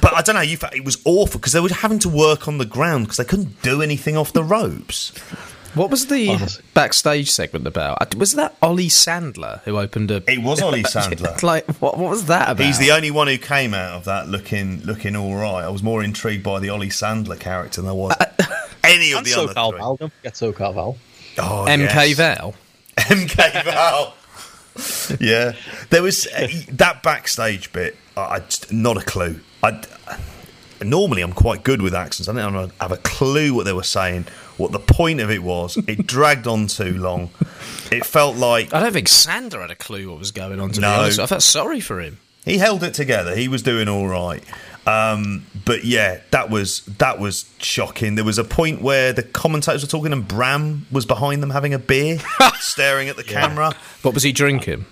But I don't know. You, thought it was awful because they were having to work on the ground because they couldn't do anything off the ropes. What was the Honestly. backstage segment about? Was that Ollie Sandler who opened a? It was Ollie Sandler. like what? What was that about? He's the only one who came out of that looking looking all right. I was more intrigued by the Ollie Sandler character than I was any of the so other Cal three. Val, don't forget SoCal Val. Oh, MK yes. Val. MK Val. yeah, there was uh, that backstage bit. I, I not a clue. I normally I'm quite good with accents. I didn't have a clue what they were saying what the point of it was. It dragged on too long. It felt like I don't think Sander had a clue what was going on. To no. be honest, I felt sorry for him. He held it together. He was doing all right. Um, but yeah, that was that was shocking. There was a point where the commentators were talking, and Bram was behind them having a beer, staring at the yeah. camera. What was he drinking?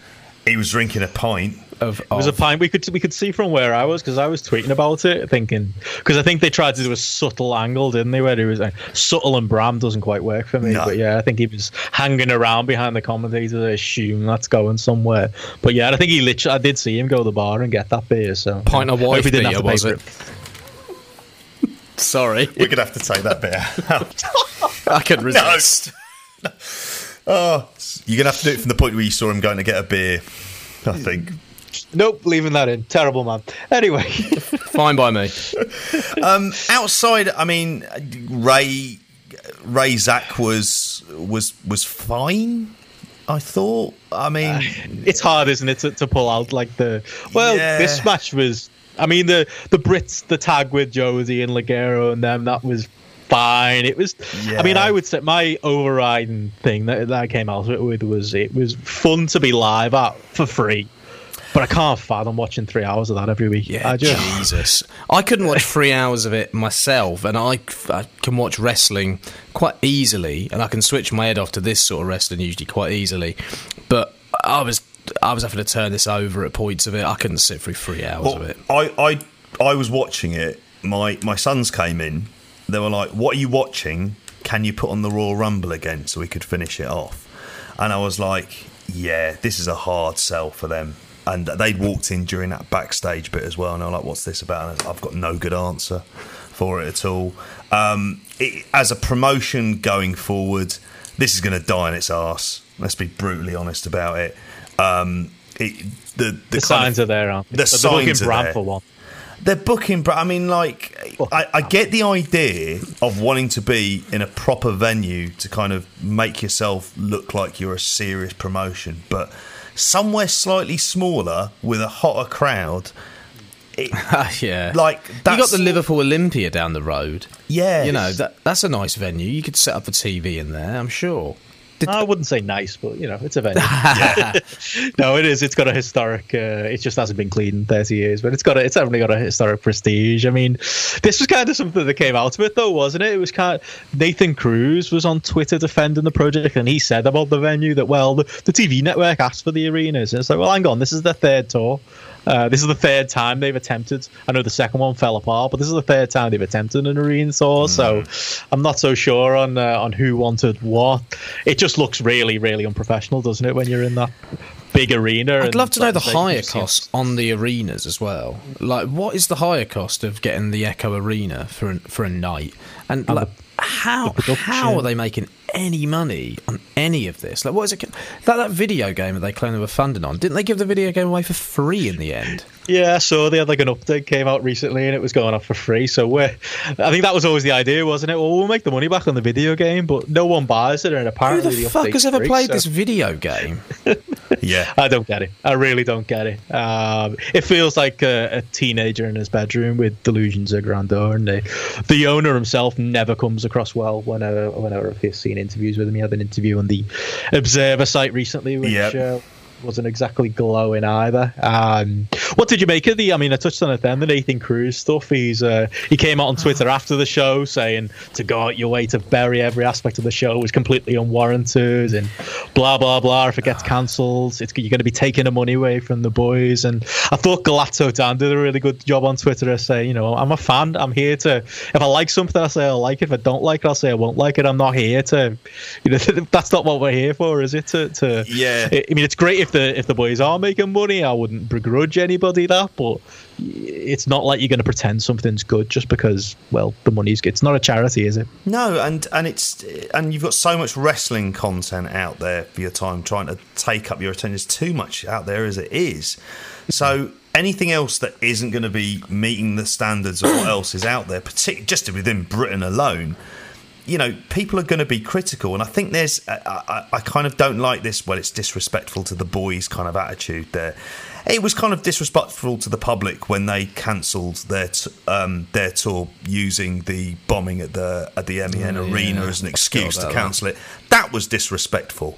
He was drinking a pint. Of, it was a pint we could we could see from where I was because I was tweeting about it, thinking because I think they tried to do a subtle angle, didn't they? Where he was like, subtle and Bram doesn't quite work for me, no. but yeah, I think he was hanging around behind the commentator. I assume that's going somewhere, but yeah, I think he literally I did see him go to the bar and get that beer. So pint of wife beer was it? Sorry, we're gonna have to take that beer. I could resist. No. Oh, you're gonna have to do it from the point where you saw him going to get a beer. I think. Nope, leaving that in. Terrible man. Anyway, fine by me. Um, outside, I mean, Ray Ray Zach was was was fine. I thought. I mean, uh, it's hard, isn't it, to, to, pull out like the. Well, yeah. this match was. I mean, the the Brits, the tag with Josie and Ligero and them, that was fine. It was. Yeah. I mean, I would say my overriding thing that, that I came out with was it was fun to be live at for free. But I can't fathom watching three hours of that every week. Yeah, I just, Jesus. I couldn't watch three hours of it myself, and I, I can watch wrestling quite easily, and I can switch my head off to this sort of wrestling usually quite easily. But I was I was having to turn this over at points of it. I couldn't sit through three hours well, of it. I, I I was watching it. My my sons came in they were like, "What are you watching? Can you put on the Royal Rumble again so we could finish it off?" And I was like, "Yeah, this is a hard sell for them." And they'd walked in during that backstage bit as well, and I was like, "What's this about?" And I've got no good answer for it at all. Um, it, as a promotion going forward, this is going to die in its ass. Let's be brutally honest about it. Um, it the, the, the signs of, are there, aren't they? The signs are there. For one they're booking, but I mean, like, I, I, get the idea of wanting to be in a proper venue to kind of make yourself look like you're a serious promotion, but somewhere slightly smaller with a hotter crowd. It, ah, yeah, like you got the Liverpool Olympia down the road. Yeah, you know that that's a nice venue. You could set up a TV in there. I'm sure. Did I wouldn't say nice, but you know, it's a venue. no, it is. It's got a historic. Uh, it just hasn't been cleaned in thirty years, but it's got. A, it's definitely got a historic prestige. I mean, this was kind of something that came out of it, though, wasn't it? It was kind. Of, Nathan Cruz was on Twitter defending the project, and he said about the venue that well, the, the TV network asked for the arenas, and it's like, well, hang on, this is the third tour. Uh, this is the third time they've attempted. I know the second one fell apart, but this is the third time they've attempted an arena tour. Mm. So I'm not so sure on uh, on who wanted what. It just looks really, really unprofessional, doesn't it, when you're in that big arena? I'd love to know the higher cost on the arenas as well. Like, what is the higher cost of getting the Echo Arena for for a night? And, and like, how how are they making any money on any of this? Like, what is it? That that video game that they claim they were funding on, didn't they give the video game away for free in the end? Yeah, so they had like an update came out recently and it was going off for free. So we're, I think that was always the idea, wasn't it? Well, we'll make the money back on the video game, but no one buys it, and apparently who the, the fuck has ever free, played so. this video game? yeah, I don't get it. I really don't get it. Um, it feels like a, a, teenager in his bedroom with delusions of grandeur, and the, the owner himself never comes across well. Whenever whenever I've seen interviews with him, he had an interview on the Observer site recently, which. Yep. Uh, wasn't exactly glowing either. Um, what did you make of the? I mean, I touched on it then. The Nathan Cruz stuff. He's uh, he came out on Twitter after the show saying to go out your way to bury every aspect of the show was completely unwarranted and blah blah blah. If it gets cancelled, it's you're going to be taking the money away from the boys. And I thought Galacto Dan did a really good job on Twitter. of saying, you know, I'm a fan. I'm here to. If I like something, I say I like it. If I don't like it, I'll say I won't like it. I'm not here to. You know, that's not what we're here for, is it? To, to yeah. I mean, it's great if if the if the boys are making money, I wouldn't begrudge anybody that. But it's not like you're going to pretend something's good just because well the money's good. It's not a charity, is it? No, and and it's and you've got so much wrestling content out there for your time trying to take up your attention. There's too much out there as it is. So anything else that isn't going to be meeting the standards of what else is out there, particularly just within Britain alone you know, people are going to be critical, and I think there's, I, I, I, kind of don't like this. Well, it's disrespectful to the boys kind of attitude there. It was kind of disrespectful to the public when they cancelled their t- um, their tour using the bombing at the at the MEN oh, arena yeah. as an excuse to cancel it. That was disrespectful.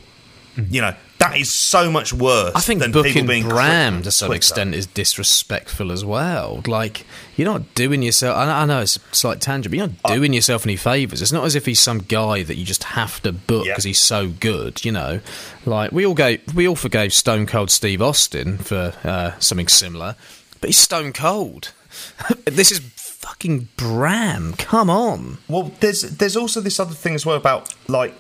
You know, that is so much worse. I think than booking people being Bram to some Twitter. extent is disrespectful as well. Like you're not doing yourself. I I know it's a slight tangent, but you're not doing yourself any favors. It's not as if he's some guy that you just have to book Yeah. because he's so good. You know, like we all go, we all forgave Stone Cold Steve Austin for uh, something similar, but he's Stone Cold. this is fucking Bram. Come on. Well, there's there's also this other thing as well about like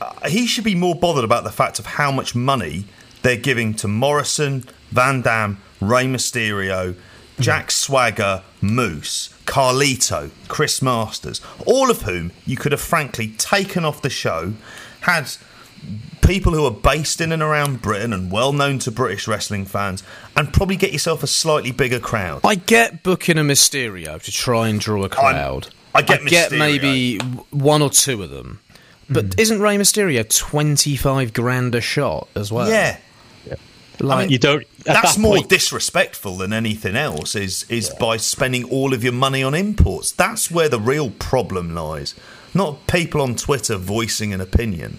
uh, he should be more bothered about the fact of how much money they're giving to Morrison, Van Dam, Rey Mysterio, Jack Swagger, Moose, Carlito, Chris Masters, all of whom you could have frankly taken off the show, had people who are based in and around Britain and well known to British wrestling fans, and probably get yourself a slightly bigger crowd. I get booking a Mysterio to try and draw a crowd. I get Mysterio. maybe one or two of them. But hmm. isn't Rey Mysterio 25 grand a shot as well? yeah. Like, You don't. That's that more point, disrespectful than anything else. Is is by spending all of your money on imports. That's where the real problem lies. Not people on Twitter voicing an opinion.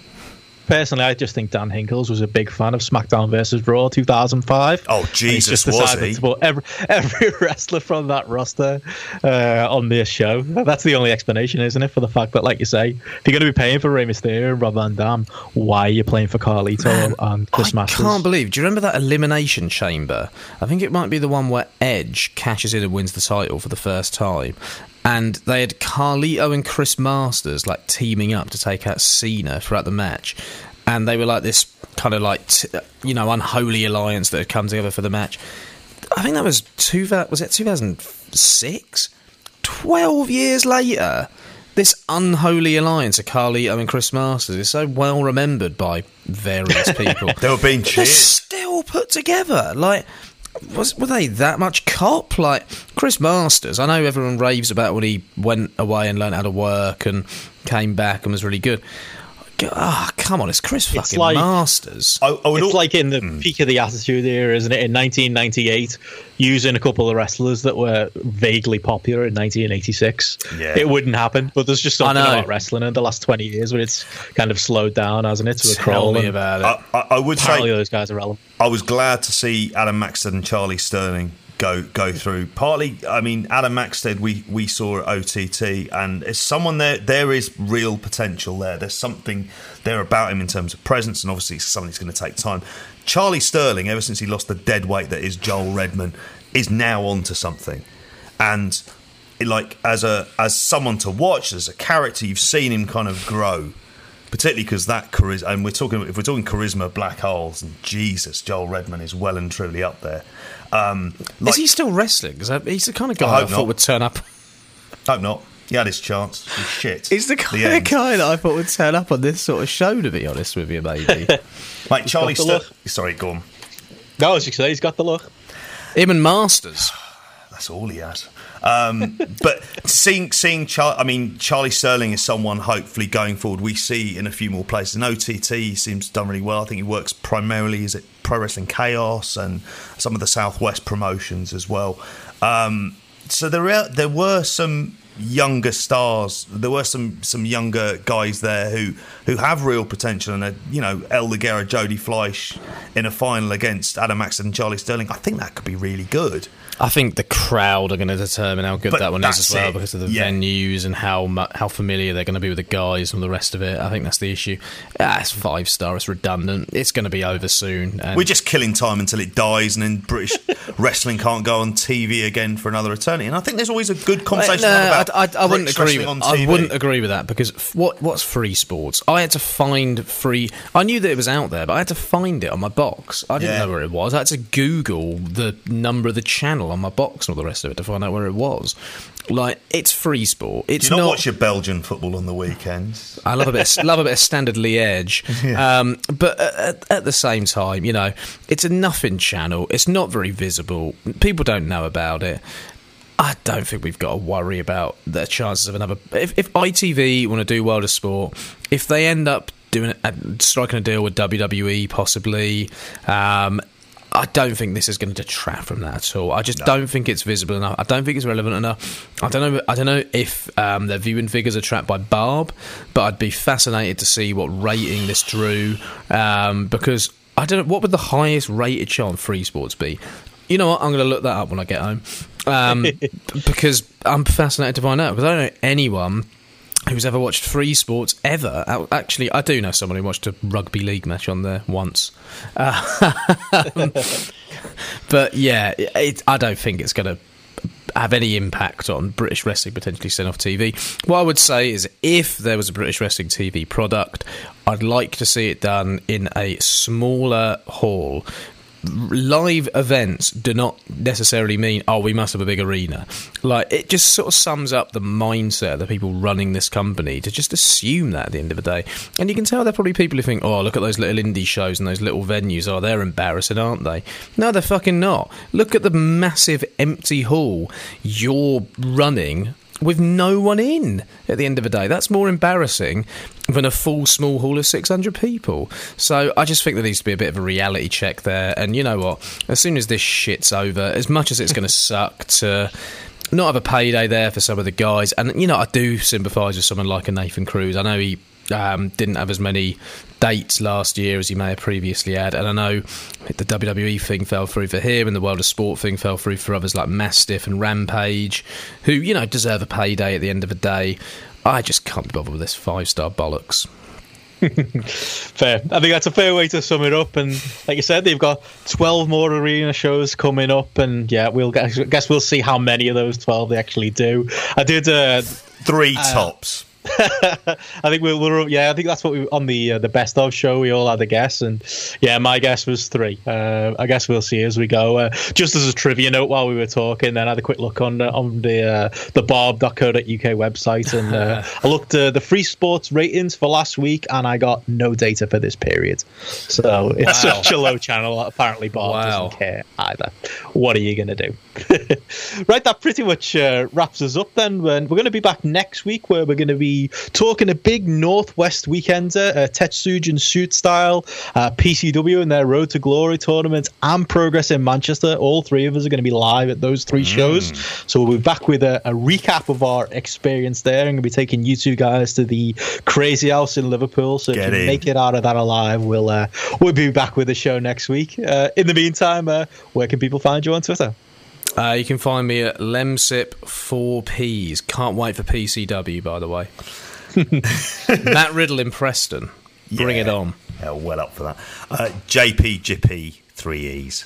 Personally, I just think Dan Hinkles was a big fan of SmackDown versus Raw 2005. Oh, And he's Jesus, just was decided he? to put every, every wrestler from that roster uh, on this show. That's the only explanation, isn't it? For the fact that, like you say, if you're going to be paying for Rey Mysterio and Rob Van Dam, why are you playing for Carlito and Chris I Masters? can't believe. Do you remember that Elimination Chamber? I think it might be the one where Edge cashes in and wins the title for the first time. And they had Carlito and Chris Masters like teaming up to take out Cena throughout the match. And they were like this kind of like, t- you know, unholy alliance that had come together for the match. I think that was two. Was it 2006? Twelve years later, this unholy alliance of Carlito and Chris Masters is so well remembered by various people. They were being They're still put together. Like, was were they that much cop? Like Chris Masters. I know everyone raves about when he went away and learned how to work and came back and was really good. Ah, come on, it's Chris It's fucking like- Masters. I, I would It's al- like in the peak of the Attitude Era, isn't it? In 1998, using a couple of wrestlers that were vaguely popular in 1986. Yeah. It wouldn't happen, but there's just something about wrestling in the last 20 years where it's kind of slowed down, hasn't it? To a Tell crawl. me and about it. I, I, I would Apparently, say those guys are relevant. I was glad to see Adam Maxted and Charlie Sterling go go through. Partly, I mean, Adam Maxted we we saw at OTT, and as someone there, there is real potential there. There's something there about him in terms of presence, and obviously something that's going to take time. Charlie Sterling, ever since he lost the dead weight that is Joel Redman, is now onto something, and like as a as someone to watch as a character, you've seen him kind of grow particularly because that charisma, and we're talking if we're talking charisma black holes, and Jesus, Joel Redman is well and truly up there. Um, like, Is he still wrestling? 'Cause I- he's the kind of guy I, hope thought not. would turn up. hope not. He had his chance. He's shit. He's the kind end. of guy that I thought would turn up on this sort of show. To be honest with you, maybe Like Charlie got look. Sorry, go on. No, as you say, he's got the look. him and Masters. That's all he has. Um, but seeing seeing Char- I mean Charlie Sterling is someone hopefully going forward we see in a few more places. In OTT seems done really well. I think he works primarily is it Pro Wrestling Chaos and some of the Southwest promotions as well. Um, so there are, there were some younger stars. There were some some younger guys there who who have real potential and uh, you know El Ligero, Jody Fleisch in a final against Adam Maxted and Charlie Sterling. I think that could be really good. I think the crowd are going to determine how good But that one is as well it. because of the Yeah. venues and how how familiar they're going to be with the guys and the rest of it. I think that's the issue. Ah, it's five star. It's redundant. It's going to be over soon. We're just killing time until it dies, and then British wrestling can't go on TV again for another eternity. And I think there's always a good conversation No, about I, I, I wouldn't agree. With, on I wouldn't agree with that because f- what what's free sports? I had to find free. I knew that it was out there, but I had to find it on my box. I didn't Yeah. know where it was. I had to Google the number of the channel on my box and all the rest of it to find out where it was. Like it's free sport. It's Do you not, not watch your Belgian football on the weekends? I love a bit, of, love a bit of standard Liège, um, but at, at the same time, you know, it's a nothing channel. It's not very visible. People don't know about it. I don't think we've got to worry about the chances of another. If, if ITV want to do World of Sport, if they end up doing uh, striking a deal with WWE, possibly. Um, I don't think this is going to detract from that at all. I just don't think it's visible enough. I don't think it's relevant enough. I don't know. I don't know if um, their viewing figures are tracked by Barb, but I'd be fascinated to see what rating this drew um, because I don't know what would the highest rated show on Free Sports be. You know what? I'm going to look that up when I get home um, because I'm fascinated to find out because I don't know anyone who's ever watched free sports ever. Actually, I do know someone who watched a rugby league match on there once. Uh, but yeah, it, I don't think it's going to have any impact on British wrestling potentially sent off TV. What I would say is if there was a British wrestling TV product, I'd like to see it done in a smaller hall live events do not necessarily mean oh we must have a big arena. Like it just sort of sums up the mindset of the people running this company to just assume that at the end of the day. And you can tell they're probably people who think oh look at those little indie shows and those little venues. Oh they're embarrassing aren't they? No they're fucking not. Look at the massive empty hall you're running with no one in at the end of the day. That's more embarrassing than a full small hall of 600 people. So I just think there needs to be a bit of a reality check there. And you know what? As soon as this shit's over, as much as it's going to suck to not have a payday there for some of the guys, and you know, I do sympathise with someone like a Nathan Cruz. I know he um, didn't have as many dates last year as you may have previously had. And I know the WWE thing fell through for him, and the World of Sport thing fell through for others like Mastiff and Rampage, who, you know, deserve a payday at the end of the day. I just can't be bothered with this five star bollocks. fair. I think that's a fair way to sum it up. And like you said, they've got 12 more arena shows coming up. And yeah, we'll guess we'll see how many of those 12 they actually do. I did uh, three uh, tops. I think we are yeah, I think that's what we on the uh, the best of show. We all had a guess, and yeah, my guess was three. Uh, I guess we'll see as we go. Uh, just as a trivia note, while we were talking, then I had a quick look on uh, on the uh, the barb.co.uk website, and uh, I looked at the free sports ratings for last week, and I got no data for this period. So it's wow. such a low channel. Apparently, Barb wow. doesn't care either. What are you gonna do? right, that pretty much wraps us up. Then we're going to be back next week, where we're going to be talking a big Northwest weekender, uh, Tetsujin Shoot Style, uh, PCW and their Road to Glory tournament, and Progress in Manchester. All three of us are going to be live at those three mm. shows. So we'll be back with a, a, recap of our experience there. I'm going to be taking you two guys to the Crazy House in Liverpool. So Get if you in. make it out of that alive, we'll uh, we'll be back with the show next week. Uh, in the meantime, uh, where can people find you on Twitter? Uh, you can find me at Lemsip4Ps. Can't wait for PCW, by the way. Matt Riddle in Preston. Bring yeah. it on. Yeah, well up for that. Uh, JP 3 E's.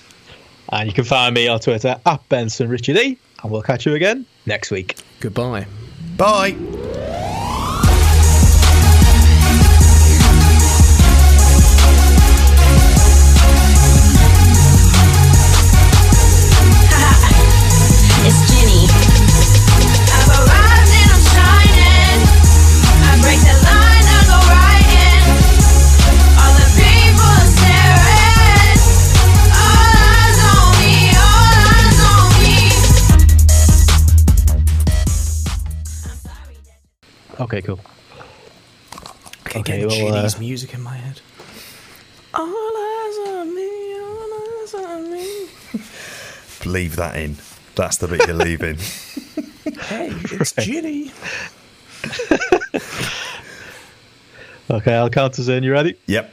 And you can find me on Twitter at Benson Richard E. And we'll catch you again next week. Goodbye. Bye. Okay, cool. I can okay, get well, uh, music in my head. All eyes on me, all eyes on me. Leave that in. That's the bit you're leaving. hey, it's Jinny. okay, I'll count us in. You ready? Yep.